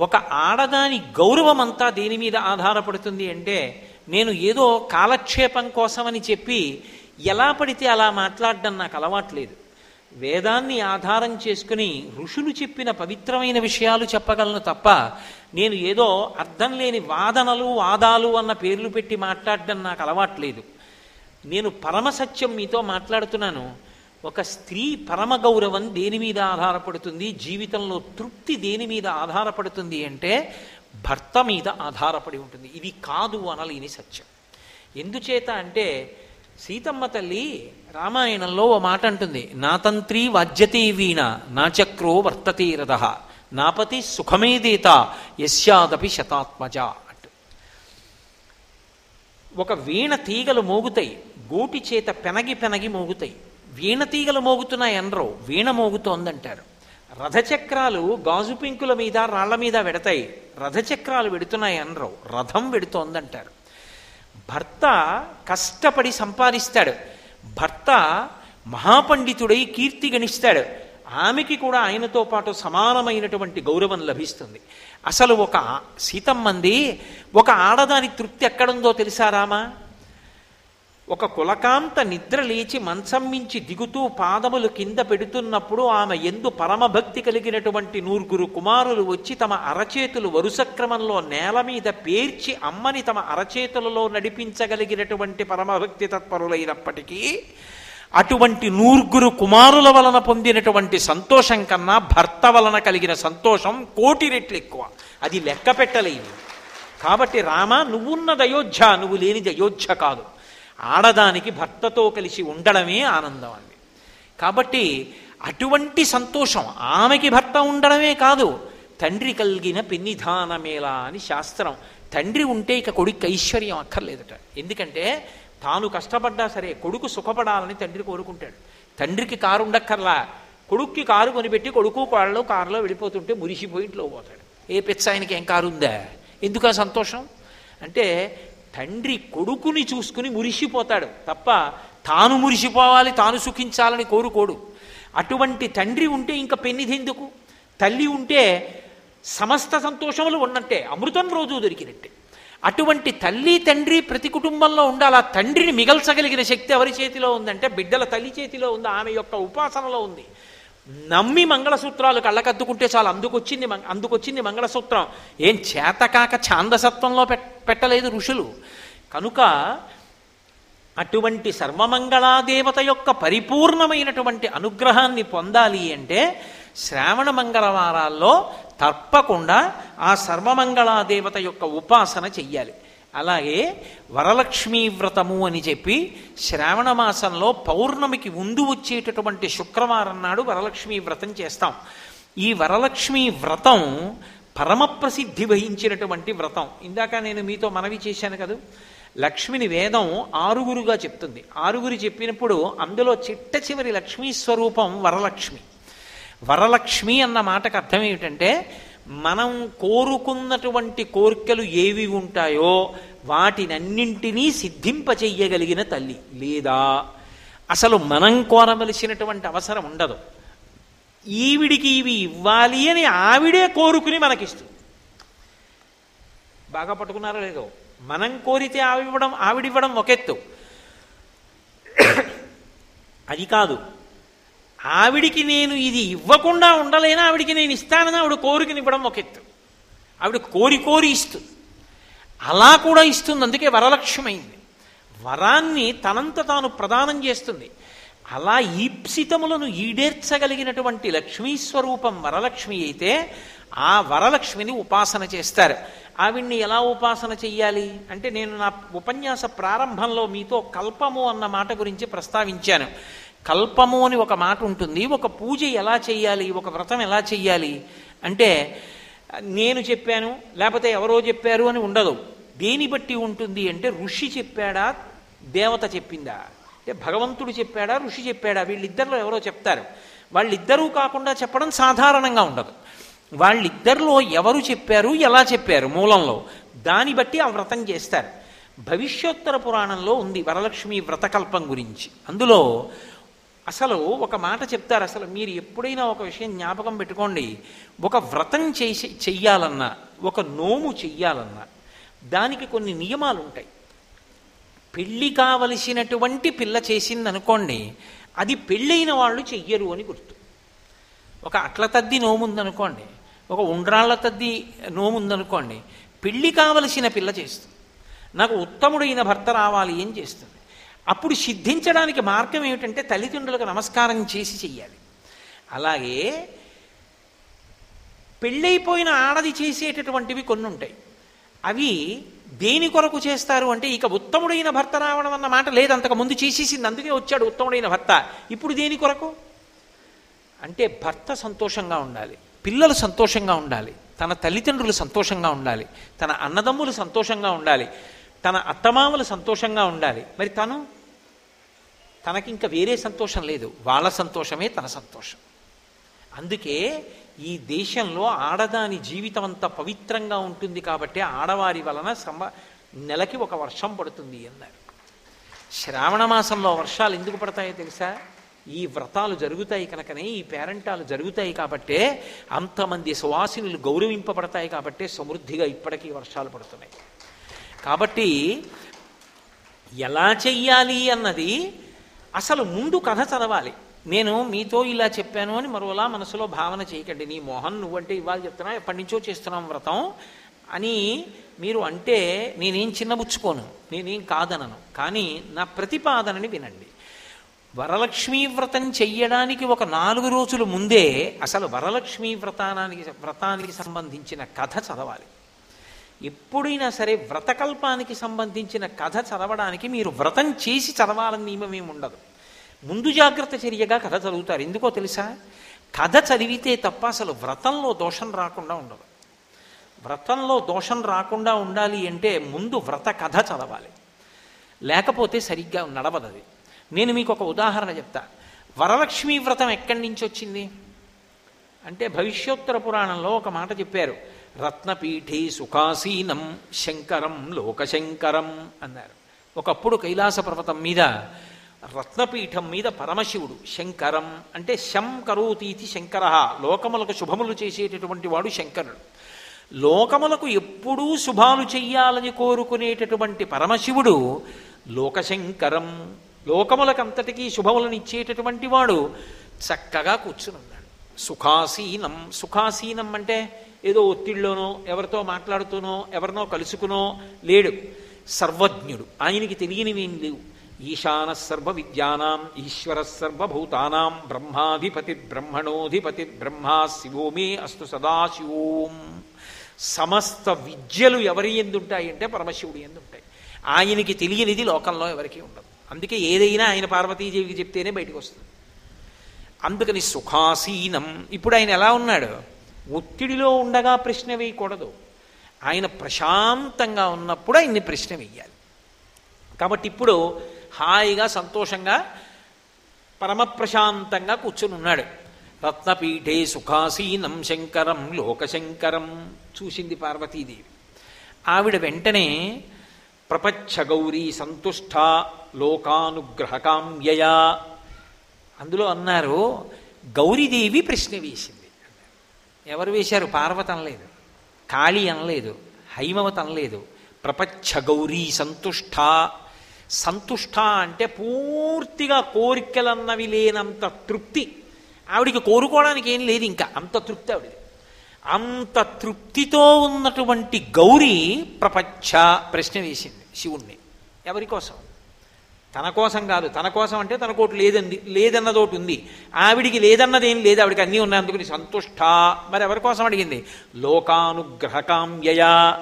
ఒక ఆడదాని గౌరవం అంతా దేని మీద ఆధారపడుతుంది అంటే నేను ఏదో కాలక్షేపం కోసమని చెప్పి ఎలా పడితే అలా మాట్లాడడం నాకు అలవాట్లేదు వేదాన్ని ఆధారం చేసుకుని ఋషులు చెప్పిన పవిత్రమైన విషయాలు చెప్పగలను తప్ప నేను ఏదో అర్థం లేని వాదనలు వాదాలు అన్న పేర్లు పెట్టి మాట్లాడడం నాకు అలవాట్లేదు నేను పరమసత్యం మీతో మాట్లాడుతున్నాను. ఒక స్త్రీ పరమ గౌరవం దేని మీద ఆధారపడుతుంది? జీవితంలో తృప్తి దేని మీద ఆధారపడుతుంది అంటే భర్త మీద ఆధారపడి ఉంటుంది. ఇది కాదు అనలేని సత్యం. ఎందుచేత అంటే సీతమ్మ తల్లి రామాయణంలో ఓ మాట అంటుంది. నా తంత్రి వాజ్యతే వీణ నా చక్రో వర్తతే రథ నాపతి సుఖమేదేత యస్యాదపి శతాత్మజ అంటు ఒక వీణ తీగలు మోగుతాయి. గోటి చేత పెనగి పెనగి మోగుతాయి. వీణ తీగలు మోగుతున్నాయి అనరు వీణ మోగుతోందంటారు. రథచక్రాలు గాజు పింకుల మీద రాళ్ళ మీద వెడతాయి. రథచక్రాలు వెడుతున్నాయి అనరు రథం వెడుతోందంటారు. భర్త కష్టపడి సంపాదిస్తాడు. భర్త మహాపండితుడై కీర్తి గణిస్తాడు. ఆమెకి కూడా ఆయనతో పాటు సమానమైనటువంటి గౌరవం లభిస్తుంది. అసలు ఒక సీతమ్మంది ఒక ఆడదాని తృప్తి ఎక్కడుందో తెలుసా రామా? ఒక కులకాంత నిద్ర లేచి మంచం మించి దిగుతూ పాదములు కింద పెడుతున్నప్పుడు ఆమె ఎందు పరమభక్తి కలిగినటువంటి నూరుగురు కుమారులు వచ్చి తమ అరచేతులు వరుస క్రమంలో నేల మీద పేర్చి అమ్మని తమ అరచేతులలో నడిపించగలిగినటువంటి పరమభక్తి తత్పరులైనప్పటికీ అటువంటి నూరుగురు కుమారుల వలన పొందినటువంటి సంతోషం కన్నా భర్త వలన కలిగిన సంతోషం కోటి రెట్లు ఎక్కువ. అది లెక్క పెట్టలేదు కాబట్టి రామ నువ్వున్నది అయోధ్య నువ్వు లేనిది అయోధ్య కాదు. ఆడదానికి భర్తతో కలిసి ఉండడమే ఆనందం అండి. కాబట్టి అటువంటి సంతోషం ఆమెకి భర్త ఉండడమే కాదు తండ్రి కలిగిన పిన్నిధానమేలా అని శాస్త్రం. తండ్రి ఉంటే ఇక కొడుకు ఐశ్వర్యం అక్కర్లేదట. ఎందుకంటే తాను కష్టపడ్డా సరే కొడుకు సుఖపడాలని తండ్రి కోరుకుంటాడు. తండ్రికి కారు ఉండక్కర్లా. కొడుక్కి కారు కొనిపెట్టి కొడుకు కాళ్ళలో కారులో వెళ్ళిపోతుంటే మురిసిపోయి ఇంట్లో పోతాడు. ఏ పిచ్చ ఆయనకి ఏం కారు ఉందా? ఎందుకు సంతోషం? అంటే తండ్రి కొడుకుని చూసుకుని మురిసిపోతాడు. తప్ప తాను మురిసిపోవాలి తాను సుఖించాలని కోరుకోడు. అటువంటి తండ్రి ఉంటే ఇంకా పెన్నిదెందుకు? తల్లి ఉంటే సమస్త సంతోషములు ఉన్నట్టే అమృతం రోజు దొరికినట్టే. అటువంటి తల్లి తండ్రి ప్రతి కుటుంబంలో ఉండాలి. ఆ తండ్రిని మిగల్చగలిగిన శక్తి ఎవరి చేతిలో ఉందంటే బిడ్డల తల్లి చేతిలో ఉంది ఆమె యొక్క ఉపాసనలో ఉంది. నమ్మి మంగళసూత్రాలు కళ్ళకద్దుకుంటే చాలు అందుకొచ్చింది అందుకొచ్చింది మంగళసూత్రం. ఏం చేతకాక ఛాందసత్వంలో పెట్టలేదు ఋషులు. కనుక అటువంటి సర్వమంగళాదేవత యొక్క పరిపూర్ణమైనటువంటి అనుగ్రహాన్ని పొందాలి అంటే శ్రావణ మంగళవారాల్లో తప్పకుండా ఆ సర్వమంగళాదేవత యొక్క ఉపాసన చెయ్యాలి. అలాగే వరలక్ష్మీ వ్రతము అని చెప్పి శ్రావణ మాసంలో పౌర్ణమికి ముందు వచ్చేటటువంటి శుక్రవారం నాడు వరలక్ష్మీ వ్రతం చేస్తాం. ఈ వరలక్ష్మీ వ్రతం పరమ ప్రసిద్ధి వహించినటువంటి వ్రతం. ఇందాక నేను మీతో మనవి చేశాను కదా? లక్ష్మిని వేదం ఆరుగురుగా చెప్తుంది. ఆరుగురు చెప్పినప్పుడు అందులో చిట్ట చివరి లక్ష్మీ స్వరూపం వరలక్ష్మి. వరలక్ష్మి అన్న మాటకు అర్థం ఏమిటంటే మనం కోరుకున్నటువంటి కోరికలు ఏవి ఉంటాయో వాటినన్నింటినీ సిద్ధింపచెయ్యగలిగిన తల్లి లేదా అసలు మనం కోరవలసినటువంటి అవసరం ఉండదు. ఈవిడికి ఇవి ఇవ్వాలి అని ఆవిడే కోరుకుని మనకిస్తుంది. బాగా పట్టుకున్నారో లేదో? మనం కోరితే ఆవివ్వడం ఆవిడివ్వడం ఒకెత్తు అది కాదు. ఆవిడికి నేను ఇది ఇవ్వకుండా ఉండలేనా? ఆవిడికి నేను ఇస్తానని ఆవిడ కోరికనివ్వడం ఒకెత్తు ఒక ఎత్తు. ఆవిడ కోరి కోరి ఇస్తుంది అలా కూడా ఇస్తుంది. అందుకే వరలక్ష్యమైంది. వరాన్ని తనంత తాను ప్రదానం చేస్తుంది. అలా ఈప్సితములను ఈడేర్చగలిగినటువంటి లక్ష్మీ స్వరూపం వరలక్ష్మి అయితే ఆ వరలక్ష్మిని ఉపాసన చేస్తారు. ఆవిడ్ని ఎలా ఉపాసన చెయ్యాలి? అంటే నేను నా ఉపన్యాస ప్రారంభంలో మీతో కల్పము అన్న మాట గురించి ప్రస్తావించాను. కల్పము అని ఒక మాట ఉంటుంది. ఒక పూజ ఎలా చెయ్యాలి? ఒక వ్రతం ఎలా చెయ్యాలి? అంటే నేను చెప్పాను లేకపోతే ఎవరో చెప్పారు అని ఉండదు. దేని బట్టి ఉంటుంది అంటే ఋషి చెప్పాడా? దేవత చెప్పిందా? అంటే భగవంతుడు చెప్పాడా? ఋషి చెప్పాడా? వీళ్ళిద్దరిలో ఎవరో చెప్తారు. వాళ్ళిద్దరూ కాకుండా చెప్పడం సాధారణంగా ఉండదు. వాళ్ళిద్దరిలో ఎవరు చెప్పారు ఎలా చెప్పారు మూలంలో? దాన్ని బట్టి ఆ వ్రతం చేస్తారు. భవిష్యోత్తర పురాణంలో ఉంది వరలక్ష్మి వ్రతకల్పం గురించి. అందులో అసలు ఒక మాట చెప్తారు అసలు మీరు ఎప్పుడైనా ఒక విషయం జ్ఞాపకం పెట్టుకోండి. ఒక వ్రతం చేసి చెయ్యాలన్నా ఒక నోము చెయ్యాలన్నా దానికి కొన్ని నియమాలు ఉంటాయి. పెళ్ళి కావలసినటువంటి పిల్ల చేసింది అనుకోండి అది పెళ్ళైన వాళ్ళు చెయ్యరు అని గుర్తు. ఒక అట్ల తద్ది నోముందనుకోండి ఒక ఉండ్రాళ్ళ తద్ది నోముందనుకోండి పెళ్ళి కావలసిన పిల్ల చేస్తుంది. నాకు ఉత్తముడైన భర్త రావాలి అని చేస్తుంది? అప్పుడు సిద్ధించడానికి మార్గం ఏమిటంటే తల్లిదండ్రులకు నమస్కారం చేసి చెయ్యాలి. అలాగే పెళ్ళైపోయిన ఆడది చేసేటటువంటివి కొన్ని ఉంటాయి అవి దేని కొరకు చేస్తారు అంటే ఇక ఉత్తముడైన భర్త రావడం అన్న మాట లేదు అంతకు ముందు చేసేసింది అందుకే వచ్చాడు ఉత్తముడైన భర్త. ఇప్పుడు దేని కొరకు? అంటే భర్త సంతోషంగా ఉండాలి. పిల్లలు సంతోషంగా ఉండాలి. తన తల్లిదండ్రులు సంతోషంగా ఉండాలి. తన అన్నదమ్ములు సంతోషంగా ఉండాలి. తన అత్తమామలు సంతోషంగా ఉండాలి. మరి తను? తనకింక వేరే సంతోషం లేదు. వాళ్ళ సంతోషమే తన సంతోషం. అందుకే ఈ దేశంలో ఆడదాని జీవితం అంతా పవిత్రంగా ఉంటుంది కాబట్టి ఆడవారి వలన సంబ నెలకి ఒక వర్షం పడుతుంది అన్నారు. శ్రావణ మాసంలో వర్షాలు ఎందుకు పడతాయో తెలుసా? ఈ వ్రతాలు జరుగుతాయి కనుకనే ఈ పేరంటాలు జరుగుతాయి కాబట్టే అంతమంది సువాసినులు గౌరవింపబడతాయి కాబట్టే సమృద్ధిగా ఇప్పటికీ వర్షాలు పడుతున్నాయి. కాబట్టి ఎలా చెయ్యాలి అన్నది అసలు ముందు కథ చదవాలి. నేను మీతో ఇలా చెప్పాను అని మరోలా మనసులో భావన చేయకండి. నీ మోహన్ నువ్వంటే ఇవాళ చెప్తున్నా ఎప్పటి నుంచో చేస్తున్నాం వ్రతం అని మీరు అంటే నేనేం చిన్నబుచ్చుకోను నేనేం కాదనను. కానీ నా ప్రతిపాదనని వినండి. వరలక్ష్మీ వ్రతం చెయ్యడానికి ఒక నాలుగు రోజుల ముందే అసలు వరలక్ష్మీ వ్రతానికి వ్రతానికి సంబంధించిన కథ చదవాలి. ఎప్పుడైనా సరే వ్రతకల్పానికి సంబంధించిన కథ చదవడానికి మీరు వ్రతం చేసి చదవాలని నియమం ఏమి ఉండదు. ముందు జాగ్రత్త చర్యగా కథ చదువుతారు. ఎందుకో తెలుసా? కథ చదివితే తప్ప అసలు వ్రతంలో దోషం రాకుండా ఉండదు. వ్రతంలో దోషం రాకుండా ఉండాలి అంటే ముందు వ్రత కథ చదవాలి. లేకపోతే సరిగ్గా నడవదు అది. నేను మీకు ఒక ఉదాహరణ చెప్తా. వరలక్ష్మీ వ్రతం ఎక్కడి నుంచి వచ్చింది? అంటే భవిష్యోత్తర పురాణంలో ఒక మాట చెప్పారు. రత్నపీఠే సుఖాసీనం శంకరం లోకశంకరం అన్నారు. ఒకప్పుడు కైలాస పర్వతం మీద రత్నపీఠం మీద పరమశివుడు శంకరం అంటే శం కరోతీతి శంకర లోకములకు శుభములు చేసేటటువంటి వాడు శంకరుడు. లోకములకు ఎప్పుడూ శుభాలు చెయ్యాలని కోరుకునేటటువంటి పరమశివుడు లోకశంకరం లోకములకంతటికీ శుభములను ఇచ్చేటటువంటి వాడు చక్కగా కూర్చునున్నాడు. సుఖాసీనం సుఖాసీనం అంటే ఏదో ఒత్తిడిలోనో ఎవరితో మాట్లాడుతూనో ఎవరినో కలుసుకునో లేడు. సర్వజ్ఞుడు. ఆయనకి తెలియనివేం లేవు. ఈశాన సర్వ విద్యానాం ఈశ్వర సర్వభూతానాం బ్రహ్మాధిపతి బ్రహ్మణోధిపతి బ్రహ్మా శివో మే అస్తు సదాశివోం. సమస్త విద్యలు ఎవరి ఎందుంటాయి అంటే పరమశివుడు ఎందుంటాయి. ఆయనకి తెలియనిది లోకంలో ఎవరికీ ఉండదు. అందుకే ఏదైనా ఆయన పార్వతీదేవికి చెప్తేనే బయటకు వస్తుంది. అందుకని సుఖాసీనం. ఇప్పుడు ఆయన ఎలా ఉన్నాడు? ఒత్తిడిలో ఉండగా ప్రశ్న వేయకూడదు. ఆయన ప్రశాంతంగా ఉన్నప్పుడు ఆయన్ని ప్రశ్న వేయాలి. కాబట్టి ఇప్పుడు హాయిగా సంతోషంగా పరమ ప్రశాంతంగా కూర్చుని ఉన్నాడు. రత్నపీఠే సుఖాసీనం శంకరం లోకశంకరం చూసింది పార్వతీదేవి. ఆవిడ వెంటనే ప్రపచ్చ గౌరీ సంతుష్ట లోకానుగ్రహకామ్యయా. అందులో అన్నారు గౌరీదేవి ప్రశ్న వేసింది. ఎవరు వేశారు? పార్వతి అనలేదు కాళీ అనలేదు హైమవతి అనలేదు ప్రపంచ గౌరీ సంతుష్ట సంతుష్ట అంటే పూర్తిగా కోరికలన్నవి లేనంత తృప్తి. ఆవిడికి కోరుకోవడానికి ఏం లేదు ఇంకా అంత తృప్తి ఆవిడది. అంత తృప్తితో ఉన్నటువంటి గౌరీ ప్రపంచ ప్రశ్న వేసింది శివుణ్ణి. ఎవరి కోసం? తన కోసం కాదు. తన కోసం అంటే తనకోటి లేదంది లేదన్నదోటి ఉంది. ఆవిడికి లేదన్నదేం లేదు. ఆవిడికి అన్నీ ఉన్నాయి. అందుకని సంతుష్ట. మరి ఎవరి కోసం అడిగింది? లోకానుగ్రహకామ్యయ.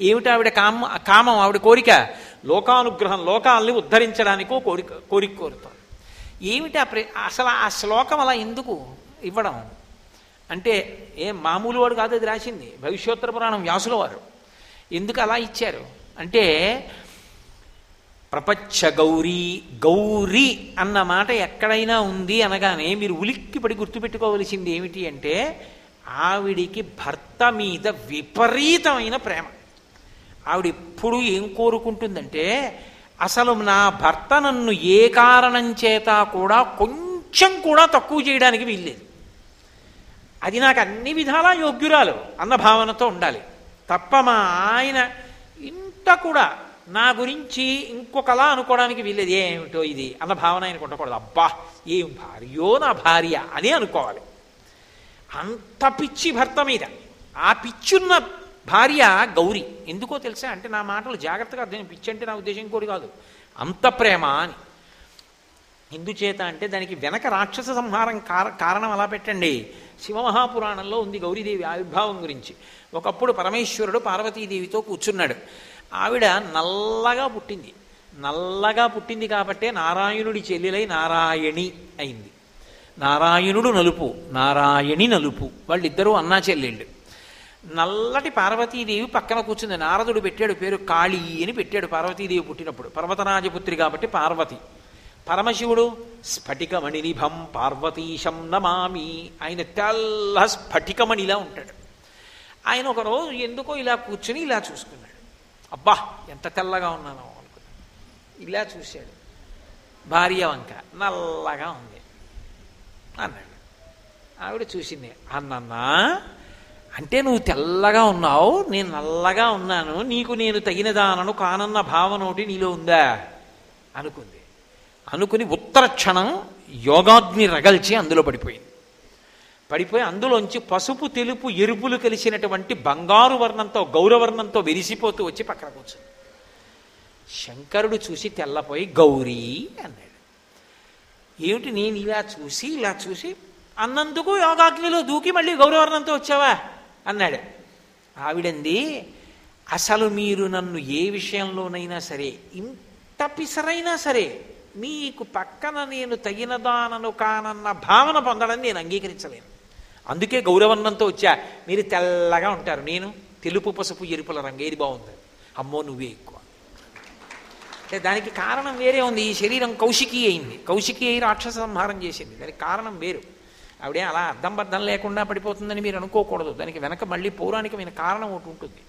ఏమిటి ఆవిడ కామ కామం? ఆవిడ కోరిక? లోకానుగ్రహం లోకాల్ని ఉద్ధరించడానికో కోరిక కోరిక కోరుతాం ఏమిటి అసలు ఆ శ్లోకం అలా ఎందుకు ఇవ్వడం? అంటే ఏ మామూలు వాడు కాదు అది రాసింది. భవిష్యోత్తర పురాణం వ్యాసుల వారు. ఎందుకు అలా ఇచ్చారు? అంటే ప్రపంచ గౌరీ గౌరీ అన్న మాట ఎక్కడైనా ఉంది అనగానే మీరు ఉలిక్కిపడి గుర్తుపెట్టుకోవలసింది ఏమిటి అంటే ఆవిడికి భర్త మీద విపరీతమైన ప్రేమ. ఆవిడ ఎప్పుడు ఏం కోరుకుంటుందంటే అసలు నా భర్త నన్ను ఏ కారణం చేత కూడా కొంచెం కూడా తక్కువ చేయడానికి వీల్లేదు. అది నాకు అన్ని విధాలా యోగ్యురాలు అన్న భావనతో ఉండాలి. తప్ప మా ఆయన ఇంత కూడా నా గురించి ఇంకొకలా అనుకోవడానికి వీల్లేదు. ఏమిటో ఇది అన్న భావన ఆయనకు ఉండకూడదు. అబ్బా ఏం భార్యో నా భార్య అని అనుకోవాలి. అంత పిచ్చి భర్త మీద ఆ పిచ్చున్న భార్య గౌరి. ఎందుకో తెలుసా? అంటే నా మాటలు జాగ్రత్తగా అర్థం పిచ్చి అంటే నా ఉద్దేశం ఇంకోటి కాదు. అంత ప్రేమ అని. ఎందుచేత అంటే దానికి వెనక రాక్షస సంహారం కారణం అలా పెట్టండి. శివమహాపురాణంలో ఉంది గౌరీదేవి ఆవిర్భావం గురించి. ఒకప్పుడు పరమేశ్వరుడు పార్వతీదేవితో కూర్చున్నాడు. ఆవిడ నల్లగా పుట్టింది. నల్లగా పుట్టింది కాబట్టే నారాయణుడి చెల్లెలై నారాయణి అయింది. నారాయణుడు నలుపు నారాయణి నలుపు. వాళ్ళిద్దరూ అన్నా చెల్లెళ్ళు. నల్లటి పార్వతీదేవి పక్కన కూర్చుంది. నారదుడు పెట్టాడు పేరు కాళీ అని పెట్టాడు పార్వతీదేవి పుట్టినప్పుడు. పర్వతరాజపుత్రి కాబట్టి పార్వతి. పరమశివుడు స్ఫటికమణినిభం పార్వతీశం నమామి ఆయన తెల్ల స్ఫటికమణిలా ఉంటాడు. ఆయన ఒకరోజు ఎందుకో ఇలా కూర్చుని ఇలా చూసుకున్నాడు. అబ్బా ఎంత తెల్లగా ఉన్నానో అనుకున్నాడు. ఇలా చూశాడు. భార్య వంక నల్లగా ఉంది అన్నాడు. ఆవిడ చూసింది అన్నన్నా అంటే నువ్వు తెల్లగా ఉన్నావు నేను నల్లగా ఉన్నాను నీకు నేను తగినదానను కానన్న భావన ఒకటి నీలో ఉందా? అనుకుంది. అనుకుని ఉత్తర క్షణం యోగాగ్ని రగల్చి అందులో పడిపోయింది. పడిపోయి అందులోంచి పసుపు తెలుపు ఎరుపులు కలిసినటువంటి బంగారు వర్ణంతో గౌరవర్ణంతో విరిసిపోతూ వచ్చి పక్కన కూర్చుంది. శంకరుడు చూసి తెల్లపోయి గౌరీ అన్నాడు. ఏమిటి నేను ఇలా చూసి ఇలా చూసి అన్నందుకు యోగాగ్నిలో దూకి మళ్ళీ గౌరవర్ణంతో వచ్చావా? అన్నాడు. ఆవిడంది అసలు మీరు నన్ను ఏ విషయంలోనైనా సరే ఇంత పిసరైనా సరే మీకు పక్కన నేను తగినదానను కానన్న భావన పొందడం నేను అంగీకరించలేను. అందుకే గౌరవన్నంతో వచ్చా మీరు తెల్లగా ఉంటారు. నేను తెలుపు పసుపు ఎరుపుల రంగు ఏది బాగుంది? అమ్మో నువ్వే ఎక్కువ. అంటే దానికి కారణం వేరే ఉంది. ఈ శరీరం కౌశికీ అయింది. కౌశికీ అయి రాక్షస సంహారం చేసింది. దానికి కారణం వేరు. ఆవిడే అలా అర్థం బద్దం లేకుండా పడిపోతుందని మీరు అనుకోకూడదు. దానికి వెనక మళ్ళీ పౌరాణికమైన కారణం ఒకటి ఉంటుంది.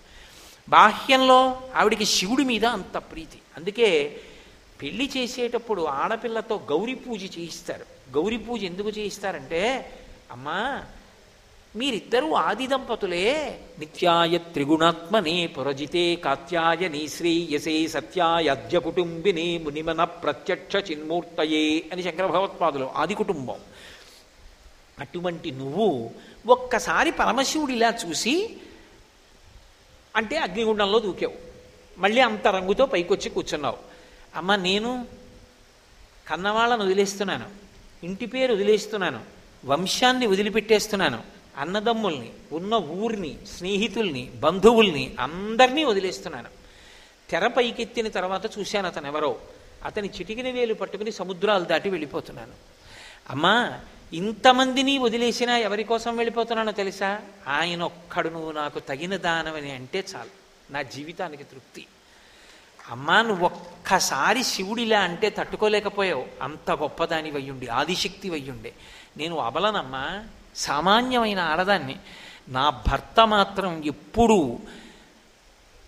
బాహ్యంలో ఆవిడికి శివుడి మీద అంత ప్రీతి. అందుకే పెళ్ళి చేసేటప్పుడు ఆడపిల్లతో గౌరీ పూజ చేయిస్తారు. గౌరీ పూజ ఎందుకు చేయిస్తారంటే అమ్మా మీరిద్దరూ ఆది దంపతులే. నిత్యాయ త్రిగుణాత్మనే పురజితే కాత్యాయని శ్రేయసే సత్యాయ అద్య కుటుంబిని మునిమన ప్రత్యక్ష చిన్మూర్తయే అని శంకర భగవత్పాదులు ఆది కుటుంబం. అటువంటి నువ్వు ఒక్కసారి పరమశివుడు ఇలా చూసి అంటే అగ్నిగుండంలో దూకావు. మళ్ళీ అంత రంగుతో పైకొచ్చి కూర్చున్నావు. అమ్మ నేను కన్నవాళ్ళను వదిలేస్తున్నాను ఇంటి పేరు వదిలేస్తున్నాను వంశాన్ని వదిలిపెట్టేస్తున్నాను అన్నదమ్ముల్ని ఉన్న ఊరిని స్నేహితుల్ని బంధువుల్ని అందరినీ వదిలేస్తున్నాను. తెర పైకెత్తిన తర్వాత చూశాను అతను ఎవరో అతని చిటికిన వేలు పట్టుకుని సముద్రాలు దాటి వెళ్ళిపోతున్నాను. అమ్మా ఇంతమందిని వదిలేసినా ఎవరి కోసం వెళ్ళిపోతున్నానో తెలుసా? ఆయన ఒక్కడు నువ్వు నాకు తగిన దానమని అంటే చాలు. నా జీవితానికి తృప్తి. అమ్మా నువ్వు ఒక్కసారి శివుడిలా అంటే తట్టుకోలేకపోయావు. అంత గొప్పదాని వయ్యుండి ఆదిశక్తి వయ్యుండే. నేను అబలనమ్మా సామాన్యమైన ఆడదాన్ని. నా భర్త మాత్రం ఎప్పుడూ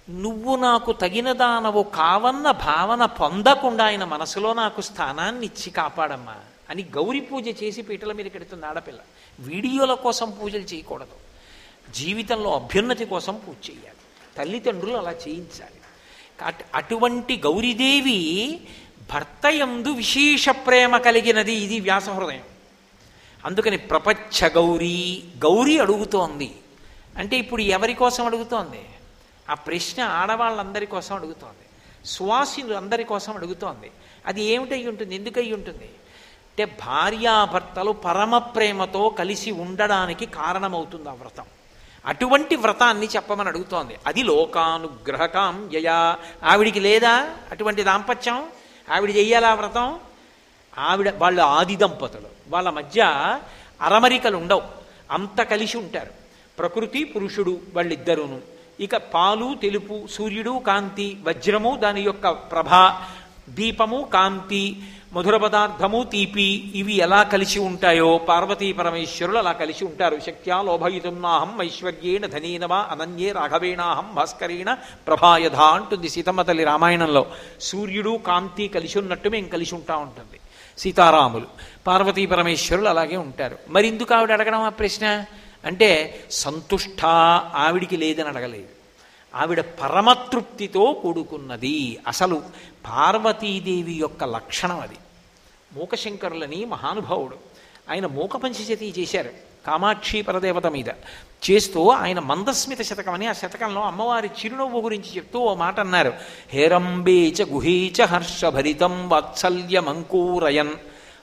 నువ్వు నాకు తగిన దానవు కావన్న భావన పొందకుండా ఆయన మనసులో నాకు స్థానాన్ని ఇచ్చి కాపాడమ్మా అని గౌరీ పూజ చేసి పీటల మీద కెడుతుంది ఆడపిల్ల. వీడియోల కోసం పూజలు చేయకూడదు. జీవితంలో అభ్యున్నతి కోసం పూజ చేయాలి. తల్లిదండ్రులు అలా చేయించాలి. అటువంటి గౌరీదేవి భర్త యందు విశేష ప్రేమ కలిగినది ఇది వ్యాస హృదయం. అందుకని ప్రపంచ గౌరీ గౌరీ అడుగుతోంది. అంటే ఇప్పుడు ఎవరి కోసం అడుగుతోంది? ఆ ప్రశ్న ఆడవాళ్ళందరి కోసం అడుగుతోంది. సువాసిలు అందరి కోసం అడుగుతోంది. అది ఏమిటై ఉంటుంది? ఎందుకై ఉంటుంది? అంటే భార్యాభర్తలు పరమ ప్రేమతో కలిసి ఉండడానికి కారణమవుతుంది ఆ వ్రతం. అటువంటి వ్రతాన్ని చెప్పమని అడుగుతోంది. అది లోకానుగ్రహకాం యయా. ఆవిడికి లేదా? అటువంటి దాంపత్యం? ఆవిడ చెయ్యాలా వ్రతం? ఆవిడ వాళ్ళు ఆది దంపతులు. వాళ్ళ మధ్య అరమరికలు ఉండవు. అంత కలిసి ఉంటారు. ప్రకృతి పురుషుడు వాళ్ళిద్దరూను. ఇక పాలు తెలుపు సూర్యుడు కాంతి వజ్రము దాని యొక్క ప్రభ దీపము కాంతి మధుర పదార్థము తీపి ఇవి ఎలా కలిసి ఉంటాయో పార్వతీ పరమేశ్వరులు అలా కలిసి ఉంటారు. శక్త్యా లోభయుతున్నాహం ఐశ్వర్యేణ ధనీనమా అనన్యే రాఘవేణాహం భాస్కరేణ ప్రభాయధ అంటుంది సీతమ్మ తల్లి రామాయణంలో. సూర్యుడు కాంతి కలిసి ఉన్నట్టు మేము కలిసి ఉంటా ఉంటుంది. సీతారాములు పార్వతీ పరమేశ్వరులు అలాగే ఉంటారు. మరి ఎందుకు ఆవిడ అడగడం ఆ ప్రశ్న? అంటే సంతుష్ట ఆవిడికి లేదని అడగలేదు. ఆవిడ పరమతృప్తితో కూడుకున్నది. అసలు పార్వతీదేవి యొక్క లక్షణం అది. మూకశంకరులని మహానుభావుడు. ఆయన మూక పంచశతి చేశారు కామాక్షి పరదేవత మీద. చేస్తూ ఆయన మందస్మిత శతకం అని ఆ శతకంలో అమ్మవారి చిరునవ్వు గురించి చెప్తూ ఓ మాట అన్నారు. హేరంబేచ గుహీచ హర్షభరితం వాత్సల్యమంకూరయన్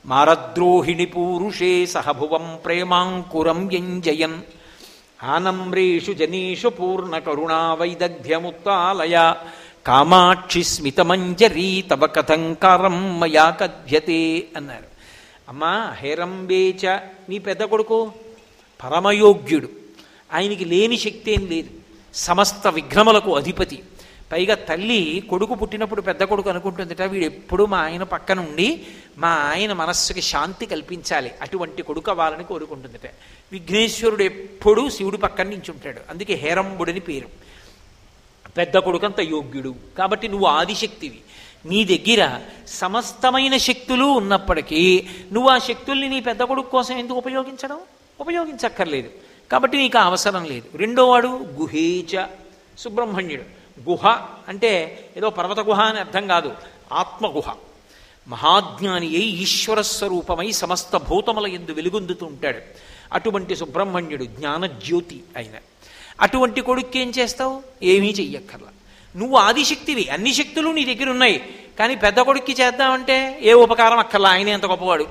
మారద్రోహిణి పూరుషే సహభువం ప్రేమాంకురం యంజయన్. ఆనమ్రేషు జనీషు పూర్ణ కరుణా వైదగ్ధ్యముత్తాలయ. కామాక్షి స్మితమంజరీ తవ కథంకారం మయా కథ్యతే అన్నారు. అమ్మా హేరంబేచ నీ పెద్ద కొడుకు? పరమయోగ్యుడు. ఆయనకి లేని శక్తి ఏం లేదు. సమస్త విఘ్నములకు అధిపతి. పైగా తల్లి కొడుకు పుట్టినప్పుడు పెద్ద కొడుకు అనుకుంటుందిట వీడు ఎప్పుడు మా ఆయన పక్కన ఉండి మా ఆయన మనస్సుకి శాంతి కల్పించాలి. అటువంటి కొడుకు అవ్వాలని కోరుకుంటుందిట. విఘ్నేశ్వరుడు ఎప్పుడూ శివుడు పక్కన నుంచి ఉంటాడు అందుకే హేరంబుడని పేరు. పెద్ద కొడుకంత యోగ్యుడు. కాబట్టి నువ్వు ఆదిశక్తివి. నీ దగ్గర సమస్తమైన శక్తులు ఉన్నప్పటికీ నువ్వు ఆ శక్తుల్ని నీ పెద్ద కొడుకు కోసం ఎందుకు ఉపయోగించడం? ఉపయోగించక్కర్లేదు. కాబట్టి నీకు అవసరం లేదు. రెండోవాడు గుహేచ సుబ్రహ్మణ్యుడు. గుహ అంటే ఏదో పర్వత గుహ అని అర్థం కాదు ఆత్మగుహ. మహాజ్ఞాని అయి ఈశ్వర స్వరూపమై సమస్త భూతముల ఎందు వెలుగొందుతూ ఉంటాడు. అటువంటి సుబ్రహ్మణ్యుడు జ్ఞానజ్యోతి అయిన అటువంటి కొడుక్కి ఏం చేస్తావు? ఏమీ చెయ్యక్కర్లా. నువ్వు ఆదిశక్తివి అన్ని శక్తులు నీ దగ్గర ఉన్నాయి. కానీ పెద్ద కొడుక్కి చేద్దామంటే ఏ ఉపకారం అక్కర్లా? ఆయనే అంత గొప్పవాడు.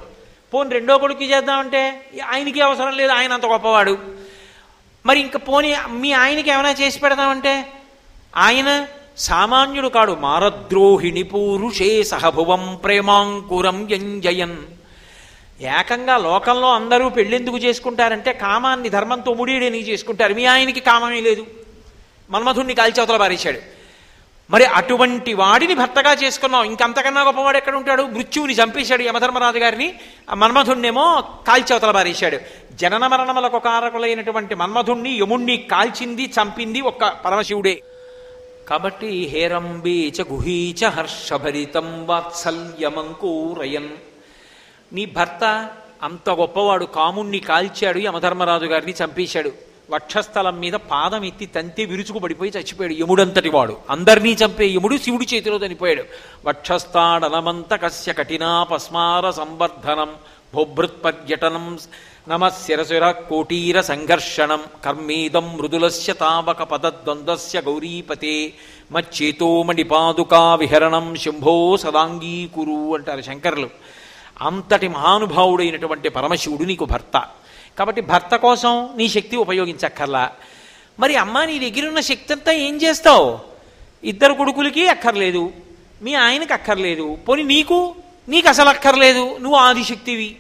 పోని రెండో కొడుక్కి చేద్దామంటే ఆయనకి అవసరం లేదు ఆయన అంత గొప్పవాడు. మరి ఇంక పోని మీ ఆయనకి ఏమైనా చేసి పెడదామంటే ఆయన సామాన్యుడు కాడు. మారద్రోహిణి పూరుషే సహభువం ప్రేమాంకురం యంజయన్ ఏకంగా లోకంలో అందరూ పెళ్ళెందుకు చేసుకుంటారంటే కామాన్ని ధర్మంతో ముడియడని చేసుకుంటారు. మీ ఆయనకి కామమే లేదు. మన్మధుణ్ణి కాల్చవతల బారేశాడు మరి అటువంటి వాడిని భర్తగా చేసుకున్నాం ఇంకంతకన్నా గొప్పవాడు ఎక్కడ ఉంటాడు మృత్యువుని చంపేశాడు యమధర్మరాజు గారిని. ఆ మన్మధుణ్ణేమో కాల్చవతల బారేశాడు జనన మరణములకు కారకులైనటువంటి మన్మధుణ్ణి యముణ్ణి కాల్చింది చంపింది ఒక్క పరమశివుడే. కాబట్టి హేరంబీచ గుహీచ హర్షభరితం వాత్సల్యమంకూరయన్. నీ భర్త అంత గొప్పవాడు కాముణ్ణి కాల్చాడు యమధర్మరాజు గారిని చంపేశాడు. వక్షస్థలం మీద పాదం ఎత్తి తంతి విరుచుకు పడిపోయి చచ్చిపోయాడు యముడంతటి వాడు. అందరినీ చంపే యముడు శివుడి చేతిలో చనిపోయాడు. వక్షస్థాడలమంత కస్య కఠినాపస్మార సంవర్ధనం. భోభృత్పర్యటనం నమశిరశిర కోటీర సంఘర్షణం కర్మేదం మృదులస్య తావక పదద్వంద్వస్య గౌరీపతే మచ్చేతో పాదుకా విహరణం శంభో సదాంగీకురు అంటారు శంకరులు. అంతటి మహానుభావుడైనటువంటి పరమశివుడు నీకు భర్త. కాబట్టి భర్త కోసం నీ శక్తి ఉపయోగించక్కర్లా. మరి అమ్మ నీ దగ్గర ఉన్న శక్తి అంతా ఏం చేస్తావు? ఇద్దరు కొడుకులకి అక్కర్లేదు. మీ ఆయనకి అక్కర్లేదు పోనీ నీకు? నీకు అసలు అక్కర్లేదు నువ్వు ఆదిశక్తివి.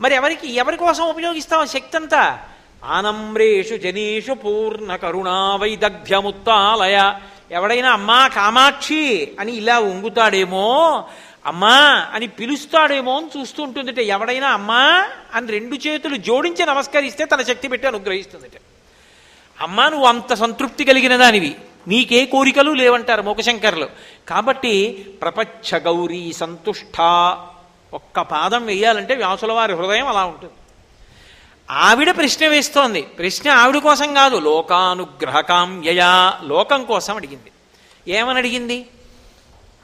మరి ఎవరికి ఎవరి కోసం ఆ శక్తి అంతా ఆనమ్రేషు జనేషు పూర్ణ కరుణా వైదగ్ధ్యముత్తాలయ. ఎవడైనా అమ్మా కామాక్షి అని ఇలా ఉంగుతాడేమో అమ్మా అని పిలుస్తాడేమో అని చూస్తూ ఉంటుంది ఎవడైనా అమ్మా అని రెండు చేతులు జోడించి నమస్కరిస్తే తన శక్తి పెట్టి అనుగ్రహిస్తుందిట. అమ్మా నువ్వు అంత సంతృప్తి కలిగిన దానివి. నీకే కోరికలు లేవంటారు మోకశంకర్లు. కాబట్టి ప్రపంచ గౌరీ సంతుష్ట ఒక్క పాదం వేయాలంటే వ్యాసుల వారి హృదయం అలా ఉంటుంది. ఆవిడ ప్రశ్న వేస్తోంది. ప్రశ్న ఆవిడ కోసం కాదు లోకానుగ్రహకామ్యయా లోకం కోసం అడిగింది. ఏమని అడిగింది?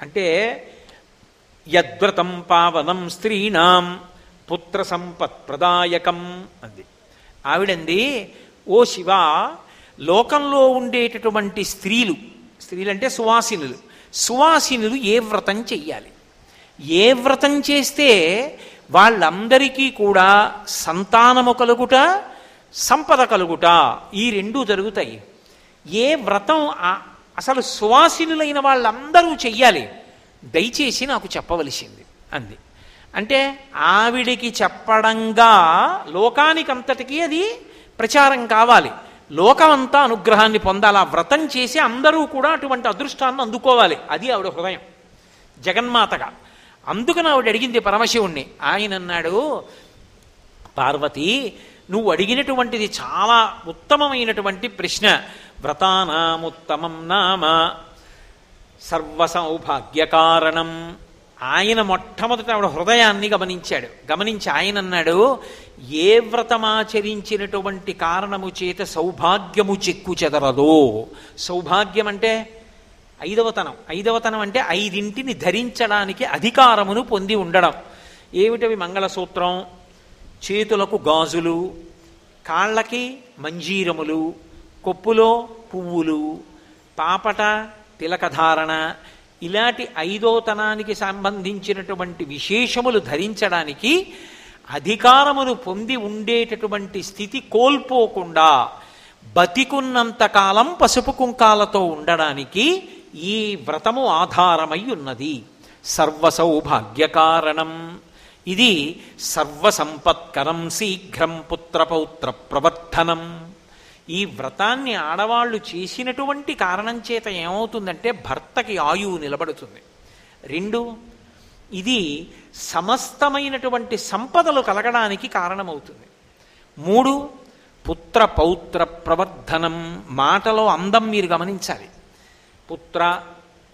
అంటే యద్వ్రతం పావనం స్త్రీణాం పుత్ర సంపత్ ప్రదాయకం అంది. ఆవిడంది ఓ శివ లోకంలో ఉండేటటువంటి స్త్రీలు స్త్రీలంటే సువాసినులు సువాసినులు ఏ వ్రతం చెయ్యాలి? ఏ వ్రతం చేస్తే వాళ్ళందరికీ కూడా సంతానము కలుగుట సంపద కలుగుట ఈ రెండూ జరుగుతాయి. ఏ వ్రతం అసలు సువాసినులైన వాళ్ళందరూ చెయ్యాలి? దయచేసి నాకు చెప్పవలసింది అంది. అంటే ఆవిడికి చెప్పడంగా లోకానికంతటికీ అది ప్రచారం కావాలి. లోకమంతా అనుగ్రహాన్ని పొందాలి. ఆ వ్రతం చేసి అందరూ కూడా అటువంటి అదృష్టాన్ని అందుకోవాలి. అది ఆవిడ హృదయం. జగన్మాతగా. అందుకని ఆవిడ అడిగింది పరమశివుణ్ణి. ఆయన అన్నాడు పార్వతి నువ్వు అడిగినటువంటిది చాలా ఉత్తమమైనటువంటి ప్రశ్న. వ్రతానాముత్తమం నామ సర్వ సౌభాగ్యకారణం ఆయన మొట్టమొదట ఆవిడ హృదయాన్ని గమనించాడు. గమనించి ఆయన అన్నాడు ఏ వ్రతమాచరించినటువంటి కారణము చేత సౌభాగ్యము చెక్కు చెదరదో సౌభాగ్యం అంటే ఐదవతనం. ఐదవతనం అంటే ఐదింటిని ధరించడానికి అధికారమును పొంది ఉండడం. ఏమిటవి మంగళసూత్రం? చేతులకు గాజులు కాళ్ళకి మంజీరములు కొప్పులో పువ్వులు పాపట తిలకధారణ ఇలాంటి ఐదోతనానికి సంబంధించినటువంటి విశేషములు ధరించడానికి అధికారమును పొంది ఉండేటటువంటి స్థితి కోల్పోకుండా బతికున్నంత కాలం పసుపు కుంకాలతో ఉండడానికి ఈ వ్రతము ఆధారమై ఉన్నది. సర్వ సౌభాగ్యకారణం ఇది సర్వసంపత్కరం శీఘ్రం పుత్రపౌత్ర ప్రవర్ధనం. ఈ వ్రతాన్ని ఆడవాళ్ళు చేసినటువంటి కారణం చేత ఏమవుతుందంటే భర్తకి ఆయువు నిలబడుతుంది. రెండు ఇది సమస్తమైనటువంటి సంపదలు కలగడానికి కారణమవుతుంది. మూడు పుత్ర పౌత్ర ప్రవర్ధనం మాటలో అందం మీరు గమనించాలి. పుత్ర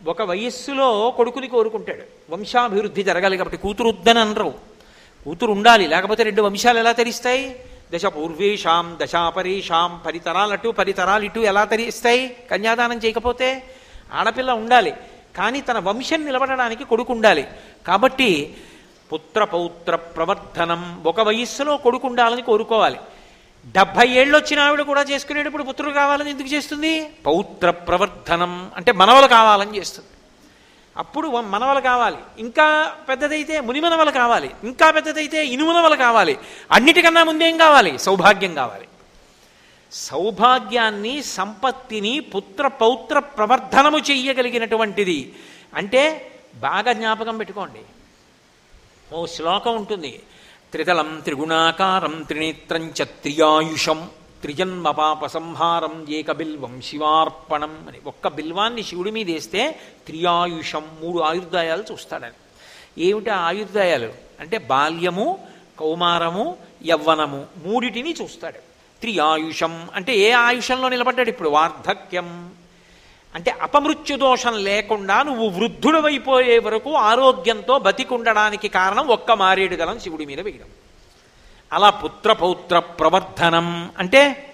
ఒక వయస్సులో కొడుకుని కోరుకుంటాడు. వంశాభివృద్ధి జరగాలి కాబట్టి కూతురు వద్దని అనరు. కూతురు ఉండాలి లేకపోతే రెండు వంశాలు ఎలా తెరిస్తాయి? దశ పూర్వేషాం దశాపరేషాం పరితరాలు ఇటు ఎలా తెరిస్తాయి? కన్యాదానం చేయకపోతే ఆడపిల్ల ఉండాలి. కానీ తన వంశం నిలబడడానికి కొడుకు ఉండాలి కాబట్టి పుత్ర పౌత్ర ప్రవర్ధనం ఒక వయస్సులో కొడుకు ఉండాలని కోరుకోవాలి. డెబ్భై ఏళ్ళు వచ్చిన ఆవిడ కూడా చేసుకునేటప్పుడు పుత్రుడు కావాలని ఎందుకు చేస్తుంది? పౌత్ర ప్రవర్ధనం అంటే మనవలు కావాలని చేస్తుంది. అప్పుడు మనవలు కావాలి. ఇంకా పెద్దదైతే మునిమనవలు కావాలి. ఇంకా పెద్దదైతే ఇనుమనవలు కావాలి. అన్నిటికన్నా ముందేం కావాలి? సౌభాగ్యం కావాలి. సౌభాగ్యాన్ని సంపత్తిని పుత్ర పౌత్ర ప్రవర్ధనము చెయ్యగలిగినటువంటిది అంటే బాగా జ్ఞాపకం పెట్టుకోండి. ఓ శ్లోకం ఉంటుంది. త్రితలం త్రిగుణాకారం త్రినేత్రం చ త్రియాయుషం త్రిజన్మ పాప సంహారం ఏక బిల్వం శివార్పణం అని ఒక్క బిల్వాన్ని శివుడి మీద వేస్తే త్రియాయుషం మూడు ఆయుర్దాయాలు చూస్తాడని. ఏమిటి ఆయుర్దాయాలు? అంటే బాల్యము కౌమారము యవ్వనము మూడిటిని చూస్తాడు. త్రియాయుషం అంటే ఏ ఆయుషంలో నిలబడ్డాడు ఇప్పుడు? వార్ధక్యం. అంటే అపమృత్యు దోషం లేకుండా నువ్వు వృద్ధుడవైపోయే వరకు ఆరోగ్యంతో బతికుండడానికి కారణం ఒక్క మారేడు గలం శివుడి మీద వేయడం. అలా పుత్ర పౌత్ర ప్రవర్ధనం. అంటే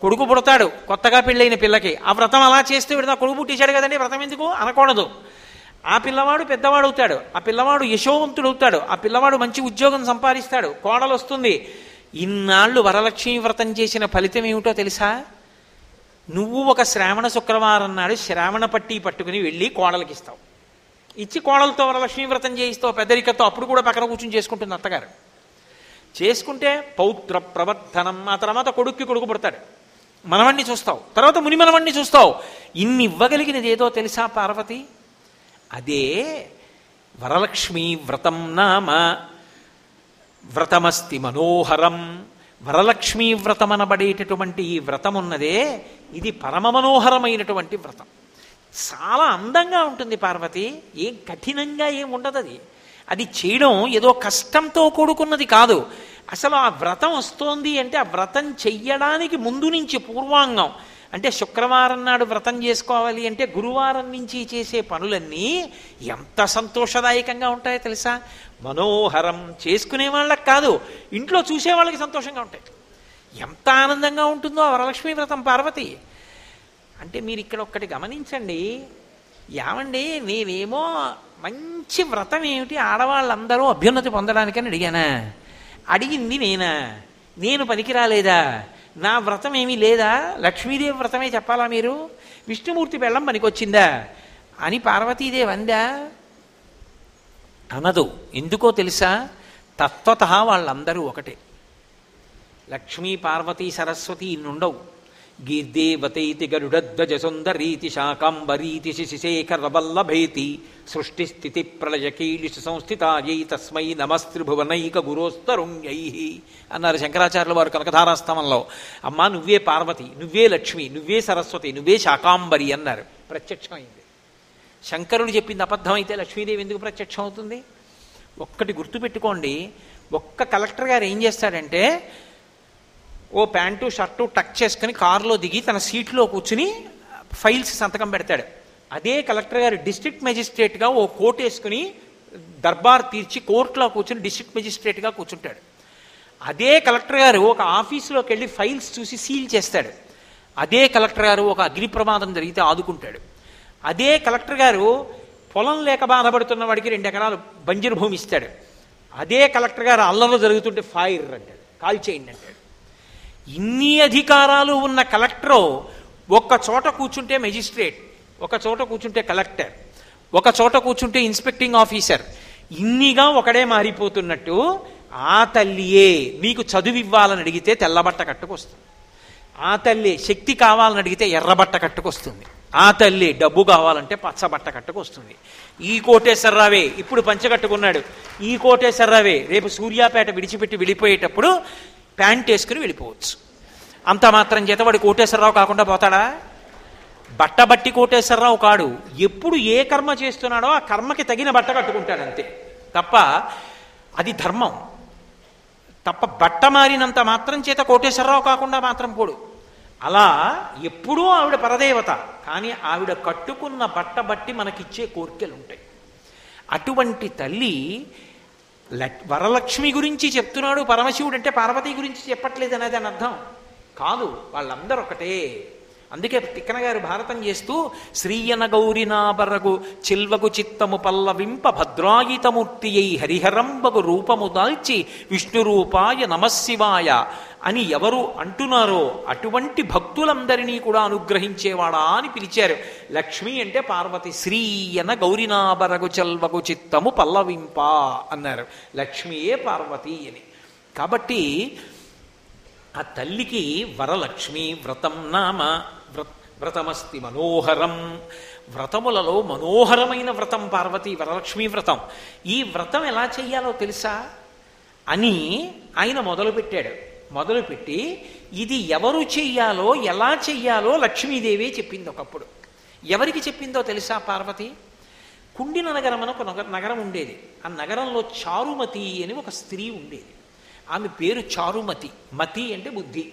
కొడుకు పుడతాడు కొత్తగా పెళ్ళైన పిల్లకి. ఆ వ్రతం అలా చేస్తే వీడు నా కొడుకు పుట్టించాడు కదండి వ్రతం ఎందుకు? అనకూడదు. ఆ పిల్లవాడు పెద్దవాడు అవుతాడు ఆ పిల్లవాడు యశోవంతుడు అవుతాడు ఆ పిల్లవాడు మంచి ఉద్యోగం సంపాదిస్తాడు కోడలు వస్తుంది ఇన్నాళ్ళు వరలక్ష్మి వ్రతం చేసిన ఫలితం ఏమిటో తెలుసా? నువ్వు ఒక శ్రావణ శుక్రవారం నాడు శ్రావణ పట్టి పట్టుకుని వెళ్ళి కోడలకి ఇస్తావు ఇచ్చి కోడలతో వరలక్ష్మి వ్రతం చేయిస్తావు పెద్దరికతో అప్పుడు కూడా పక్కన కూర్చుని చేసుకుంటుంది అత్తగారు. చేసుకుంటే పౌత్ర ప్రవర్ధనం ఆ తర్వాత కొడుక్కి కొడుకు పుడతాడు. మనవణ్ణి చూస్తావు తర్వాత ముని మనవణ్ణి చూస్తావు. ఇన్ని ఇవ్వగలిగినది ఏదో తెలుసా పార్వతి? అదే వరలక్ష్మీ వ్రతం నామ వ్రతమస్తి మనోహరం. వరలక్ష్మీ వ్రతమనబడేటటువంటి ఈ వ్రతం ఉన్నదే ఇది పరమ మనోహరమైనటువంటి వ్రతం. చాలా అందంగా ఉంటుంది పార్వతి. ఏం కఠినంగా ఏం ఉండదు అది. అది చేయడం ఏదో కష్టంతో కూడుకున్నది కాదు. అసలు ఆ వ్రతం వస్తోంది అంటే ఆ వ్రతం చెయ్యడానికి ముందు నుంచి పూర్వాంగం. అంటే శుక్రవారం నాడు వ్రతం చేసుకోవాలి అంటే గురువారం నుంచి చేసే పనులన్నీ ఎంత సంతోషదాయకంగా ఉంటాయో తెలుసా? మనోహరం చేసుకునే వాళ్ళకి కాదు ఇంట్లో చూసే వాళ్ళకి సంతోషంగా ఉంటాయి. ఎంత ఆనందంగా ఉంటుందో ఆ వరలక్ష్మీ వ్రతం పార్వతి. అంటే మీరు ఇక్కడ ఒక్కటి గమనించండి ఏమండి నేనేమో మంచి వ్రతం ఏమిటి ఆడవాళ్ళందరూ అభ్యున్నతి పొందడానికని అడిగానా? అడిగింది నేనా? నేను పనికి రాలేదా నా వ్రతం ఏమీ లేదా? లక్ష్మీదేవి వ్రతమే చెప్పాలా మీరు? విష్ణుమూర్తి బెల్లం పనికొచ్చిందా? అని పార్వతీదేవి అందా? అనదు. ఎందుకో తెలుసా? తత్వత వాళ్ళందరూ ఒకటే. లక్ష్మీ పార్వతీ సరస్వతి ఇన్నుండవు. గీర్దేవతైతి గరుడధ్వజ సుందరీతి శాకాంబరీతి శిశిశేఖరవల్లభేతి సృష్టి స్థితి ప్రళయకీలిషి సంస్థితాయై తస్మై నమస్త్రిభువనైక గురోస్తరుణ్యై. అన్నారు శంకరాచార్యుల వారు కనకధారాస్తవంలో అమ్మా నువ్వే పార్వతి నువ్వే లక్ష్మి నువ్వే సరస్వతి నువ్వే శాకాంబరి అన్నారు. ప్రత్యక్షమైంది. శంకరుడు చెప్పింది అబద్ధమైతే లక్ష్మీదేవి ఎందుకు ప్రత్యక్షం అవుతుంది ఒక్కటి గుర్తుపెట్టుకోండి ఒక్క కలెక్టర్ గారు ఏం చేస్తాడంటే ఓ ప్యాంటు షర్టు టక్ చేసుకుని కారులో దిగి తన సీట్లో కూర్చుని ఫైల్స్ సంతకం పెడతాడు. అదే కలెక్టర్ గారు డిస్ట్రిక్ట్ మెజిస్ట్రేట్గా ఓ కోట్ వేసుకుని దర్బార్ తీర్చి కోర్టులో కూర్చుని డిస్ట్రిక్ట్ మెజిస్ట్రేట్గా కూర్చుంటాడు. అదే కలెక్టర్ గారు ఒక ఆఫీసులోకి వెళ్ళి ఫైల్స్ చూసి సీల్ చేస్తాడు. అదే కలెక్టర్ గారు ఒక అగ్ని ప్రమాదం జరిగితే ఆదుకుంటాడు. అదే కలెక్టర్ గారు పొలం లేక బాధపడుతున్న వాడికి రెండు ఎకరాలు బంజరు భూమి ఇస్తాడు. అదే కలెక్టర్ గారు అల్లర్లు జరుగుతుంటే ఫైర్ అంటాడు. కాల్ చేయండి అంటాడు. ఇన్ని అధికారాలు ఉన్న కలెక్టరు ఒక్క చోట కూర్చుంటే మెజిస్ట్రేట్ ఒక చోట కూర్చుంటే కలెక్టర్ ఒక చోట కూర్చుంటే ఇన్స్పెక్టింగ్ ఆఫీసర్. ఇన్నిగా ఒకడే మారిపోతున్నట్టు ఆ తల్లియే నీకు చదువు ఇవ్వాలని అడిగితే తెల్లబట్ట కట్టుకొస్తుంది. ఆ తల్లి శక్తి కావాలని అడిగితే ఎర్రబట్ట కట్టుకొస్తుంది. ఆ తల్లి డబ్బు కావాలంటే పచ్చబట్ట కట్టుకొస్తుంది. ఈ కోటేశ్వరరావే ఇప్పుడు పంచగట్టుకున్నాడు ఈ కోటేశ్వరరావే రేపు సూర్యాపేట విడిచిపెట్టి వెళ్ళిపోయేటప్పుడు ప్యాంట్ వేసుకుని వెళ్ళిపోవచ్చు. అంత మాత్రం చేత వాడు కోటేశ్వరరావు కాకుండా పోతాడా? బట్టబట్టి కోటేశ్వరరావు కాడు. ఎప్పుడు ఏ కర్మ చేస్తున్నాడో ఆ కర్మకి తగిన బట్ట కట్టుకుంటాడు అంతే. తప్ప అది ధర్మం. తప్ప బట్ట మారినంత మాత్రం చేత కోటేశ్వరరావు కాకుండా మాత్రం పోడు. అలా ఎప్పుడూ ఆవిడ పరదేవత. కానీ ఆవిడ కట్టుకున్న బట్ట బట్టి మనకిచ్చే కోరికలు ఉంటాయి అటువంటి తల్లి వరలక్ష్మి గురించి చెప్తున్నాడు పరమశివుడు అంటే పార్వతి గురించి చెప్పట్లేదు అనేది అని అర్థం. కాదు వాళ్ళందరూ ఒకటే అందుకే తిక్కన గారు భారతం చేస్తూ శ్రీయన గౌరినాబరగు చిల్వకు చిత్తము పల్లవింప భద్రాయితమూర్తి అయి హరిహరంబగు రూపము దాల్చి విష్ణురూపాయ నమశివాయ అని ఎవరు అంటున్నారో అటువంటి భక్తులందరినీ కూడా అనుగ్రహించేవాడా అని పిలిచారు. లక్ష్మి అంటే పార్వతి శ్రీయన గౌరినాబరగు చెల్వకు చిత్తము పల్లవింప అన్నారు. లక్ష్మియే పార్వతి అని. కాబట్టి ఆ తల్లికి వరలక్ష్మి వ్రతం నామ వ్రతమస్తి మనోహరం. వ్రతములలో మనోహరమైన వ్రతం పార్వతి వరలక్ష్మి వ్రతం. ఈ వ్రతం ఎలా చెయ్యాలో తెలుసా? అని ఆయన మొదలుపెట్టాడు. మొదలుపెట్టి ఇది ఎవరు చెయ్యాలో ఎలా చెయ్యాలో లక్ష్మీదేవి చెప్పింది ఒకప్పుడు. ఎవరికి చెప్పిందో తెలుసా పార్వతి? కుండిన నగరం అని ఒక నగ- నగరం ఉండేది. ఆ నగరంలో చారుమతి అని ఒక స్త్రీ ఉండేది. ఆమె పేరు చారుమతి. మతి అంటే బుద్ధి.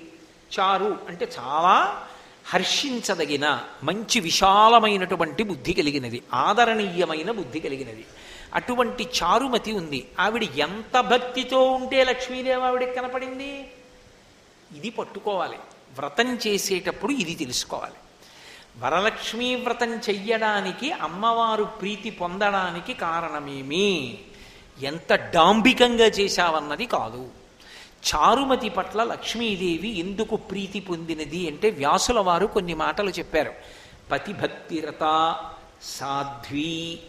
చారు అంటే చాలా హర్షించదగిన మంచి విశాలమైనటువంటి బుద్ధి కలిగినది. ఆదరణీయమైన బుద్ధి కలిగినది. అటువంటి చారుమతి ఉంది. ఆవిడ ఎంత భక్తితో ఉంటే లక్ష్మీదేవి ఆవిడకి కనపడింది? ఇది పట్టుకోవాలి. వ్రతం చేసేటప్పుడు ఇది తెలుసుకోవాలి. వరలక్ష్మీ వ్రతం చెయ్యడానికి అమ్మవారు ప్రీతి పొందడానికి కారణమేమి? ఎంత డాంబికంగా చేశావన్నది కాదు. చారుమతి పట్ల లక్ష్మీదేవి ఎందుకు ప్రీతి పొందినది అంటే వ్యాసుల వారు కొన్ని మాటలు చెప్పారు. పతిభక్తిరత సాధ్వీ.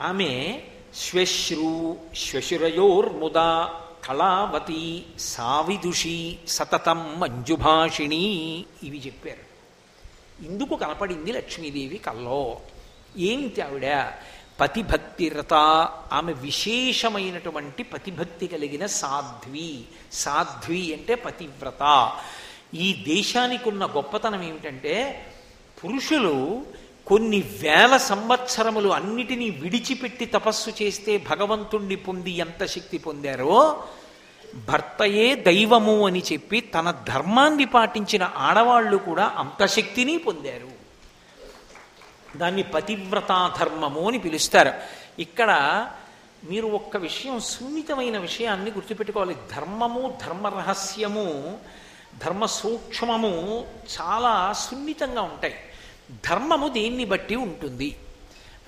ఆమె శ్వశ్రు శ్వశురయోర్ముద కళావతి సావిదుషి సతతం మంజుభాషిణి ఇవి చెప్పారు. ఇందుకు కనపడింది లక్ష్మీదేవి కల్లో. ఏంటి ఆవిడ? పతిభక్తిరత. ఆమె విశేషమైనటువంటి పతిభక్తి కలిగిన సాధ్వి. సాధ్వి అంటే పతివ్రత. ఈ దేశానికి ఉన్న గొప్పతనం ఏమిటంటే పురుషులు కొన్ని వేల సంవత్సరములు అన్నిటినీ విడిచిపెట్టి తపస్సు చేస్తే భగవంతుణ్ణి పొంది ఎంత శక్తి పొందారో భర్తయే దైవము అని చెప్పి తన ధర్మాన్ని పాటించిన ఆడవాళ్ళు కూడా అంత శక్తిని పొందారు. దాన్ని పతివ్రతా ధర్మము అని పిలుస్తారు. ఇక్కడ మీరు ఒక్క విషయం సున్నితమైన విషయాన్ని గుర్తుపెట్టుకోవాలి. ధర్మము ధర్మ రహస్యము ధర్మ సూక్ష్మము చాలా సున్నితంగా ఉంటాయి. ధర్మము దేన్ని బట్టి ఉంటుంది.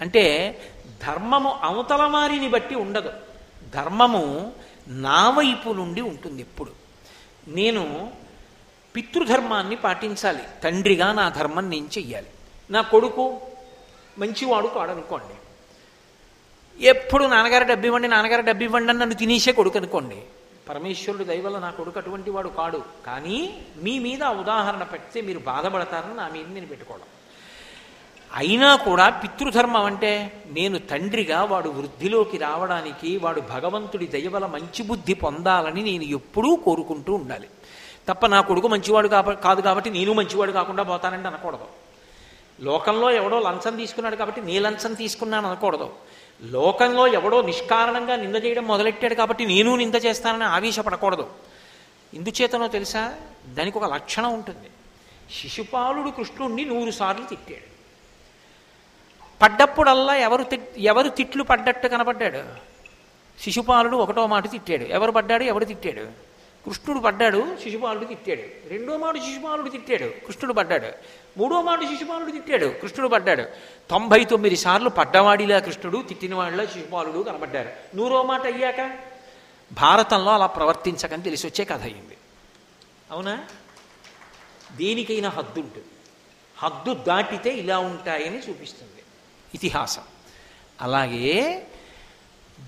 అంటే ధర్మము అవతల వారిని బట్టి ఉండదు. ధర్మము నా వైపు నుండి ఉంటుంది ఎప్పుడు. నేను పితృధర్మాన్ని పాటించాలి. తండ్రిగా నా ధర్మం నేను చెయ్యాలి. నా కొడుకు మంచివాడు కాడనుకోండి ఎప్పుడు నాన్నగారు డబ్బు ఇవ్వండి నాన్నగారు డబ్బు ఇవ్వండి అని నన్ను తినేసే కొడుకు అనుకోండి. పరమేశ్వరుడు దయవల్ల నా కొడుకు అటువంటి వాడు కాడు. కానీ మీ మీద ఉదాహరణ పెడితే మీరు బాధపడతారని నా మీద నేను పెట్టుకోవడం. అయినా కూడా పితృధర్మం అంటే నేను తండ్రిగా వాడు వృద్ధిలోకి రావడానికి వాడు భగవంతుడి దయవల మంచి బుద్ధి పొందాలని నేను ఎప్పుడూ కోరుకుంటూ ఉండాలి. తప్ప నా కొడుకు మంచివాడు కాదు కాబట్టి నేను మంచివాడు కాకుండా పోతానంటే అనకూడదు. లోకంలో ఎవడో లంచం తీసుకున్నాడు కాబట్టి నీ లంచం తీసుకున్నాను అనకూడదు. లోకంలో ఎవడో నిష్కారణంగా నింద చేయడం మొదలెట్టాడు కాబట్టి నేను నింద చేస్తానని ఆవేశపడకూడదు. ఎందుచేతనో తెలుసా? దానికి ఒక లక్షణం ఉంటుంది. శిశుపాలుడు కృష్ణుణ్ణి నూరు సార్లు తిట్టాడు. పడ్డప్పుడల్లా ఎవరు తిట్ ఎవరు తిట్లు పడ్డట్టు కనపడ్డాడు? శిశుపాలుడు ఒకటో మాట తిట్టాడు. ఎవరు పడ్డాడు? ఎవరు తిట్టాడు? కృష్ణుడు పడ్డాడు శిశుపాలుడు తిట్టాడు. రెండో మాడు శిశుపాలుడు తిట్టాడు కృష్ణుడు పడ్డాడు. మూడో మాడు శిశుపాలుడు తిట్టాడు కృష్ణుడు పడ్డాడు. తొంభై తొమ్మిది సార్లు పడ్డవాడిలా కృష్ణుడు తిట్టినవాడిలా శిశుపాలుడు కనబడ్డారు నూరో మాట అయ్యాక? భారతంలో అలా ప్రవర్తించకని తెలిసి వచ్చే కథ అయింది. అవునా? దేనికైనా హద్దు ఉంటుంది. హద్దు దాటితే ఇలా ఉంటాయని చూపిస్తుంది. ఇతిహాసం. అలాగే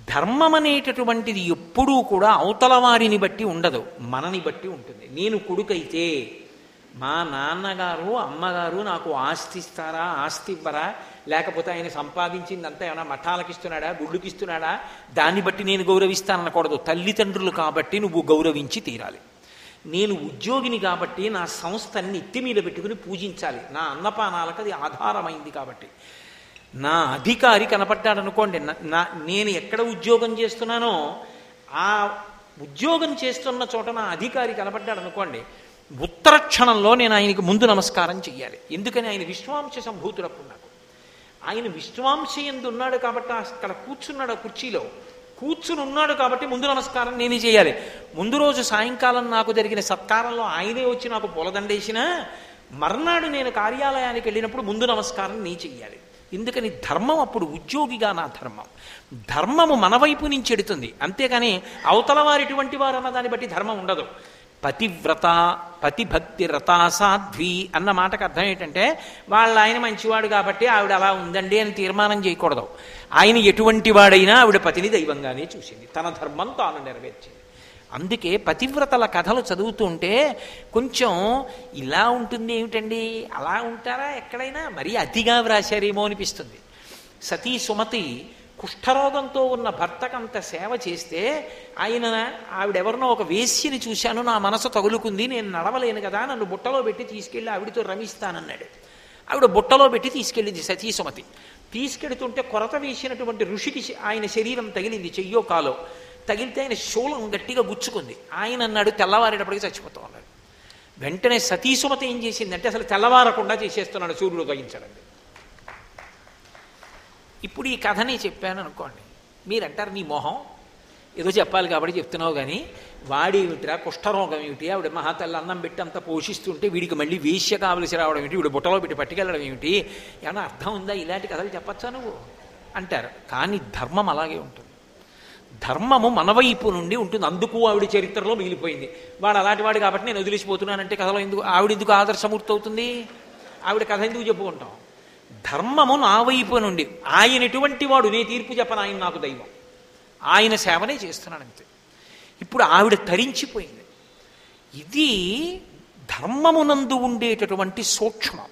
ధర్మం అనేటటువంటిది ఎప్పుడూ కూడా అవతల వారిని బట్టి ఉండదు మనని బట్టి ఉంటుంది. నేను కొడుకైతే మా నాన్నగారు అమ్మగారు నాకు ఆస్తి ఇస్తారా ఆస్తి ఇవ్వరా లేకపోతే ఆయన సంపాదించిందంతా ఏమైనా మఠాలకు ఇస్తున్నాడా గుళ్ళుకి ఇస్తున్నాడా దాన్ని బట్టి నేను గౌరవిస్తాననకూడదు. తల్లిదండ్రులు కాబట్టి నువ్వు గౌరవించి తీరాలి. నేను ఉద్యోగిని కాబట్టి నా సంస్థని ఎత్తి మీద పెట్టుకుని పూజించాలి. నా అన్నపానాలకు అది ఆధారమైంది కాబట్టి. నా అధికారి కనపడ్డాడు అనుకోండి నా నేను ఎక్కడ ఉద్యోగం చేస్తున్నానో ఆ ఉద్యోగం చేస్తున్న చోట నా అధికారి కనపడ్డాడు అనుకోండి ఉత్తర క్షణంలో నేను ఆయనకి ముందు నమస్కారం చెయ్యాలి. ఎందుకని? ఆయన విశ్వాంశ సంభూతుడప్పుడు నాకు. ఆయన విశ్వాంశ ఎందు ఉన్నాడు కాబట్టి అక్కడ కూర్చున్నాడు ఆ కుర్చీలో. కూర్చుని ఉన్నాడు కాబట్టి ముందు నమస్కారం నేనే చేయాలి ముందు రోజు సాయంకాలం నాకు జరిగిన సత్కారంలో ఆయనే వచ్చి నాకు పూలదండేసినా మర్నాడు నేను కార్యాలయానికి వెళ్ళినప్పుడు ముందు నమస్కారం నీ చెయ్యాలి. ఎందుకని ధర్మం అప్పుడు ఉద్యోగిగా నా ధర్మం. ధర్మము మన వైపు నుంచి ఎడుతుంది. అంతేగాని అవతల వారిటువంటి వారు అన్న దాన్ని బట్టి ధర్మం ఉండదు. పతివ్రత పతిభక్తి రతా సాధ్వి అన్న మాటకు అర్థం ఏంటంటే వాళ్ళ ఆయన మంచివాడు కాబట్టి ఆవిడ అలా ఉందండి అని తీర్మానం చేయకూడదు. ఆయన ఎటువంటి వాడైనా ఆవిడ పతిని దైవంగానే చూసింది. తన ధర్మం తాను నెరవేర్చింది. అందుకే పతివ్రతల కథలు చదువుతుంటే కొంచెం ఇలా ఉంటుంది ఏమిటండి? అలా ఉంటారా ఎక్కడైనా? మరీ అతిగా వ్రాశారేమో అనిపిస్తుంది. సతీ సుమతి కుష్ఠరోగంతో ఉన్న భర్తకంత సేవ చేస్తే ఆయన ఆవిడెవరినో ఒక వేశ్యని చూశాను నా మనసు తగులుకుంది నేను నడవలేను కదా నన్ను బుట్టలో పెట్టి తీసుకెళ్ళి ఆవిడతో రమిస్తానన్నాడు. ఆవిడ బుట్టలో పెట్టి తీసుకెళ్ళింది సతీ సుమతి. తీసుకెడుతుంటే కొరత వేసినటువంటి ఋషికి ఆయన శరీరం తగిలింది చెయ్యో కాలో. తగిలితే ఆయన శూలం గట్టిగా గుచ్చుకుంది. ఆయన అన్నాడు తెల్లవారేటప్పటికి చచ్చిపోతాం అన్నాడు. వెంటనే సతీసుమత ఏం చేసిందంటే అసలు తెల్లవారకుండా చేసేస్తున్నాడు సూర్యుడు తగ్గించడండి ఇప్పుడు ఈ కథని చెప్పాను అనుకోండి. మీరంటారు నీ మొహం? ఏదో చెప్పాలి కాబట్టి చెప్తున్నావు కానీ వాడి ఏమిటిరా? కుష్ఠరోగం ఏమిటి? ఆవిడ మహాతల్లి అన్నం పెట్టి అంత పోషిస్తుంటే వీడికి మళ్ళీ వేశ్య కావలసి రావడం ఏమిటి? వీడు బుట్టలో పెట్టి పట్టుకెళ్ళడం ఏమిటి? ఏమైనా అర్థం ఉందా? ఇలాంటి కథలు చెప్పచ్చా నువ్వు? అంటారు. కానీ ధర్మం అలాగే ఉంటుంది. ధర్మము మనవైపు నుండి ఉంటుంది. అందుకు ఆవిడ చరిత్రలో మిగిలిపోయింది. వాడు అలాంటి వాడు కాబట్టి నేను వదిలిసిపోతున్నానంటే కథలో ఎందుకు ఆవిడ ఎందుకు ఆదర్శమూర్తి అవుతుంది? ఆవిడ కథ ఎందుకు చెప్పుకుంటాం? ధర్మము నా వైపు నుండి ఆయన ఎటువంటి వాడు నే తీర్పు చెప్పను ఆయన నాకు దైవం. ఆయన సేవనే చేస్తున్నాను అంతే. ఇప్పుడు ఆవిడ తరించిపోయింది. ఇది ధర్మమునందు ఉండేటటువంటి సూక్ష్మం.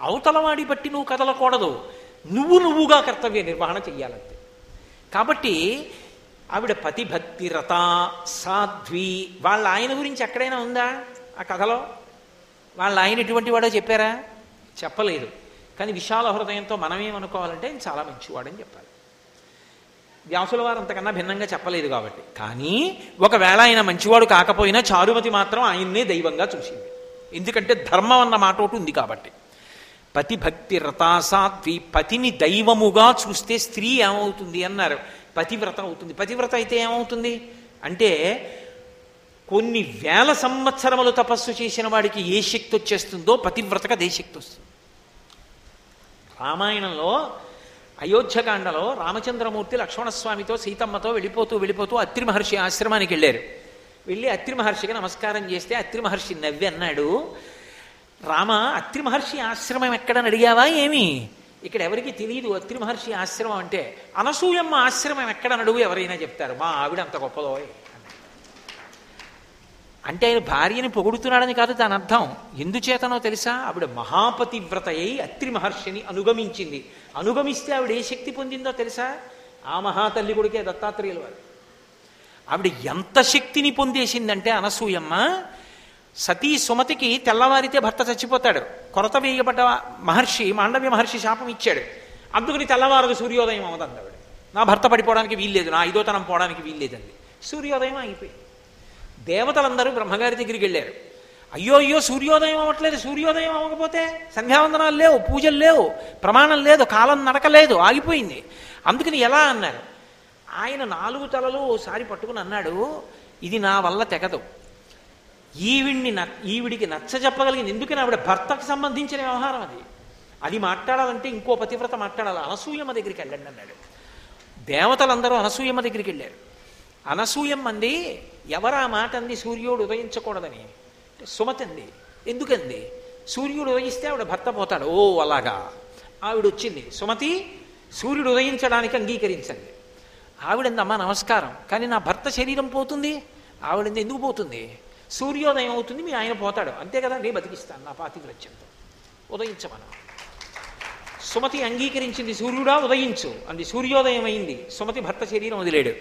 అవతలవాడి బట్టి నువ్వు కదలకూడదు. నువ్వు నువ్వుగా కర్తవ్య నిర్వహణ చెయ్యాలంతే. కాబట్టి ఆవిడ పతిభక్తిరత సాధ్వి. వాళ్ళ ఆయన గురించి ఎక్కడైనా ఉందా ఆ కథలో? వాళ్ళ ఆయన ఎటువంటి వాడో చెప్పారా? చెప్పలేదు. కానీ విశాల హృదయంతో మనమేమనుకోవాలంటే ఆయన చాలా మంచివాడని చెప్పాలి. వ్యాసుల వారు అంతకన్నా భిన్నంగా చెప్పలేదు కాబట్టి. కానీ ఒకవేళ ఆయన మంచివాడు కాకపోయినా చారుమతి మాత్రం ఆయన్నే దైవంగా చూసింది. ఎందుకంటే ధర్మం అన్న మాట ఒకటి ఉంది కాబట్టి. పతి భక్తి రతాసాత్వి పతిని దైవముగా చూస్తే స్త్రీ ఏమవుతుంది అన్నారు. పతివ్రత అవుతుంది. పతివ్రత అయితే ఏమవుతుంది? అంటే కొన్ని వేల సంవత్సరములు తపస్సు చేసిన వాడికి ఏ శక్తి వచ్చేస్తుందో పతివ్రతకు అదే శక్తి వస్తుంది. రామాయణంలో అయోధ్యకాండలో రామచంద్రమూర్తి లక్ష్మణస్వామితో సీతమ్మతో వెళ్ళిపోతూ వెళ్ళిపోతూ అత్రి మహర్షి ఆశ్రమానికి వెళ్ళారు. వెళ్ళి అత్రి మహర్షికి నమస్కారం చేస్తే అత్రి మహర్షి నవ్వి అన్నాడు రామ అత్రి మహర్షి ఆశ్రమం ఎక్కడని అడిగావా ఏమి? ఇక్కడ ఎవరికి తెలియదు అత్రి మహర్షి ఆశ్రమం అంటే అనసూయమ్మ ఆశ్రమం ఎక్కడ నడువు ఎవరైనా చెప్తారు. మా ఆవిడ అంత గొప్పదో అంటే ఆయన భార్యని పొగుడుతున్నాడని కాదు దాని అర్థం. ఎందుచేతనో తెలుసా? ఆవిడ మహాపతివ్రత అయి అత్రి మహర్షిని అనుగమించింది. అనుగమిస్తే ఆవిడ ఏ శక్తి పొందిందో తెలుసా? ఆ మహాతల్లి కొడుకే దత్తాత్రేయుల వారు. ఆవిడ ఎంత శక్తిని పొందేసిందంటే అనసూయమ్మ సతీ సుమతికి తెల్లవారితే భర్త చచ్చిపోతాడు. కొరత వేయబడ్డ మహర్షి మాండవ్య మహర్షి శాపం ఇచ్చాడు. అందుకని తెల్లవారదు సూర్యోదయం అవదండి ఆవిడ. నా భర్త పడిపోవడానికి వీల్లేదు నా ఐదోతనం పోవడానికి వీల్లేదండి. సూర్యోదయం అయిపోయింది. దేవతలందరూ బ్రహ్మగారి దగ్గరికి వెళ్ళారు. అయ్యో అయ్యో సూర్యోదయం అవ్వట్లేదు సూర్యోదయం అవ్వకపోతే సంధ్యావందనాలు లేవు పూజలు లేవు ప్రమాణం లేదు కాలం నడకలేదు ఆగిపోయింది. అందుకని ఎలా అన్నారు? ఆయన నాలుగు తలలు ఓసారి పట్టుకుని అన్నాడు ఇది నా వల్ల తెగదు ఈవిడిని న ఈవిడికి నచ్చ చెప్పగలిగింది ఎందుకని ఆవిడ భర్తకు సంబంధించిన వ్యవహారం అది? అది మాట్లాడాలంటే ఇంకో పతివ్రత మాట్లాడాలి. అనసూయమ్మ దగ్గరికి వెళ్ళండి అన్నాడు. దేవతలందరూ అనసూయమ్మ దగ్గరికి వెళ్ళారు. అనసూయమ్మ అంది ఎవరా మాట అంది? సూర్యుడు ఉదయించకూడదని. సుమతి అంది ఎందుకంది? సూర్యుడు ఉదయిస్తే ఆవిడ భర్త పోతాడు. ఓ అలాగా. ఆవిడ వచ్చింది సుమతి సూర్యుడు ఉదయించడానికి అంగీకరించండి. ఆవిడందమ్మా నమస్కారం. కానీ నా భర్త శరీరం పోతుంది? ఆవిడంది ఎందుకు పోతుంది? సూర్యోదయం అవుతుంది మీ ఆయన పోతాడు. అంతే కదా నేను బతికిస్తాను నా పాతివ్రత్యంతో ఉదయించమను సుమతి అంగీకరించింది సూర్యుడా ఉదయించు. అంది సూర్యోదయం అయింది సుమతి భర్త శరీరం వదిలేడు.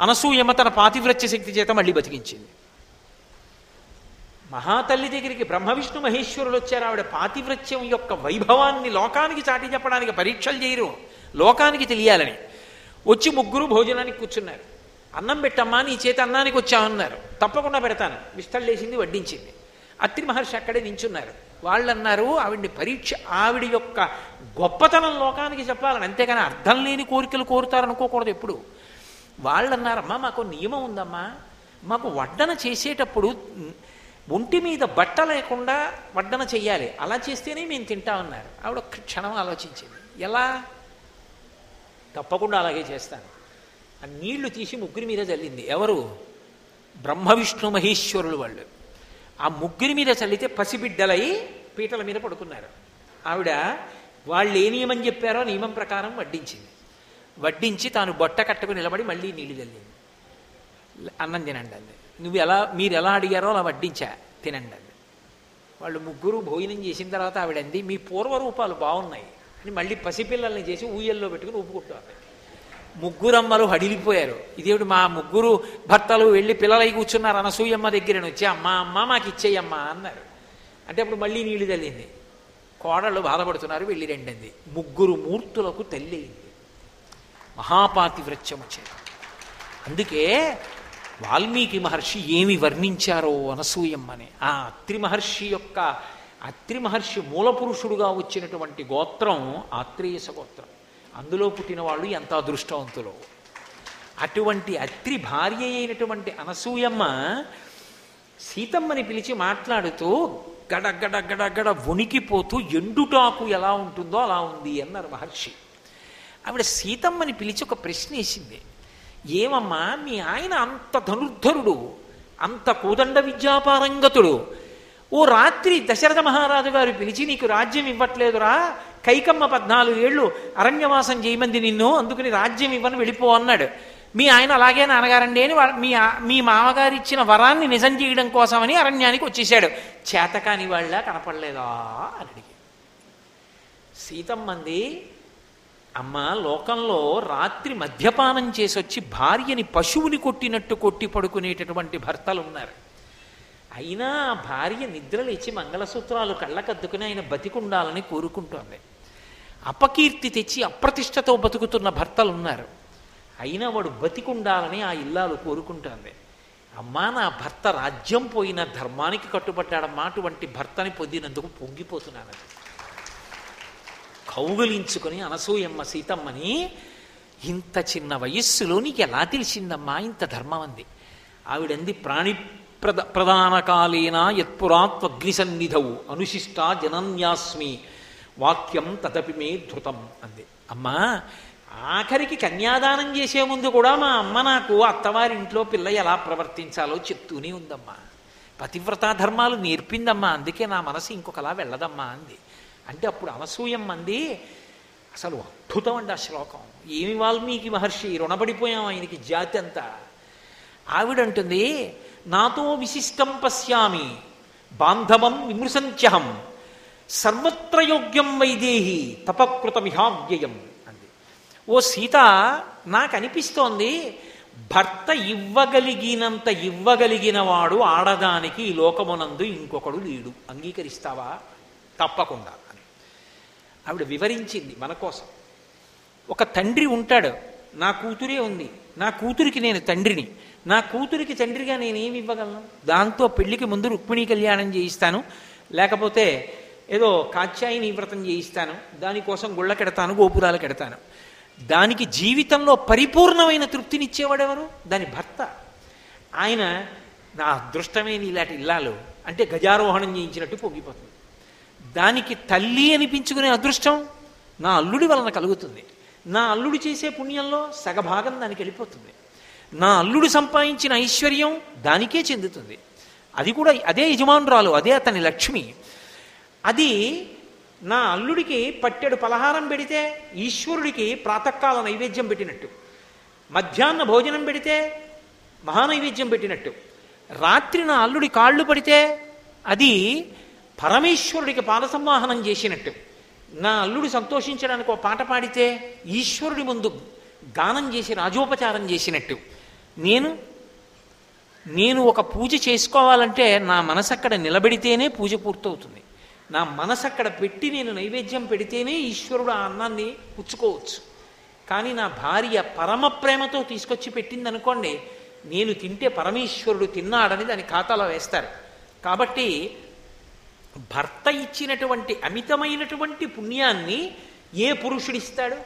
అనసూయమ్మ తన పాతివ్రత్య శక్తి చేత మళ్ళీ బతికించింది. మహాతల్లి దగ్గరికి బ్రహ్మ విష్ణు మహేశ్వరులు వచ్చారు. ఆవిడ పాతివ్రత్యం యొక్క వైభవాన్ని లోకానికి చాటి చెప్పడానికి పరీక్షలు చేయరు. లోకానికి తెలియాలని. వచ్చి ముగ్గురు భోజనానికి కూర్చున్నారు. అన్నం పెట్టమ్మా నీ చేత అన్నానికి వచ్చామన్నారు తప్పకుండా పెడతాను. విస్తళ్ళేసింది వడ్డించింది. అత్రి మహర్షి అక్కడే నించున్నారు. వాళ్ళు అన్నారు ఆవిడ్ని పరీక్ష ఆవిడ యొక్క గొప్పతనం లోకానికి చెప్పాలని. అంతేగాని అర్థం లేని కోరికలు కోరుతారనుకోకూడదు ఎప్పుడు. వాళ్ళు అన్నారమ్మా మాకు నియమం ఉందమ్మా. మాకు వడ్డన చేసేటప్పుడు ఒంటి మీద బట్ట లేకుండా వడ్డన చెయ్యాలి. అలా చేస్తేనే మేము తింటామన్నారు ఆవిడ ఒక్క క్షణం ఆలోచించింది. ఎలా? తప్పకుండా అలాగే చేస్తాను. ఆ నీళ్ళు తీసి ముగ్గురి మీద చల్లింది. ఎవరు? బ్రహ్మ విష్ణు మహేశ్వరులు వాళ్ళు. ఆ ముగ్గురి మీద చల్లితే పసిబిడ్డలై పీటల మీద పడుకున్నారు. ఆవిడ వాళ్ళు ఏ నియమం చెప్పారో నియమం ప్రకారం వడ్డించింది. వడ్డించి తాను బొట్ట కట్టుకుని నిలబడి మళ్ళీ నీళ్ళు చల్లింది. అన్నం తినండి అంది. నువ్వు ఎలా మీరు ఎలా అడిగారో అలా వడ్డించా. తినండి అంది. వాళ్ళు ముగ్గురు భోజనం చేసిన తర్వాత ఆవిడంది మీ పూర్వరూపాలు బాగున్నాయి అని మళ్ళీ పసిపిల్లల్ని చేసి ఊయల్లో పెట్టుకుని ఊపుకుంటారు ముగ్గురమ్మలు హడిలిపోయారు. ఇదేమిటి మా ముగ్గురు భర్తలు వెళ్ళి పిల్లలై కూర్చున్నారు అనసూయమ్మ దగ్గర వచ్చి అమ్మ అమ్మ మాకు ఇచ్చేయమ్మా అన్నారు. అంటే అప్పుడు మళ్ళీ నీళ్ళు తల్లింది. కోడళ్ళు బాధపడుతున్నారు వెళ్ళి రెండింది. ముగ్గురు మూర్తులకు తల్లి మహాపాతి వృత్యం వచ్చేది అందుకే వాల్మీకి మహర్షి ఏమి వర్ణించారో అనసూయమ్మని. ఆ అత్రి మహర్షి యొక్క అత్రి మహర్షి మూలపురుషుడుగా వచ్చినటువంటి గోత్రం ఆత్రేయస గోత్రం. అందులో పుట్టిన వాళ్ళు ఎంత అదృష్టవంతులు. అటువంటి అత్రి భార్య అయినటువంటి అనసూయమ్మ సీతమ్మని పిలిచి మాట్లాడుతూ గడ గడగడ వణికిపోతూ ఎండుటాకు ఎలా ఉంటుందో అలా ఉంది అన్నారు మహర్షి. ఆవిడ సీతమ్మని పిలిచి ఒక ప్రశ్న వేసింది. ఏమమ్మా మీ ఆయన అంత ధనుర్ధరుడు అంత కోదండ విద్యాపారంగతుడు. ఓ రాత్రి దశరథ మహారాజు గారు పిలిచి నీకు రాజ్యం ఇవ్వట్లేదురా కైకమ్మ పద్నాలుగు ఏళ్ళు అరణ్యవాసం చేయమంది నిన్ను అందుకని రాజ్యం ఇవ్వని వెళ్ళిపో అన్నాడు. మీ ఆయన అలాగే నాన్నగారండి అని మీ మీ మామగారు ఇచ్చిన వరాన్ని నిజం చేయడం కోసమని అరణ్యానికి వచ్చేసాడు చేతకాని వాళ్ళ కనపడలేదా? అని అడిగి సీతమ్మంది అమ్మ లోకంలో రాత్రి మద్యపానం చేసి వచ్చి భార్యని పశువుని కొట్టినట్టు కొట్టి పడుకునేటటువంటి భర్తలు ఉన్నారు అయినా భార్య భార్య నిద్రలేచి మంగళసూత్రాలు కళ్ళకద్దుకుని ఆయన బతికుండాలని కోరుకుంటోంది. అపకీర్తి తెచ్చి అప్రతిష్టతో బతుకుతున్న భర్తలు ఉన్నారు అయినా వాడు బతికుండాలని ఆ ఇల్లాలు కోరుకుంటుంది. అమ్మా నా భర్త రాజ్యం పోయిన ధర్మానికి కట్టుబడ్డాడమ్మా అటువంటి భర్తని పొందినందుకు పొంగిపోతున్నాను. అది కౌగులించుకొని అనసూయమ్మ సీతమ్మని ఇంత చిన్న వయస్సులో నీకు ఎలా తెలిసిందమ్మా ఇంత ధర్మం అంది. ఆవిడంది ప్రాణి ప్రద ప్రధానకాలీన యత్పురాత్వగ్నిసన్నిధవు యత్పురాత్వగ్ని అనుశిష్ట జనన్యాస్మి వాక్యం తదపి మే ధృతం అంది. అమ్మా ఆఖరికి కన్యాదానం చేసే ముందు కూడా మా అమ్మ నాకు అత్తవారింట్లో పిల్ల ఎలా ప్రవర్తించాలో చెప్తూనే ఉందమ్మా. పతివ్రతా ధర్మాలు నేర్పిందమ్మా అందుకే నా మనసు ఇంకొకలా వెళ్ళదమ్మా అంది. అంటే అప్పుడు అనసూయం అంది అసలు అద్భుతం అండి ఆ శ్లోకం. ఏమి వాల్మీకి మహర్షి రుణపడిపోయాం ఆయనకి జాతి అంతా. ఆవిడంటుంది నాతో విశిష్టం పశ్యామి బాంధవం విమృశంత్యహం సర్వత్ర యోగ్యం వైదేహి తపకృతమిహావ్యయం అంది. ఓ సీత నాకు అనిపిస్తోంది భర్త ఇవ్వగలిగినంత ఇవ్వగలిగిన వాడు ఆడదానికి ఈ లోకమునందు ఇంకొకడు లేడు. అంగీకరిస్తావా? తప్పకుండా అని. ఆవిడ వివరించింది మన కోసం. ఒక తండ్రి ఉంటాడు. నా కూతురే ఉంది. నా కూతురికి నేను తండ్రిని. నా కూతురికి తండ్రిగా నేనేమి ఇవ్వగలను? దాంతో పెళ్ళికి ముందు రుక్మిణీ కళ్యాణం చేయిస్తాను. లేకపోతే ఏదో కాత్యాయిని వ్రతం చేయిస్తాను దానికోసం గుళ్ళ కెడతాను గోపురాలు కెడతాను. దానికి జీవితంలో పరిపూర్ణమైన తృప్తినిచ్చేవాడెవరు దాని భర్త. ఆయన నా అదృష్టమే నీలాంటి ఇల్లాలు అంటే గజారోహణం చేయించినట్టు పొంగిపోతుంది. దానికి తల్లి అనిపించుకునే అదృష్టం నా అల్లుడి వలన కలుగుతుంది. నా అల్లుడు చేసే పుణ్యంలో సగభాగం దానికి వెళ్ళిపోతుంది. నా అల్లుడు సంపాదించిన ఐశ్వర్యం దానికే చెందుతుంది. అది కూడా అదే యజమానురాలు అదే అతని లక్ష్మి. అది నా అల్లుడికి పట్టెడు పలహారం పెడితే ఈశ్వరుడికి ప్రాతకాల నైవేద్యం పెట్టినట్టు. మధ్యాహ్న భోజనం పెడితే మహానైవేద్యం పెట్టినట్టు. రాత్రి నా అల్లుడి కాళ్ళు పడితే అది పరమేశ్వరుడికి పాదసంవాహనం చేసినట్టు. నా అల్లుడు సంతోషించడానికి ఒక పాట పాడితే ఈశ్వరుడి ముందు గానం చేసి రాజోపచారం చేసినట్టు. నేను నేను ఒక పూజ చేసుకోవాలంటే నా మనసు అక్కడ నిలబెడితేనే పూజ పూర్తవుతుంది. నా మనసు అక్కడ పెట్టి నేను నైవేద్యం పెడితేనే ఈశ్వరుడు ఆ అన్నాన్ని పుచ్చుకోవచ్చు. కానీ నా భార్య పరమ ప్రేమతో తీసుకొచ్చి పెట్టిందనుకోండి నేను తింటే పరమేశ్వరుడు తిన్నాడని దాని ఖాతాలో వేస్తారు. కాబట్టి భర్త ఇచ్చినటువంటి అమితమైనటువంటి పుణ్యాన్ని ఏ పురుషుడిస్తాడు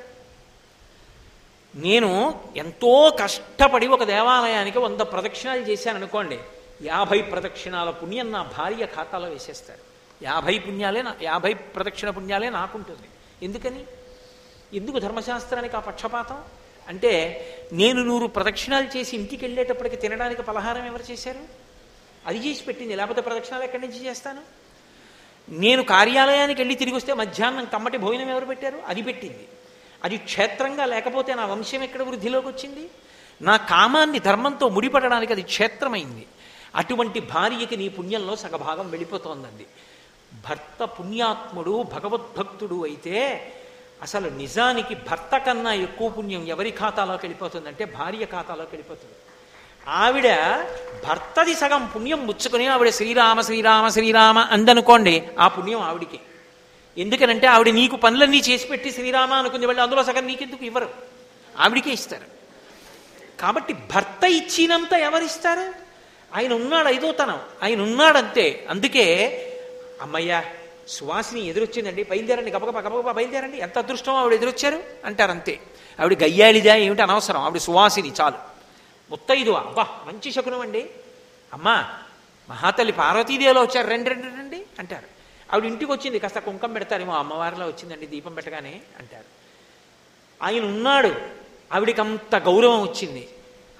నేను ఎంతో కష్టపడి ఒక దేవాలయానికి వంద ప్రదక్షిణాలు చేశాను అనుకోండి యాభై ప్రదక్షిణాల పుణ్యం నా భార్య ఖాతాలో వేసేస్తాడు యాభై పుణ్యాలే నా యాభై ప్రదక్షిణ పుణ్యాలే నాకుంటుంది. ఎందుకని? ఎందుకు ధర్మశాస్త్రానికి ఆ పక్షపాతం? అంటే నేను నూరు ప్రదక్షిణాలు చేసి ఇంటికి వెళ్ళేటప్పటికి తినడానికి పలహారం ఎవరు చేశారు? అది చేసి పెట్టింది. లేకపోతే ప్రదక్షిణాలు ఎక్కడి నుంచి చేస్తాను? నేను కార్యాలయానికి వెళ్ళి తిరిగి వస్తే మధ్యాహ్నం కమ్మటి భోజనం ఎవరు పెట్టారు? అది పెట్టింది. అది క్షేత్రంగా లేకపోతే నా వంశం ఎక్కడ వృద్ధిలోకి వచ్చింది? నా కామాన్ని ధర్మంతో ముడిపడడానికి అది క్షేత్రమైంది. అటువంటి భార్యకి నీ పుణ్యంలో సగభాగం వెళ్ళిపోతోందండి. భర్త పుణ్యాత్ముడు భగవద్భక్తుడు అయితే అసలు నిజానికి భర్త కన్నా ఎక్కువ పుణ్యం ఎవరి ఖాతాలోకి వెళ్ళిపోతుందంటే భార్య ఖాతాలోకి వెళ్ళిపోతుంది. ఆవిడ భర్తది సగం పుణ్యం ముచ్చుకుని ఆవిడ శ్రీరామ శ్రీరామ శ్రీరామ అందనుకోండి ఆ పుణ్యం ఆవిడికి. ఎందుకనంటే ఆవిడ నీకు పనులన్నీ చేసి పెట్టి శ్రీరామ అనుకుంది వాళ్ళు అందులో సగం నీకెందుకు ఇవ్వరు? ఆవిడికే ఇస్తారు. కాబట్టి భర్త ఇచ్చినంత ఎవరిస్తారు? ఆయన ఉన్నాడు ఐదోతనం ఆయన ఉన్నాడంతే. అందుకే అమ్మయ్యా సువాసిని ఎదురొచ్చిందండి బయలుదేరండి గబగబ గబగబ బయలుదేరండి. ఎంత అదృష్టం ఆవిడ ఎదురొచ్చారు? అంటారు అంతే ఆవిడ గయ్యాళిదా ఏమిటి అనవసరం? ఆవిడ సువాసిని చాలు. ముత్తైదు అబ్బా మంచి శకునం అండి అమ్మా మహాతల్లి పార్వతీదేవిలో వచ్చారు. రండి రండి రండి అంటారు. ఆవిడ ఇంటికి వచ్చింది. కాస్త కుంకం పెడతారేమో అమ్మవారిలో వచ్చిందండి దీపం పెట్టగానే అంటారు. ఆయన ఉన్నాడు. ఆవిడికి అంత గౌరవం వచ్చింది.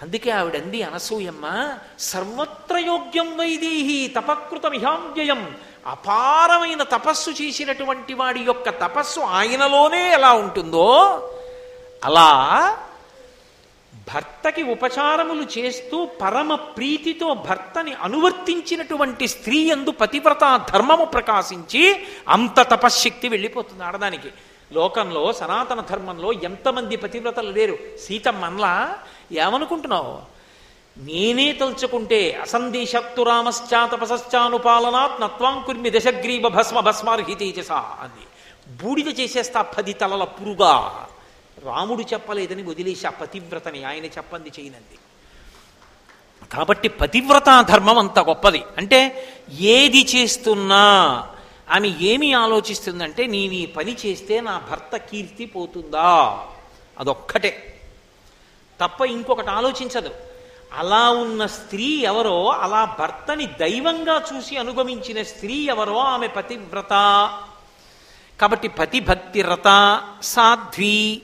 అందుకే ఆవిడంది అనసూయమ్మ సర్వత్ర యోగ్యం వైదేహి తపకృతమిహావ్యయం అపారమైన తపస్సు చేసినటువంటి వాడి యొక్క తపస్సు ఆయనలోనే ఎలా ఉంటుందో అలా భర్తకి ఉపచారములు చేస్తూ పరమ ప్రీతితో భర్తని అనువర్తించినటువంటి స్త్రీ ఎందు పతివ్రత ధర్మము ప్రకాశించి అంత తపశ్శక్తి వెళ్ళిపోతుంది ఆడదానికి. లోకంలో సనాతన ధర్మంలో ఎంతమంది పతివ్రతలు లేరు. సీతమ్మన్లా ఏమనుకుంటున్నావు? నేనే తలుచుకుంటే అసందేశక్తు నత్వాం కుర్మి దశగ్రీవ భస్మ భస్మార్హితేజస అని. బూడిద చేసేస్తా పది తలల పురుగా. రాముడు చెప్పలేదని వదిలేసి ఆ పతివ్రతని ఆయన చెప్పంది చేయనంది. కాబట్టి పతివ్రతా ధర్మం అంత గొప్పది. అంటే ఏది చేస్తున్నా ఆమె ఏమి ఆలోచిస్తుందంటే నేను ఈ పని చేస్తే నా భర్త కీర్తి పోతుందా? అదొక్కటే. తప్ప ఇంకొకటి ఆలోచించదు. అలా ఉన్న స్త్రీ ఎవరో అలా భర్తని దైవంగా చూసి అనుగమించిన స్త్రీ ఎవరో ఆమె పతివ్రత. కాబట్టి పతిభక్తిరత సాధ్వి.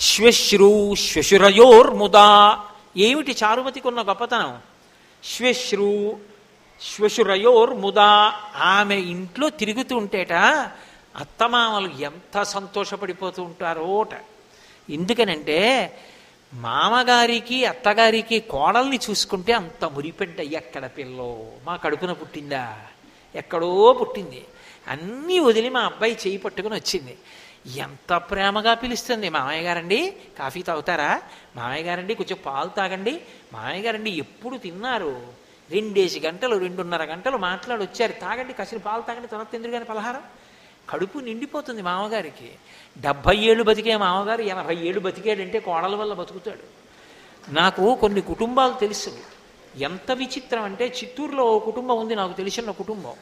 శ్వశ్రు శ్వశురయోర్ముదా. ఏమిటి చారుమతికున్న గొప్పతనం? శ్వశ్రు శ్వశురయోర్ముదా. ఆమె ఇంట్లో తిరుగుతూ ఉంటేట అత్తమామలు ఎంత సంతోషపడిపోతూ ఉంటారోట. ఎందుకనంటే మామగారికి అత్తగారికి కోడల్ని చూసుకుంటే అంత మురిపెంట ఎక్కడ పిల్లో. మా కడుపున పుట్టిందా? ఎక్కడో పుట్టింది. అన్నీ వదిలి మా అబ్బాయి చేయి పట్టుకుని వచ్చింది. ఎంత ప్రేమగా పిలుస్తుంది. మామయ్య గారండి కాఫీ తాగుతారా? మామయ్య గారండి కొంచెం పాలు తాగండి. మామయ్య గారండి ఎప్పుడు తిన్నారు? రెండేసి గంటలు రెండున్నర గంటలు మాట్లాడి వచ్చారు తాగండి కసిరి పాలు తాగండి తర్వాత ఎందుకు కానీ పలహారం. కడుపు నిండిపోతుంది మామగారికి. డెబ్భై ఏళ్ళు బతికే మామగారు ఎనభై ఏళ్ళు బతికాడంటే కోడల వల్ల బతుకుతాడు. నాకు కొన్ని కుటుంబాలు తెలుసు. ఎంత విచిత్రం అంటే చిత్తూరులో ఓ కుటుంబం ఉంది నాకు తెలిసిన కుటుంబం.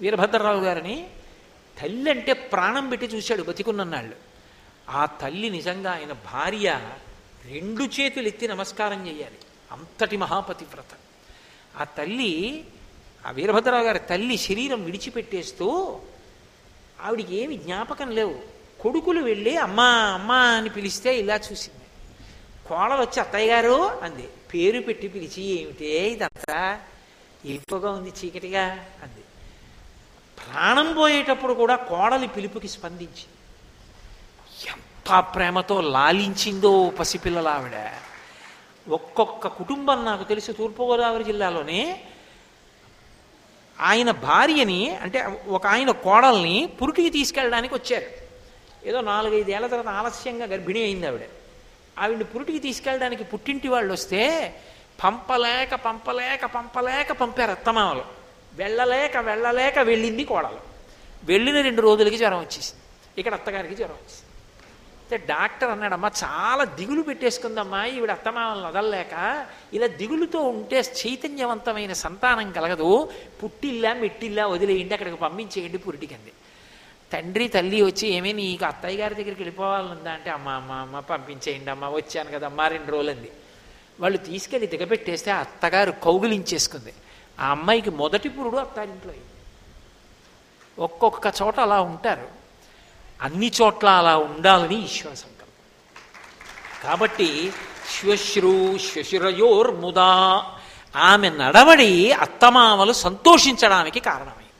వీరభద్రరావు గారిని తల్లి అంటే ప్రాణం పెట్టి చూశాడు బతికున్నన్నాళ్ళు. ఆ తల్లి నిజంగా ఆయన భార్య రెండు చేతులు ఎత్తి నమస్కారం చేయాలి. అంతటి మహాపతివ్రత. ఆ తల్లి ఆ వీరభద్రరావు గారి తల్లి శరీరం విడిచిపెట్టేస్తూ ఆవిడికి ఏమి జ్ఞాపకం లేవు. కొడుకులు వెళ్ళి అమ్మా అమ్మా అని పిలిస్తే ఇలా చూసింది. కోడలు వచ్చి అత్తయ్య గారు అంది. పేరు పెట్టి పిలిచి ఏమిటే ఇదంతా? ఎక్కువగా ఉంది చీకటిగా అంది. ప్రాణం పోయేటప్పుడు కూడా కోడలి పిలుపుకి స్పందించి ఎంత ప్రేమతో లాలించిందో పసిపిల్లల ఆవిడ ఒక్కొక్క కుటుంబం నాకు తెలిసి తూర్పుగోదావరి జిల్లాలోనే. ఆయన భార్యని అంటే ఒక ఆయన కోడల్ని పురుటికి తీసుకెళ్ళడానికి వచ్చారు. ఏదో నాలుగైదేళ్ళ తర్వాత ఆలస్యంగా గర్భిణీ అయింది ఆవిడ. ఆవిడ్ని పురుటికి తీసుకెళ్ళడానికి పుట్టింటి వాళ్ళు వస్తే పంపలేక పంపలేక పంపలేక పంపారు అత్తమామలు. వెళ్ళలేక వెళ్ళలేక వెళ్ళింది కోడలు. వెళ్ళిన రెండు రోజులకి జ్వరం వచ్చేసింది. ఇక్కడ అత్తగారికి జ్వరం వచ్చేసింది. అయితే డాక్టర్ అన్నాడమ్మా చాలా దిగులు పెట్టేసుకుందమ్మా ఈవిడ అత్తమామలను వదలలేక ఇలా దిగులుతో ఉంటే చైతన్యవంతమైన సంతానం కలగదు పుట్టిల్లా మెట్టిల్లా వదిలేయండి అక్కడికి పంపించేయండి పురిటికంది తండ్రి తల్లి వచ్చి ఏమీ నీకు అత్తయ్య గారి దగ్గరికి వెళ్ళిపోవాలనుందా? అంటే అమ్మ అమ్మ అమ్మ పంపించేయండి అమ్మ వచ్చాను కదా అమ్మ రెండు రోజులంది. వాళ్ళు తీసుకెళ్ళి దిగబెట్టేస్తే ఆ అత్తగారు కౌగులించేసుకుంది. ఆ అమ్మాయికి మొదటి పురుడు అత్తారింట్లో అయింది. ఒక్కొక్క చోట అలా ఉంటారు. అన్ని చోట్ల అలా ఉండాలని ఈశ్వర సంకల్పం కాబట్టి శ్వశ్రు శ్వశురయోర్ముదా ఆమె నడవడి అత్తమామలు సంతోషించడానికి కారణమైంది.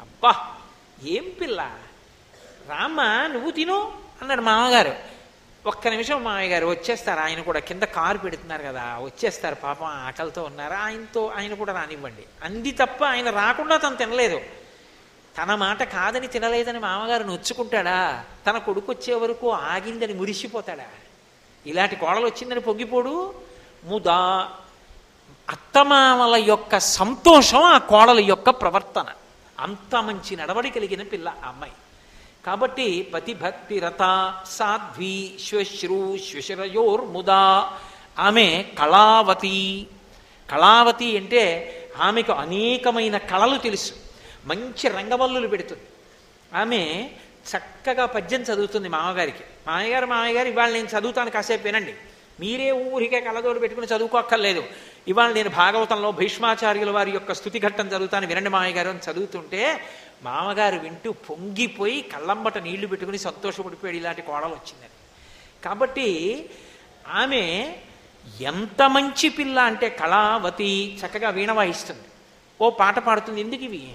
అబ్బా! ఏం పిల్ల? రామ్మ నువ్వు తిను అన్నాడు మామగారు. ఒక్క నిమిషం మామయ్య గారు వచ్చేస్తారు. ఆయన కూడా కింద కారు పెడుతున్నారు కదా వచ్చేస్తారు పాపం ఆకలితో ఉన్నారు? ఆయనతో ఆయన కూడా రానివ్వండి. అంది తప్ప ఆయన రాకుండా తను తినలేదు. తన మాట కాదని తినలేదని మామగారు నొచ్చుకుంటాడా? తన కొడుకు వచ్చే వరకు ఆగిందని మురిసిపోతాడా? ఇలాంటి కోడలు వచ్చిందని పొంగిపోడు. ముదా అత్తమామల యొక్క సంతోషం ఆ కోడల యొక్క ప్రవర్తన. అంత మంచి నడవడి కలిగిన పిల్ల ఆ అమ్మాయి. కాబట్టి పతిభక్తి రత సాధ్వి శ్వశ్రు శ్వశరయోర్ముదా. ఆమె కళావతి. కళావతి అంటే ఆమెకు అనేకమైన కళలు తెలుసు. మంచి రంగవల్లులు పెడుతుంది. ఆమె చక్కగా పద్యం చదువుతుంది మామగారికి. మామయ్యగారు మామయ్యగారు ఇవాళ నేను చదువుతాను కాసేపు వినండి. మీరే ఊరికే కళ్ళతోడు పెట్టుకుని చదువుకోక్కర్లేదు. ఇవాళ నేను భాగవతంలో భీష్మాచార్యుల వారి యొక్క స్థుతి ఘట్టం చదువుతాను వినండి మామయ్య గారు అని చదువుతుంటే మామగారు వింటూ పొంగిపోయి కళ్ళంబట నీళ్ళు పెట్టుకుని సంతోషపడిపోయాడు. ఇలాంటి కోడలు వచ్చిందని కాబట్టి ఆమె ఎంత మంచి పిల్ల అంటే కళావతి చక్కగా వీణ వాయిస్తుంది. ఓ పాట పాడుతుంది. ఎందుకు ఇవి?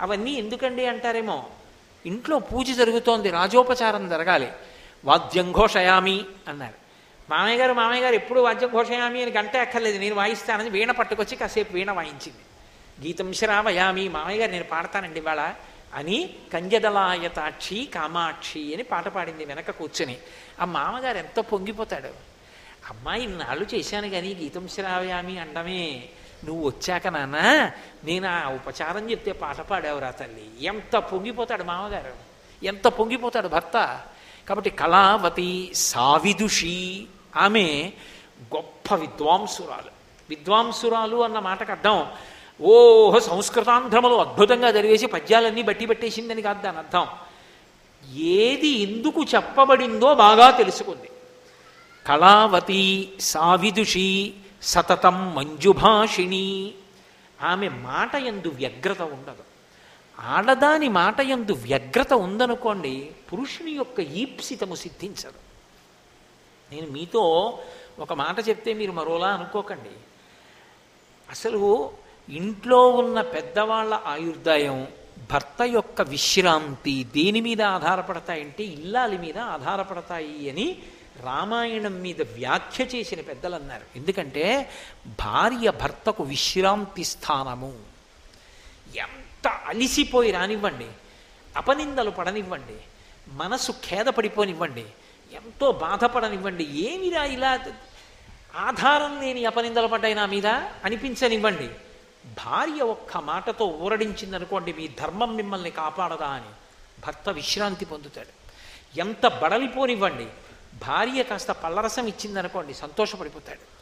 అవన్నీ ఎందుకండి అంటారేమో? ఇంట్లో పూజ జరుగుతోంది. రాజోపచారం జరగాలి. వాద్యం ఘోషయామి అన్నారు. మామయ్య గారు మామయ్య గారు ఎప్పుడు వాద్యం ఘోషయామి అని గంట ఎక్కర్లేదు. నేను వాయిస్తానని వీణ పట్టుకొచ్చి కాసేపు వీణ వాయించింది. గీతం శ్రావయామి మామయ్య గారు నేను పాడతానండి ఇవాళ అని కంజదలాయతాక్షి కామాక్షి అని పాట పాడింది వెనక కూర్చొని. ఆ మామగారు ఎంత పొంగిపోతాడు. అమ్మాయి నాళ్ళు చేశాను కానీ గీతం శ్రావయామి అండమే. నువ్వు వచ్చాక నాన్న నేను ఆ ఉపచారం చెప్తే పాట పాడావురా తల్లి? ఎంత పొంగిపోతాడు మామగారు? ఎంత పొంగిపోతాడు భర్త? కాబట్టి కళావతి సావిదుషి ఆమె గొప్ప విద్వాంసురాలు. విద్వాంసురాలు అన్న మాటకు అర్థం ఓహో సంస్కృతాంధ్రములు అద్భుతంగా జరిగేసి పద్యాలన్నీ బట్టి పెట్టేసిందని కాదు దాని అర్థం. ఏది ఎందుకు చెప్పబడిందో బాగా తెలుసుకుంది. కళావతి సావిదుషి సతతం మంజుభాషిణి. ఆమె మాట ఎందు వ్యగ్రత ఉండదు. ఆడదాని మాట ఎందు వ్యగ్రత ఉందనుకోండి పురుషుని యొక్క ఈప్సితము సిద్ధించదు. నేను మీతో ఒక మాట చెప్తే మీరు మరోలా అనుకోకండి. అసలు ఇంట్లో ఉన్న పెద్దవాళ్ళ ఆయుర్దాయం భర్త యొక్క విశ్రాంతి దేని మీద ఆధారపడతాయంటే ఇల్లాలి మీద ఆధారపడతాయి అని రామాయణం మీద వ్యాఖ్య చేసిన పెద్దలు అన్నారు ఎందుకంటే భార్య భర్తకు విశ్రాంతి స్థానము. ఎంత అలిసిపోయి రానివ్వండి అపనిందలు పడనివ్వండి మనసు ఖేదపడిపోనివ్వండి ఎంతో బాధపడనివ్వండి ఏమిరా ఇలా ఆధారం లేని అపనిందలు పడ్డాయి నా మీద అనిపించనివ్వండి. భార్య ఒక్క మాటతో ఊరడించిందనుకోండి మీ ధర్మం మిమ్మల్ని కాపాడదా అని భర్త విశ్రాంతి పొందుతాడు. ఎంత బడలిపోనివ్వండి భార్య కాస్త పల్లరసం ఇచ్చిందనుకోండి సంతోషపడిపోతాడు.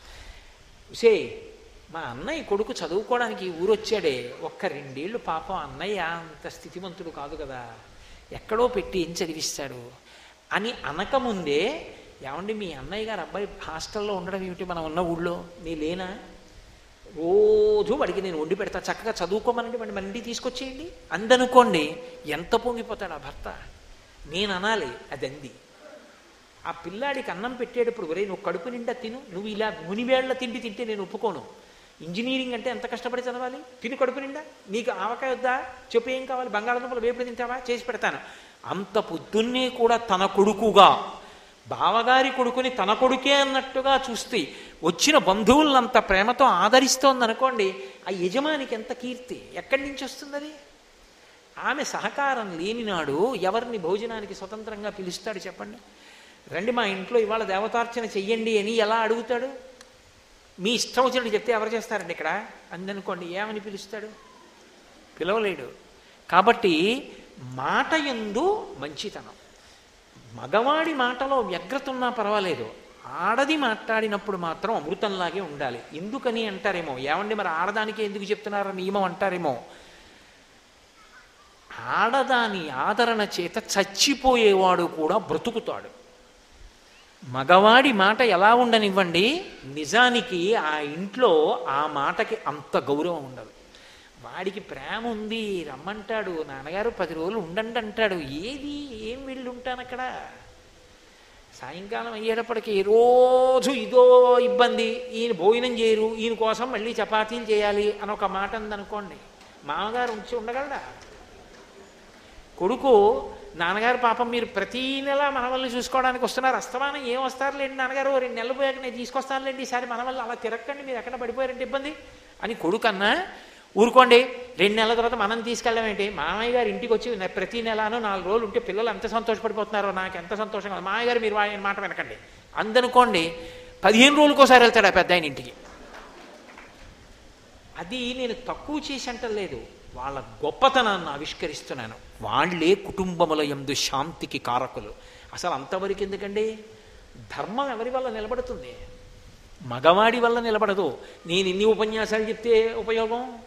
సే మా అన్నయ్య కొడుకు చదువుకోవడానికి ఊరొచ్చాడే. ఒక్క రెండేళ్ళు పాపం అన్నయ్య అంత స్థితిమంతుడు కాదు కదా. ఎక్కడో పెట్టి ఏం చదివిస్తాడు? అని అనకముందే ఏమండి మీ అన్నయ్య గారు అబ్బాయి హాస్టల్లో ఉండడం ఏమిటి మనం ఉన్న ఊళ్ళో? నీ లేనా? రోజు వాడికి నేను వండి పెడతా. చక్కగా చదువుకోమనండి వాడిని మన ఇంటికి తీసుకొచ్చేయండి. అందనుకోండి ఎంత పొంగిపోతాడు ఆ భర్త? నేను అనాలి అది అంది ఆ పిల్లాడికి అన్నం పెట్టేటప్పుడు ఒరే నువ్వు కడుపు నిండా తిను. నువ్వు ఇలా మునివేళ్ళ తిండి తింటే నేను ఒప్పుకోను. ఇంజనీరింగ్ అంటే ఎంత కష్టపడి చదవాలి? తిని కడుపు నిండా? నీకు ఆవకాయ వద్దా? చెప్పు ఏం కావాలి? బంగాళదుంపలు వేపుడు తింటావా? చేసి పెడతాను. అంత పొద్దున్నే కూడా తన కొడుకుగా బావగారి కొడుకుని తన కొడుకే అన్నట్టుగా చూస్తే వచ్చిన బంధువులంత ప్రేమతో ఆదరిస్తోంది అనుకోండి ఆ యజమానికి ఎంత కీర్తి? ఎక్కడి నుంచి వస్తుంది అది ఆమె సహకారం లేనినాడు ఎవరిని భోజనానికి స్వతంత్రంగా పిలుస్తాడు చెప్పండి? రండి మా ఇంట్లో ఇవాళ దేవతార్చన చెయ్యండి అని ఎలా అడుగుతాడు? మీ ఇష్టం వచ్చినట్టు చెప్తే ఎవరు చేస్తారండి ఇక్కడ? అందనుకోండి ఏమని పిలుస్తాడు? పిలవలేడు. కాబట్టి మాట ఎందు మంచితనం. మగవాడి మాటలో వ్యగ్రత ఉన్నా పర్వాలేదు. ఆడది మాట్లాడినప్పుడు మాత్రం అమృతంలాగే ఉండాలి. ఎందుకని అంటారేమో? ఏమండి మరి ఆడదానికి ఎందుకు చెప్తున్నారో నియమం అంటారేమో? ఆడదాని ఆదరణ చేత చచ్చిపోయేవాడు కూడా బ్రతుకుతాడు. మగవాడి మాట ఎలా ఉండనివ్వండి నిజానికి ఆ ఇంట్లో ఆ మాటకి అంత గౌరవం ఉండదు. వాడికి ప్రేమ ఉంది రమ్మంటాడు నాన్నగారు పది రోజులు ఉండండి అంటాడు ఏది ఏం వెళ్ళి ఉంటాను అక్కడ? సాయంకాలం అయ్యేటప్పటికి రోజు ఇదో ఇబ్బంది ఈయన భోజనం చేయరు ఈయన కోసం మళ్ళీ చపాతీలు చేయాలి అని ఒక మాట ఉందనుకోండి. మామగారు ఉంచి ఉండగలడా? కొడుకు నాన్నగారు పాపం మీరు ప్రతీ నెల మనవల్ని చూసుకోవడానికి వస్తున్నారు. అస్తమానం ఏం వస్తారులేండి నాన్నగారు? రెండు నెలలు పోయాక నేను తీసుకొస్తానులేండి. ఈసారి మనవల్ని అలా తిరక్కండి మీరు ఎక్కడ పడిపోయారంటే ఇబ్బంది. అని కొడుకన్నా ఊరుకోండి రెండు నెలల తర్వాత మనం తీసుకెళ్ళడం ఏంటి? మామయ్య గారు ఇంటికి వచ్చి ప్రతి నెలను నాలుగు రోజులు ఉంటే పిల్లలు ఎంత సంతోషపడిపోతున్నారో నాకు ఎంత సంతోషంగా కాదు మామయ్య గారు మీరు ఆయన మాట వినకండి. అందనుకోండి పదిహేను రోజులకోసారి వెళ్తాడు ఆ పెద్ద ఆయన ఇంటికి. అది నేను తక్కువ చేసి అంటలేదు. వాళ్ళ గొప్పతనాన్ని ఆవిష్కరిస్తున్నాను. వాళ్ళే కుటుంబముల ఎందు శాంతికి కారకులు. అసలు అంతవరకు ఎందుకండి? ధర్మం ఎవరి వల్ల నిలబడుతుంది? మగవాడి వల్ల నిలబడదు. నేను ఇన్ని ఉపన్యాసాలు చెప్తే ఉపయోగం?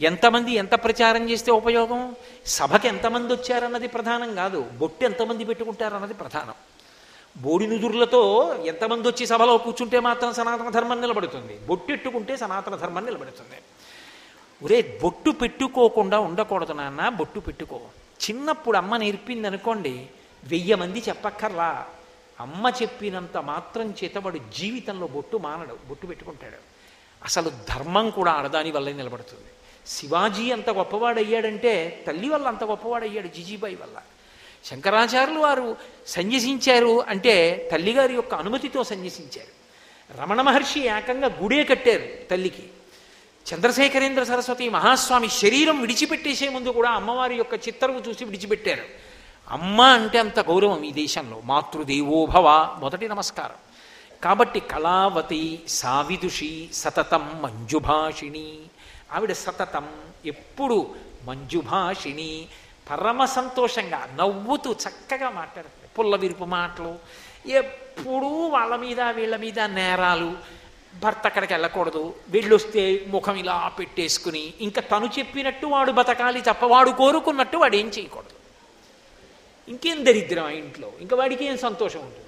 ఎంతమంది ఎంత ప్రచారం చేస్తే ఉపయోగం? సభకి ఎంతమంది వచ్చారన్నది ప్రధానం కాదు. బొట్టు ఎంతమంది పెట్టుకుంటారన్నది ప్రధానం. బోడినుదురులతో ఎంతమంది వచ్చి సభలో కూర్చుంటే మాత్రం సనాతన ధర్మం నిలబడుతుంది. బొట్టెట్టుకుంటే సనాతన ధర్మం నిలబడుతుంది. ఒరే బొట్టు పెట్టుకోకుండా ఉండకూడదు నాన్న బొట్టు పెట్టుకో. చిన్నప్పుడు అమ్మ నేర్పింది అనుకోండి వెయ్యి మంది చెప్పక్కర్లా. అమ్మ చెప్పినంత మాత్రం చేతబడు జీవితంలో బొట్టు మానడు బొట్టు పెట్టుకుంటాడు. అసలు ధర్మం కూడా ఆడదాని వల్లే నిలబడుతుంది. శివాజీ అంత గొప్పవాడయ్యాడంటే తల్లి వల్ల అంత గొప్పవాడయ్యాడు జిజీబాయి వల్ల. శంకరాచార్యులు వారు సన్యసించారు అంటే తల్లిగారి యొక్క అనుమతితో సన్యసించారు. రమణ మహర్షి ఏకంగా గుడే కట్టారు తల్లికి. చంద్రశేఖరేంద్ర సరస్వతి మహాస్వామి శరీరం విడిచిపెట్టేసే ముందు కూడా అమ్మవారి యొక్క చిత్తరువు చూసి విడిచిపెట్టారు. అమ్మ అంటే అంత గౌరవం ఈ దేశంలో. మాతృదేవోభవ మొదటి నమస్కారం. కాబట్టి కళావతి సావిదుషి సతతం మంజుభాషిణి. ఆవిడ సతతం ఎప్పుడు మంజుభాషిణి. పరమ సంతోషంగా నవ్వుతూ చక్కగా మాట్లాడుతుంది పుల్ల విరుపు మాటలు ఎప్పుడూ వాళ్ళ మీద వీళ్ళ మీద నేరాలు భర్త అక్కడికి వెళ్ళకూడదు. వెళ్ళొస్తే ముఖం ఇలా పెట్టేసుకుని ఇంకా తను చెప్పినట్టు వాడు బతకాలి తప్ప వాడు కోరుకున్నట్టు వాడు ఏం చేయకూడదు. ఇంకేం దరిద్రం ఆ ఇంట్లో? ఇంకా వాడికి ఏం సంతోషం ఉంటుంది?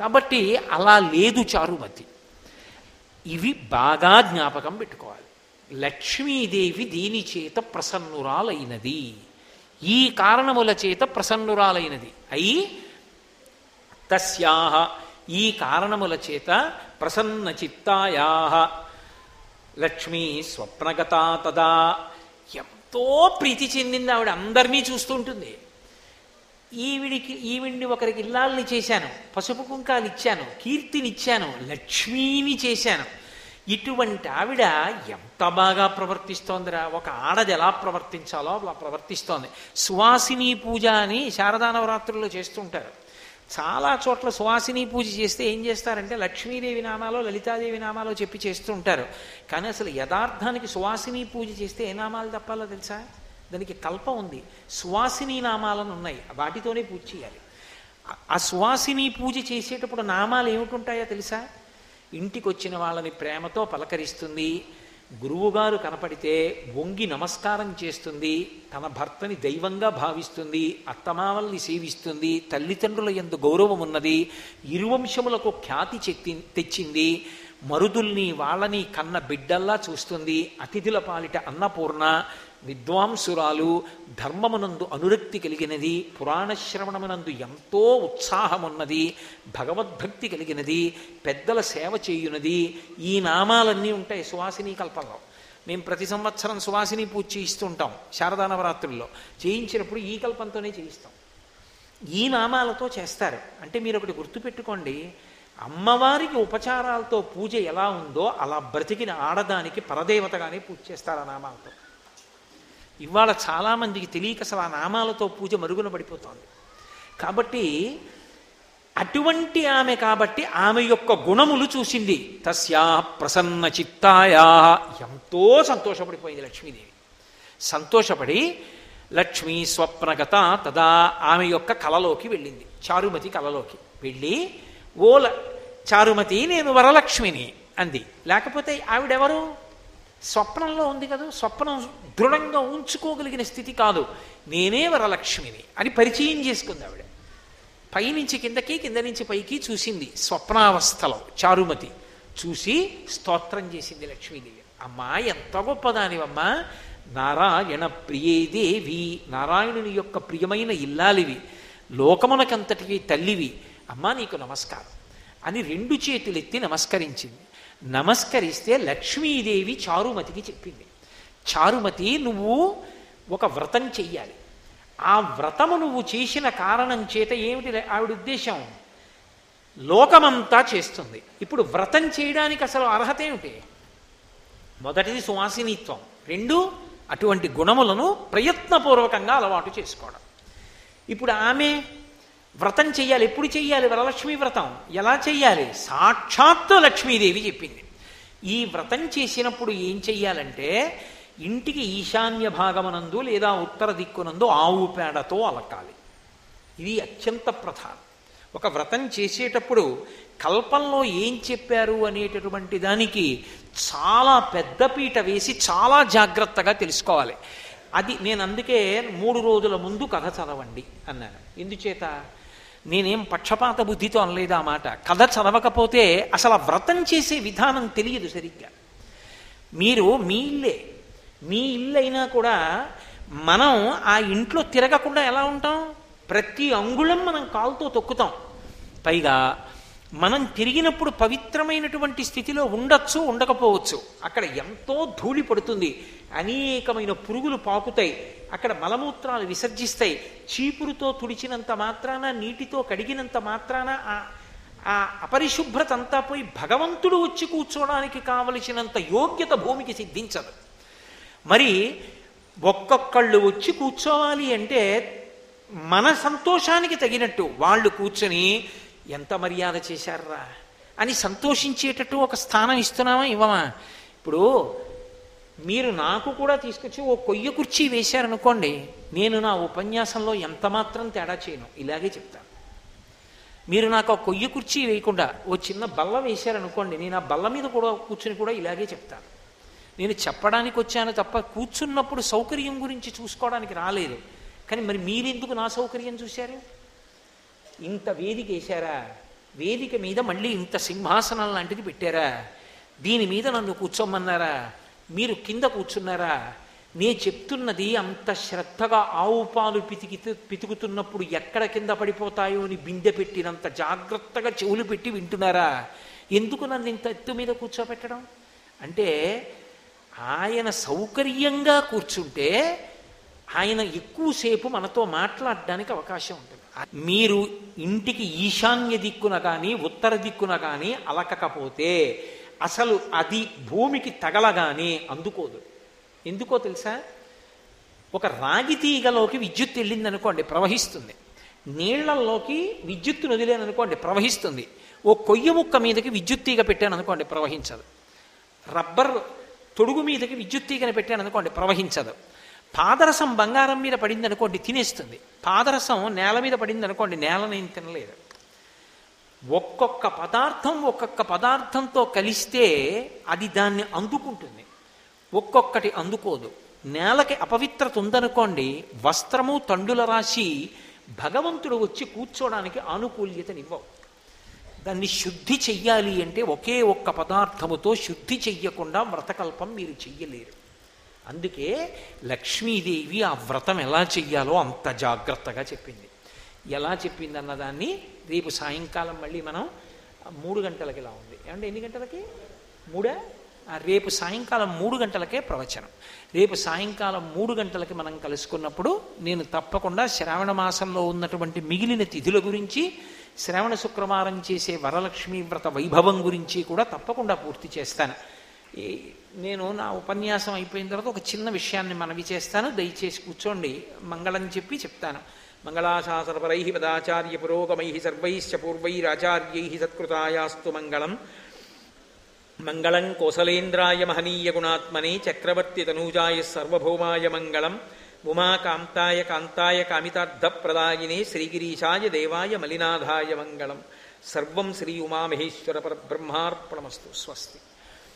కాబట్టి అలా లేదు చారుమతి. ఇవి బాగా జ్ఞాపకం పెట్టుకోవాలి. లక్ష్మీదేవి దీని చేత ప్రసన్నురాలైనది. ఈ కారణముల చేత ప్రసన్నురాలైనది. అయి తస్యాహ ఈ కారణముల చేత ప్రసన్న చిత్తాయా లక్ష్మీ స్వప్నగత తదా. ఎంతో ప్రీతి చెందింది ఆవిడ. అందరినీ చూస్తుంటుంది ఈవిడికి ఈవిడిని ఒకరికి ఇల్లాలని చేశాను. పసుపు కుంకాలు ఇచ్చాను. కీర్తినిచ్చాను. లక్ష్మీని చేశాను. ఇటువంటి ఆవిడ ఎంత బాగా ప్రవర్తిస్తోందిరా. ఒక ఆడది ఎలా ప్రవర్తించాలో అలా ప్రవర్తిస్తోంది. సువాసిని పూజ అని శారదా నవరాత్రుల్లో చేస్తుంటారు చాలా చోట్ల సువాసిని పూజ చేస్తే ఏం చేస్తారంటే లక్ష్మీదేవి నామాలో లలితాదేవి నామాలో చెప్పి చేస్తూ ఉంటారు. కానీ అసలు యథార్థానికి సువాసిని పూజ చేస్తే ఏ నామాలు తప్పాలో తెలుసా? దానికి కల్ప ఉంది. సువాసిని నామాలను ఉన్నాయి. వాటితోనే పూజ చేయాలి. ఆ- సువాసిని పూజ చేసేటప్పుడు నామాలు ఏమిటి ఉంటాయో తెలుసా? ఇంటికి వచ్చిన వాళ్ళని ప్రేమతో పలకరిస్తుంది. గురువుగారు కనపడితే వంగి నమస్కారం చేస్తుంది తన భర్తని దైవంగా భావిస్తుంది అత్తమామల్ని సేవిస్తుంది తల్లిదండ్రుల ఎందు గౌరవం ఉన్నది ఇరువంశములకు ఖ్యాతి చెత్తి తెచ్చింది మరుదుల్ని వాళ్ళని కన్న బిడ్డల్లా చూస్తుంది అతిథుల పాలిట అన్నపూర్ణ విద్వాంసురాలు ధర్మమునందు అనురక్తి కలిగినది పురాణశ్రవణమునందు ఎంతో ఉత్సాహమున్నది భగవద్భక్తి కలిగినది పెద్దల సేవ చేయునది. ఈ నామాలన్నీ ఉంటాయి సువాసిని కల్పంలో. మేము ప్రతి సంవత్సరం సువాసిని పూజ చేయిస్తుంటాం శారదా నవరాత్రుల్లో. చేయించినప్పుడు ఈ కల్పంతోనే చేయిస్తాం. ఈ నామాలతో చేస్తారు. అంటే మీరు ఒకటి గుర్తుపెట్టుకోండి అమ్మవారికి ఉపచారాలతో పూజ ఎలా ఉందో అలా బ్రతికిన ఆడదానికి పరదేవతగానే పూజ చేస్తారు ఆ నామాలతో. ఇవాళ చాలామందికి తెలియక అసలు ఆ నామాలతో పూజ మరుగున పడిపోతోంది. కాబట్టి అటువంటి ఆమె కాబట్టి ఆమె యొక్క గుణములు చూసింది. తస్యా ప్రసన్న చిత్తాయా. ఎంతో సంతోషపడిపోయింది లక్ష్మీదేవి. సంతోషపడి లక్ష్మీ స్వప్నగత తదా ఆమె యొక్క కలలోకి వెళ్ళింది. చారుమతి కలలోకి వెళ్ళి ఓల చారుమతి నేను వరలక్ష్మిని అంది. లేకపోతే ఆవిడెవరు? స్వప్నంలో ఉంది కదా స్వప్నం దృఢంగా ఉంచుకోగలిగిన స్థితి కాదు. నేనే వరలక్ష్మిని అని పరిచయం చేసుకుంది ఆవిడ. పైనుంచి కిందకి కింద నుంచి పైకి చూసింది స్వప్నావస్థలో చారుమతి. చూసి స్తోత్రం చేసింది లక్ష్మీదేవి. అమ్మా ఎంత గొప్పదానివమ్మా. నారాయణ ప్రియే దేవి నారాయణుని యొక్క ప్రియమైన ఇల్లాలివి లోకమునకంతటివి తల్లివి. అమ్మా నీకు నమస్కారం. అని రెండు చేతులెత్తి నమస్కరించింది. నమస్కరిస్తే లక్ష్మీదేవి చారుమతికి చెప్పింది. చారుమతి నువ్వు ఒక వ్రతం చెయ్యాలి. ఆ వ్రతము నువ్వు చేసిన కారణం చేత ఏమిటి ఆవిడ ఉద్దేశం? లోకమంతా చేస్తుంది. ఇప్పుడు వ్రతం చేయడానికి అసలు అర్హత ఏమిటి? మొదటిది సువాసినిత్వం. రెండు అటువంటి గుణములను ప్రయత్నపూర్వకంగా అలవాటు చేసుకోవడం. ఇప్పుడు ఆమె వ్రతం చెయ్యాలి. ఎప్పుడు చెయ్యాలి? వరలక్ష్మి వ్రతం. ఎలా చెయ్యాలి? సాక్షాత్తు లక్ష్మీదేవి చెప్పింది. ఈ వ్రతం చేసినప్పుడు ఏం చెయ్యాలంటే ఇంటికి ఈశాన్య భాగమనందు లేదా ఉత్తర దిక్కునందు ఆవు పేడతో అలకాలి. ఇది అత్యంత ప్రధానం. ఒక వ్రతం చేసేటప్పుడు కల్పంలో ఏం చెప్పారు అనేటటువంటి దానికి చాలా పెద్ద పీట వేసి చాలా జాగ్రత్తగా తెలుసుకోవాలి. అది నేను అందుకే మూడు రోజుల ముందు కథ చదవండి అన్నాను. ఎందుచేత? నేనేం పక్షపాత బుద్ధితో అనలేదు ఆ మాట. కథ చదవకపోతే అసలు వ్రతం చేసే విధానం తెలియదు సరిగ్గా. మీరు మీ ఇల్లే. మీ ఇల్లు అయినా కూడా మనం ఆ ఇంట్లో తిరగకుండా ఎలా ఉంటాం? ప్రతి అంగుళం మనం కాలుతో తొక్కుతాం. పైగా మనం తిరిగినప్పుడు పవిత్రమైనటువంటి స్థితిలో ఉండొచ్చు ఉండకపోవచ్చు. అక్కడ ఎంతో ధూళి పడుతుంది. అనేకమైన పురుగులు పాకుతాయి. అక్కడ మలమూత్రాలు విసర్జిస్తాయి. చీపురుతో తుడిచినంత మాత్రాన నీటితో కడిగినంత మాత్రాన ఆ ఆ అపరిశుభ్రత అంతా పోయి భగవంతుడు వచ్చి కూర్చోవడానికి కావలసినంత యోగ్యత భూమికి సిద్ధించదు. మరి ఒక్కొక్కళ్ళు వచ్చి కూర్చోవాలి అంటే మన సంతోషానికి తగినట్టు వాళ్ళు కూర్చొని ఎంత మర్యాద చేశారా? అని సంతోషించేటట్టు ఒక స్థానం ఇస్తున్నామా ఇవ్వమా ఇప్పుడు మీరు నాకు కూడా తీసుకొచ్చి ఓ కొయ్య కుర్చీ వేశారనుకోండి నేను నా ఉపన్యాసంలో ఎంత మాత్రం తేడా చేయను. ఇలాగే చెప్తాను మీరు నాకు ఆ కొయ్య కుర్చీ వేయకుండా ఓ చిన్న బల్ల వేశారనుకోండి నేను ఆ బల్ల మీద కూడా కూర్చుని కూడా ఇలాగే చెప్తాను నేను చెప్పడానికి వచ్చాను తప్ప కూర్చున్నప్పుడు సౌకర్యం గురించి చూసుకోవడానికి రాలేదు. కానీ మరి మీరెందుకు నా సౌకర్యం చూశారు? ఇంత వేదిక వేశారా? వేదిక మీద మళ్ళీ ఇంత సింహాసనం లాంటిది పెట్టారా? దీని మీద నన్ను కూర్చోమన్నారా? మీరు కింద కూర్చున్నారా? నే చెప్తున్నది అంత శ్రద్ధగా ఆవు పాలు పితికి పితుకుతున్నప్పుడు ఎక్కడ కింద పడిపోతాయో అని బిందె పెట్టినంత జాగ్రత్తగా చెవులు పెట్టి వింటున్నారా? ఎందుకు నన్ను ఇంత ఎత్తు మీద కూర్చోబెట్టడం అంటే ఆయన సౌకర్యంగా కూర్చుంటే ఆయన ఎక్కువసేపు మనతో మాట్లాడడానికి అవకాశం ఉంటుంది. మీరు ఇంటికి ఈశాన్య దిక్కున కానీ ఉత్తర దిక్కున కానీ అలకకపోతే అసలు అది భూమికి తగలగానే అందుకోదు. ఎందుకో తెలుసా? ఒక రాగి తీగలోకి విద్యుత్ వెళ్ళింది అనుకోండి ప్రవహిస్తుంది. నీళ్ళలోకి విద్యుత్తును వదిలేను అనుకోండి ప్రవహిస్తుంది. ఓ కొయ్య ముక్క మీదకి విద్యుత్ తీగ పెట్టాను అనుకోండి ప్రవహించదు. రబ్బర్ తొడుగు మీదకి విద్యుత్ తీగని పెట్టాను అనుకోండి ప్రవహించదు. పాదరసం బంగారం మీద పడింది అనుకోండి తినేస్తుంది. పాదరసం నేల మీద పడింది అనుకోండి నేల నేను తినలేదు. ఒక్కొక్క పదార్థం ఒక్కొక్క పదార్థంతో కలిస్తే అది దాన్ని అందుకుంటుంది. ఒక్కొక్కటి అందుకోదు. నేలకి అపవిత్రత ఉందనుకోండి వస్త్రము తండుల రాశి భగవంతుడు వచ్చి కూర్చోడానికి ఆనుకూల్యతనివ్వవు. దాన్ని శుద్ధి చెయ్యాలి అంటే ఒకే ఒక్క పదార్థముతో శుద్ధి చెయ్యకుండా వ్రతకల్పం మీరు చెయ్యలేరు. అందుకే లక్ష్మీదేవి ఆ వ్రతం ఎలా చెయ్యాలో అంత జాగ్రత్తగా చెప్పింది. ఎలా చెప్పింది అన్నదాన్ని రేపు సాయంకాలం మళ్ళీ మనం మూడు గంటలకి ఇలా ఉంది. ఏమంటే ఎన్ని గంటలకి? మూడా? రేపు సాయంకాలం మూడు గంటలకే ప్రవచనం. రేపు సాయంకాలం మూడు గంటలకి మనం కలుసుకున్నప్పుడు నేను తప్పకుండా శ్రావణ మాసంలో ఉన్నటువంటి మిగిలిన తిథుల గురించి శ్రావణ శుక్రవారం చేసే వరలక్ష్మీ వ్రత వైభవం గురించి కూడా తప్పకుండా పూర్తి చేస్తాను. నేను నా ఉపన్యాసం అయిపోయిన తర్వాత ఒక చిన్న విషయాన్ని మనవి చేస్తాను. దయచేసి కూర్చోండి. మంగళం చెప్పి చెప్తాను. మంగళాశాసనపరై పదాచార్య పురోగమై సర్వైశ్చ పూర్వైరాచార్యై సత్కృతాయాస్తు మంగళం. మంగళం కోసలేంద్రాయ మహనీయ గుణాత్మనే చక్రవర్తి తనూజాయ సర్వభౌమాయ మంగళం. ఉమాకాంతాయ కాంతాయ కామితార్థప్రదాయినే శ్రీగిరీశాయ దేవాయ మలినాథాయ మంగళం. సర్వం శ్రీ ఉమామహేశ్వర పరబ్రహ్మార్పణమస్తు. స్వస్తి.